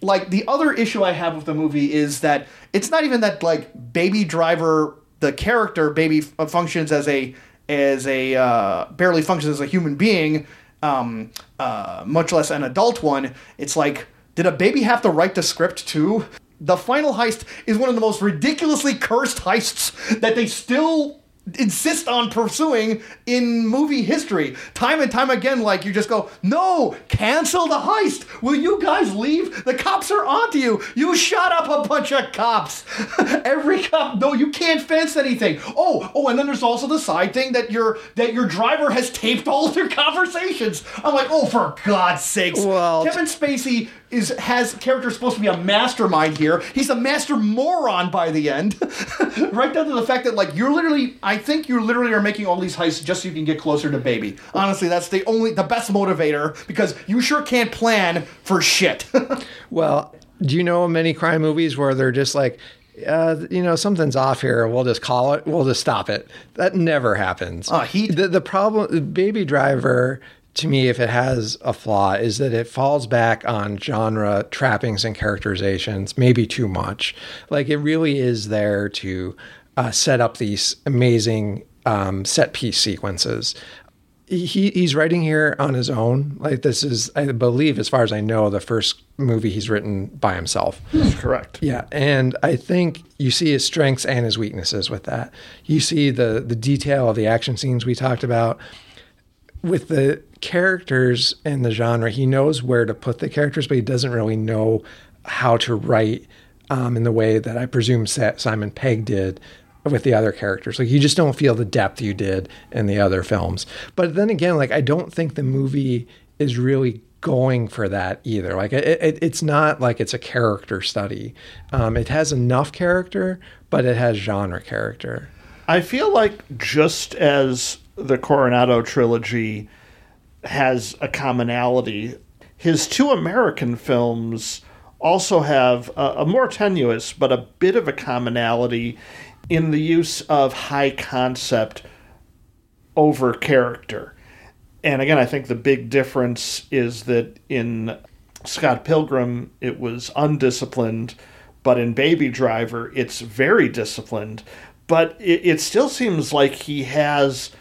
like the other issue I have with the movie is that it's not even that like Baby Driver, the character Baby functions as a as a uh, barely functions as a human being, um, uh, much less an adult one. It's like, did a baby have to write the script too? The final heist is one of the most ridiculously cursed heists that they still insist on pursuing in movie history. Time and time again, like you just go, no, cancel the heist. Will you guys leave? The cops are onto you. You shot up a bunch of cops. Every cop, no, you can't fence anything. Oh, oh, and then there's also the side thing that your that your driver has taped all their conversations. I'm like, oh, for God's sakes. Well, Kevin Spacey is has character supposed to be a mastermind here. He's a master moron by the end. right down to the fact that like you're literally I think you literally are making all these heists just so you can get closer to baby. Honestly, that's the only the best motivator because you sure can't plan for shit. Well, do you know many crime movies where they're just like, uh, you know, something's off here. We'll just call it. We'll just stop it. That never happens. Uh, he- the the problem, Baby Driver, to me, if it has a flaw, is that it falls back on genre trappings and characterizations, maybe too much. Like it really is there to uh, set up these amazing um, set piece sequences. He he's writing here on his own. Like this is, I believe, as far as I know, the first movie he's written by himself. Correct. Yeah, and I think you see his strengths and his weaknesses with that. You see the the detail of the action scenes we talked about with the characters and the genre. He knows where to put the characters, but he doesn't really know how to write um, in the way that I presume Simon Pegg did with the other characters. Like you just don't feel the depth you did in the other films. But then again, like I don't think the movie is really going for that either. Like it, it, it's not like it's a character study. Um, it has enough character, but it has genre character. I feel like just as the Cornetto trilogy has a commonality, his two American films also have a, a more tenuous but a bit of a commonality in the use of high concept over character. And again, I think the big difference is that in Scott Pilgrim, it was undisciplined, but in Baby Driver, it's very disciplined. But it, it still seems like he has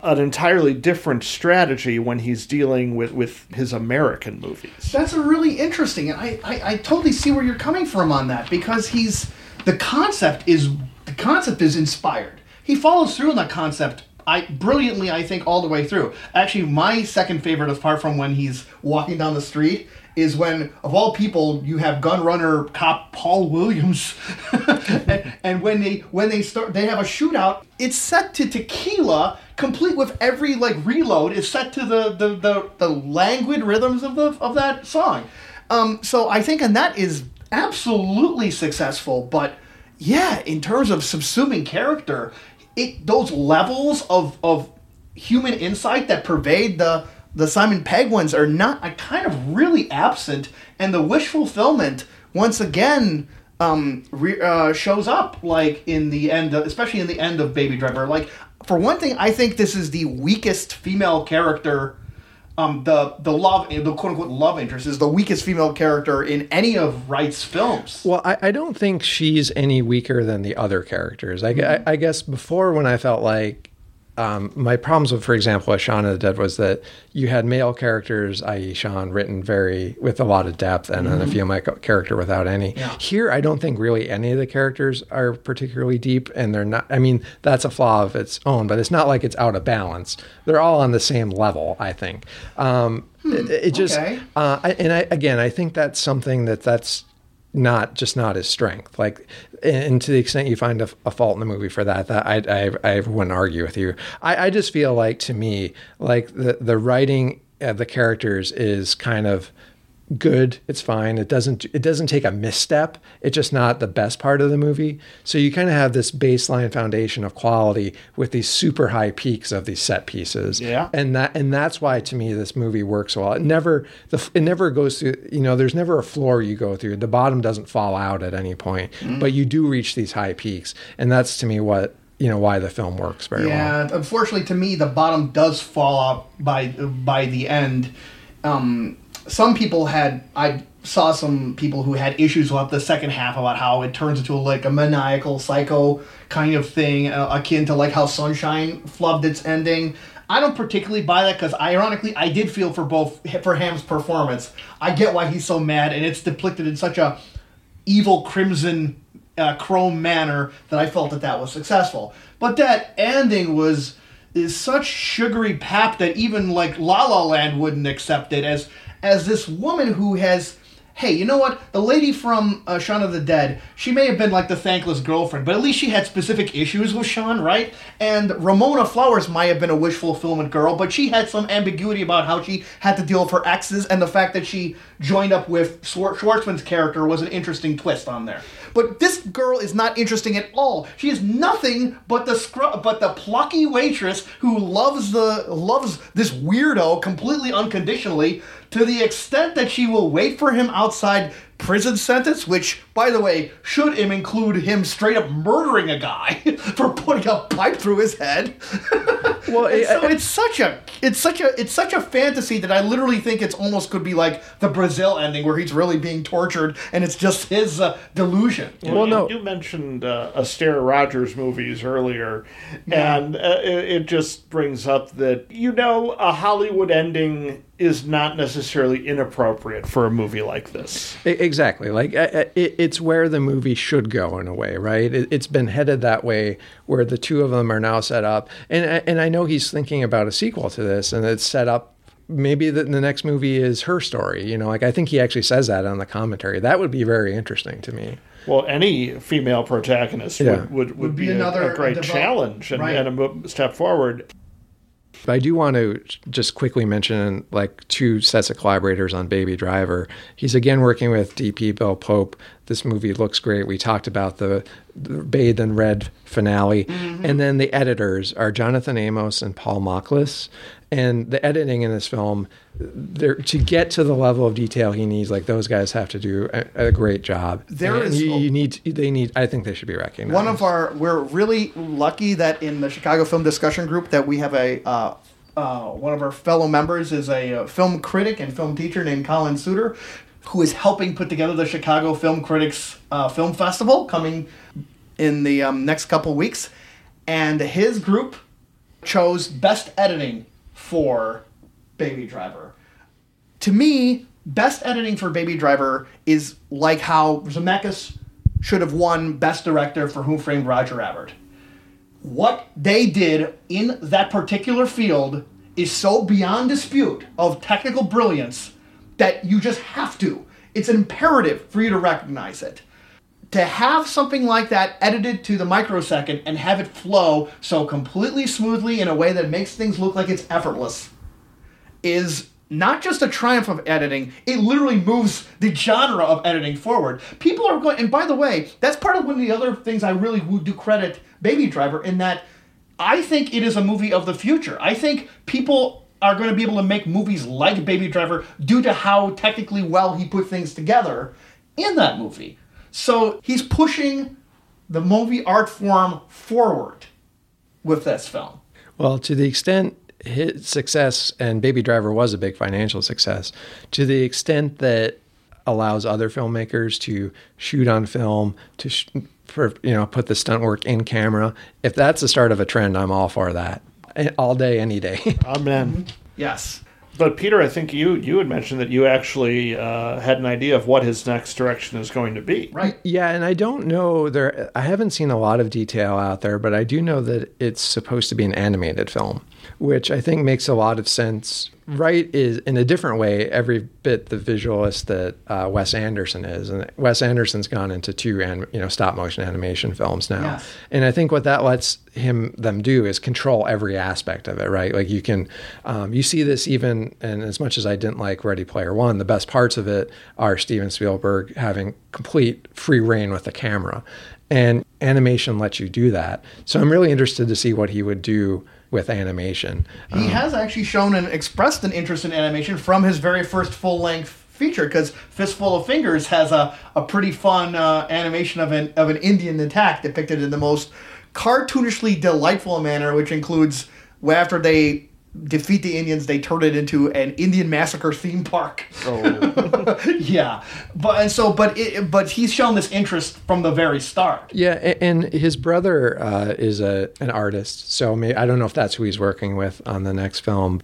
an entirely different strategy when he's dealing with, with his American movies. That's a really interesting. and I, I I totally see where you're coming from on that because he's the concept is the concept is inspired. He follows through on that concept. I brilliantly, I think, all the way through. Actually, my second favorite, apart from when he's walking down the street, is when, of all people, you have gun runner cop Paul Williams, and, and when they when they start, they have a shootout. It's set to tequila, complete with every like reload is set to the the the, the languid rhythms of the of that song. Um, so I think, and that is absolutely successful. But yeah, in terms of subsuming character, it those levels of of human insight that pervade the the Simon Pegg ones are not are kind of really absent, and the wish fulfillment once again um, re, uh, shows up like in the end, of, especially in the end of Baby Driver. Like for one thing, I think this is the weakest female character. Um, the the love the quote unquote love interest is the weakest female character in any of Wright's films. Well, I, I don't think she's any weaker than the other characters. I, I, I guess before when I felt like um, my problems with, for example, with Shaun of the Dead was that you had male characters, i.e., Sean, written very with a lot of depth, and then a female character without any. Here, I don't think really any of the characters are particularly deep, and they're not. I mean, that's a flaw of its own, but it's not like it's out of balance. They're all on the same level, I think. Um, it, it just, okay. uh, I, and I again, I think that's something that that's not just not his strength. Like, and to the extent you find a, a fault in the movie for that, that I, I, I wouldn't argue with you. I, I just feel like to me, like the the writing of the characters is kind of good it's fine. It doesn't it doesn't take a misstep. It's just not the best part of the movie. So you kind of have this baseline foundation of quality with these super high peaks of these set pieces. Yeah. and that and that's why to me this movie works well it never the it never goes through you know there's never a floor you go through. The bottom doesn't fall out at any point but you do reach these high peaks. And that's to me what you know why the film works very well. Yeah, unfortunately to me, the bottom does fall out by by the end. Um, some people had I saw some people who had issues with the second half about how it turns into like a maniacal psycho kind of thing, uh, akin to like how Sunshine flubbed its ending. I don't particularly buy that because, ironically, I did feel for both for Hamm's performance. I get why he's so mad, and it's depicted in such a evil crimson uh, chrome manner that I felt that that was successful. But that ending was is such sugary pap that even like La La Land wouldn't accept it as as this woman who has. Hey, you know what? The lady from uh, Shaun of the Dead, she may have been like the thankless girlfriend, but at least she had specific issues with Sean, right? And Ramona Flowers might have been a wish fulfillment girl, but she had some ambiguity about how she had to deal with her exes, and the fact that she joined up with Schwar- Schwartzman's character was an interesting twist on there. But this girl is not interesting at all. She is nothing but the scru- but the plucky waitress who loves the loves this weirdo completely unconditionally to the extent that she will wait for him outside prison sentence, which, by the way, should him include him straight up murdering a guy for putting a pipe through his head. Well, it- so it's such a it's such a it's such a fantasy that I literally think it's almost could be like the Brazil ending where he's really being tortured and it's just his uh, delusion. Well, you, no. you mentioned uh, Astaire Rogers movies earlier, and uh, it, it just brings up that you know a Hollywood ending is not necessarily inappropriate for a movie like this. Exactly. Like it, it's where the movie should go in a way, right? It, it's been headed that way, where the two of them are now set up, and and I know he's thinking about a sequel to this, and it's set up. Maybe the, the next movie is her story. You know, like I think he actually says that on the commentary. That would be very interesting to me. Well, any female protagonist Yeah. would, would, would, be be, another a, great develop- challenge and, right. and a step forward. But I do want to just quickly mention like two sets of collaborators on Baby Driver. He's again working with DP Bill Pope. This movie looks great. We talked about the, the Bathed in Red finale. Mm-hmm. And then the editors are Jonathan Amos and Paul Machliss. And the editing in this film, there to get to the level of detail he needs, like those guys have to do a, a great job. There and is- you, you need they need I think they should be recognized. One of our we're really lucky that in the Chicago Film Discussion Group that we have a uh, uh, one of our fellow members is a uh, film critic and film teacher named Colin Suter, who is helping put together the Chicago Film Critics uh, Film Festival coming in the um, next couple weeks, and his group chose best editing for Baby Driver to me, best editing for Baby Driver is like how Zemeckis should have won Best Director for Who Framed Roger Rabbit. What they did in that particular field is so beyond dispute of technical brilliance that you just have to. It's imperative for you to recognize it. To have something like that edited to the microsecond and have it flow so completely smoothly in a way that makes things look like it's effortless is not just a triumph of editing, it literally moves the genre of editing forward. People are going, and by the way, that's part of one of the other things I really would do credit Baby Driver in that I think it is a movie of the future. I think people are going to be able to make movies like Baby Driver due to how technically well he put things together in that movie. So he's pushing the movie art form forward with this film. Well, to the extent his success and Baby Driver was a big financial success, to the extent that allows other filmmakers to shoot on film, to sh- for, you know put the stunt work in camera. If that's the start of a trend, I'm all for that. All day, any day. Amen. Yes. But Peter, I think you you had mentioned that you actually uh, had an idea of what his next direction is going to be. Right. Yeah, and I don't know there. I haven't seen a lot of detail out there, but I do know that it's supposed to be an animated film, which I think makes a lot of sense. Wright is in a different way every bit the visualist that uh, Wes Anderson is, and Wes Anderson's gone into two and you know stop motion animation films now, Yes. and I think what that lets him them do is control every aspect of it, right? Like you can, um, you see this even, and as much as I didn't like Ready Player One, the best parts of it are Steven Spielberg having complete free rein with the camera, and animation lets you do that. So I'm really interested to see what he would do with animation. He has actually shown and expressed an interest in animation from his very first full length feature because Fistful of Fingers has a, a pretty fun uh, animation of an, of an Indian attack depicted in the most cartoonishly delightful manner, which includes after they defeat the Indians, they turn it into an Indian massacre theme park. Oh, yeah, but and so but it, but he's shown this interest from the very start. Yeah, a- and his brother uh, is a an artist, so may I don't know if that's who he's working with on the next film.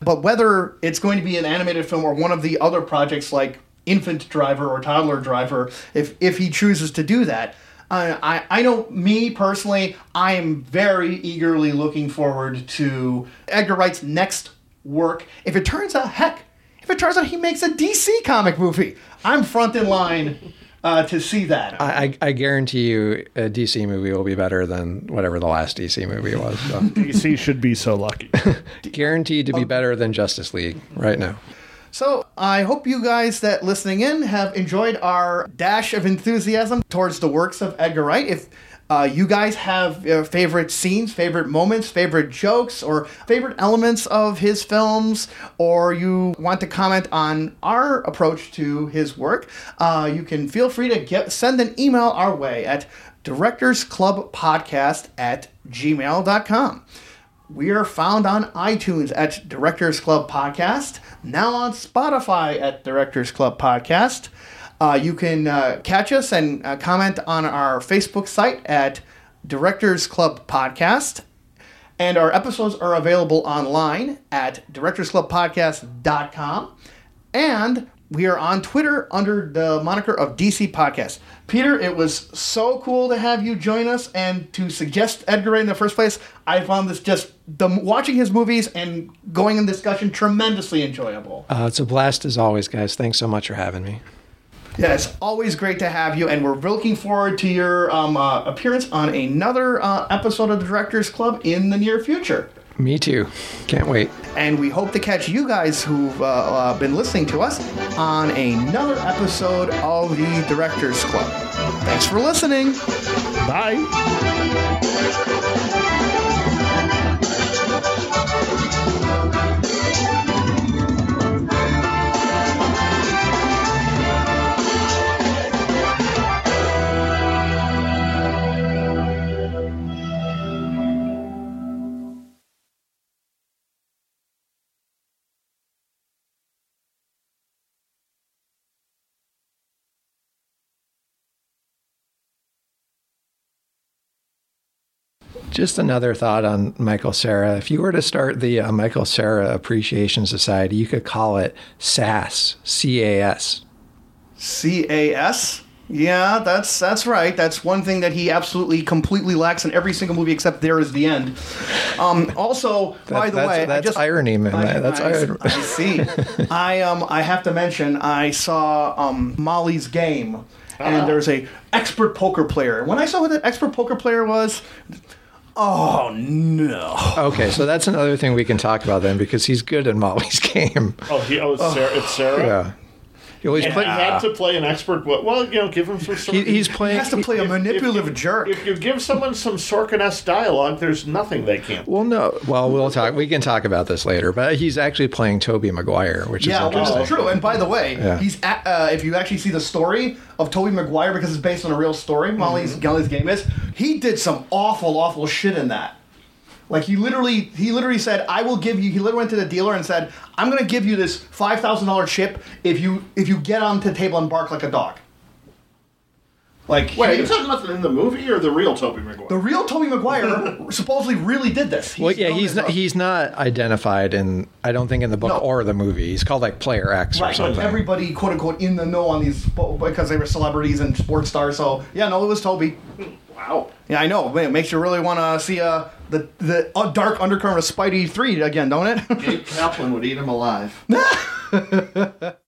But whether it's going to be an animated film or one of the other projects like Infant Driver or Toddler Driver, if if he chooses to do that, I I, I know me personally, I am very eagerly looking forward to Edgar Wright's next work. If it turns out, heck, if it turns out he makes a DC comic movie, I'm front in line uh, to see that. I, I, I guarantee you, a DC movie will be better than whatever the last DC movie was. So. DC should be so lucky. Guaranteed to be better than Justice League right now. So I hope you guys that listening in have enjoyed our dash of enthusiasm towards the works of Edgar Wright. If uh, you guys have uh, favorite scenes, favorite moments, favorite jokes, or favorite elements of his films, or you want to comment on our approach to his work, uh, you can feel free to get send an email our way at directorsclubpodcast at gmail.com. We are found on iTunes at Directors Club Podcast, now on Spotify at Directors Club Podcast. Uh, you can uh, catch us and uh, comment on our Facebook site at Directors Club Podcast. And our episodes are available online at directorsclubpodcast.com. And we are on Twitter under the moniker of DC Podcast. Peter, it was so cool to have you join us and to suggest Edgar Wright in the first place. I found this just the watching his movies and going in discussion tremendously enjoyable. Uh, it's a blast as always, guys. Thanks so much for having me. Yeah, it's always great to have you, and we're looking forward to your um, uh, appearance on another uh, episode of the Directors Club in the near future. Me too. Can't wait. And we hope to catch you guys who've uh, uh, been listening to us on another episode of the Directors Club. Thanks for listening. Bye. Just another thought on Michael Cera. If you were to start the uh, Michael Cera Appreciation Society, you could call it SAS, C A S. C A S. Yeah, that's that's right. That's one thing that he absolutely completely lacks in every single movie except There Is the End. Um, also, by the that's, way, I that's just irony, man. I, that's I, irony. I see. I um I have to mention I saw um Molly's Game, and there's a expert poker player. When I saw who the expert poker player was, oh no. Okay, so that's another thing we can talk about then because he's good in Molly's game. Oh, he, oh, it's Cera. It's Cera. Yeah. He always And play, he had to play an expert. Well, well, you know, give him some. Sort he, he's playing. He has to play a manipulative if, jerk. If you give someone some Sorkin-esque dialogue, there's nothing they can't. well, no. Well, we'll talk. We can talk about this later. But he's actually playing Tobey Maguire, which Yeah, is interesting. well, true. And by the way, Yeah. he's at, uh, if you actually see the story of Tobey Maguire because it's based on a real story, Molly's Molly's game is he did some awful, awful shit in that. Like he literally, he literally said, "I will give you." He literally went to the dealer and said, "I'm going to give you this five thousand dollar chip if you if you get onto the table and bark like a dog." Like Wait, are you talking about in the movie or the real Tobey Maguire? the real Tobey Maguire supposedly really did this. Well, yeah, he's not, a- he's not identified in. I don't think in the book No. or the movie. He's called like Player X or Right, but something. everybody, quote unquote, in the know on these because they were celebrities and sports stars. So yeah, no, it was Tobey. wow. Yeah, I know. Man, it makes you really want to see uh, the the uh, dark undercurrent of Spidey three again, don't it? Gabe Kaplan would eat him alive.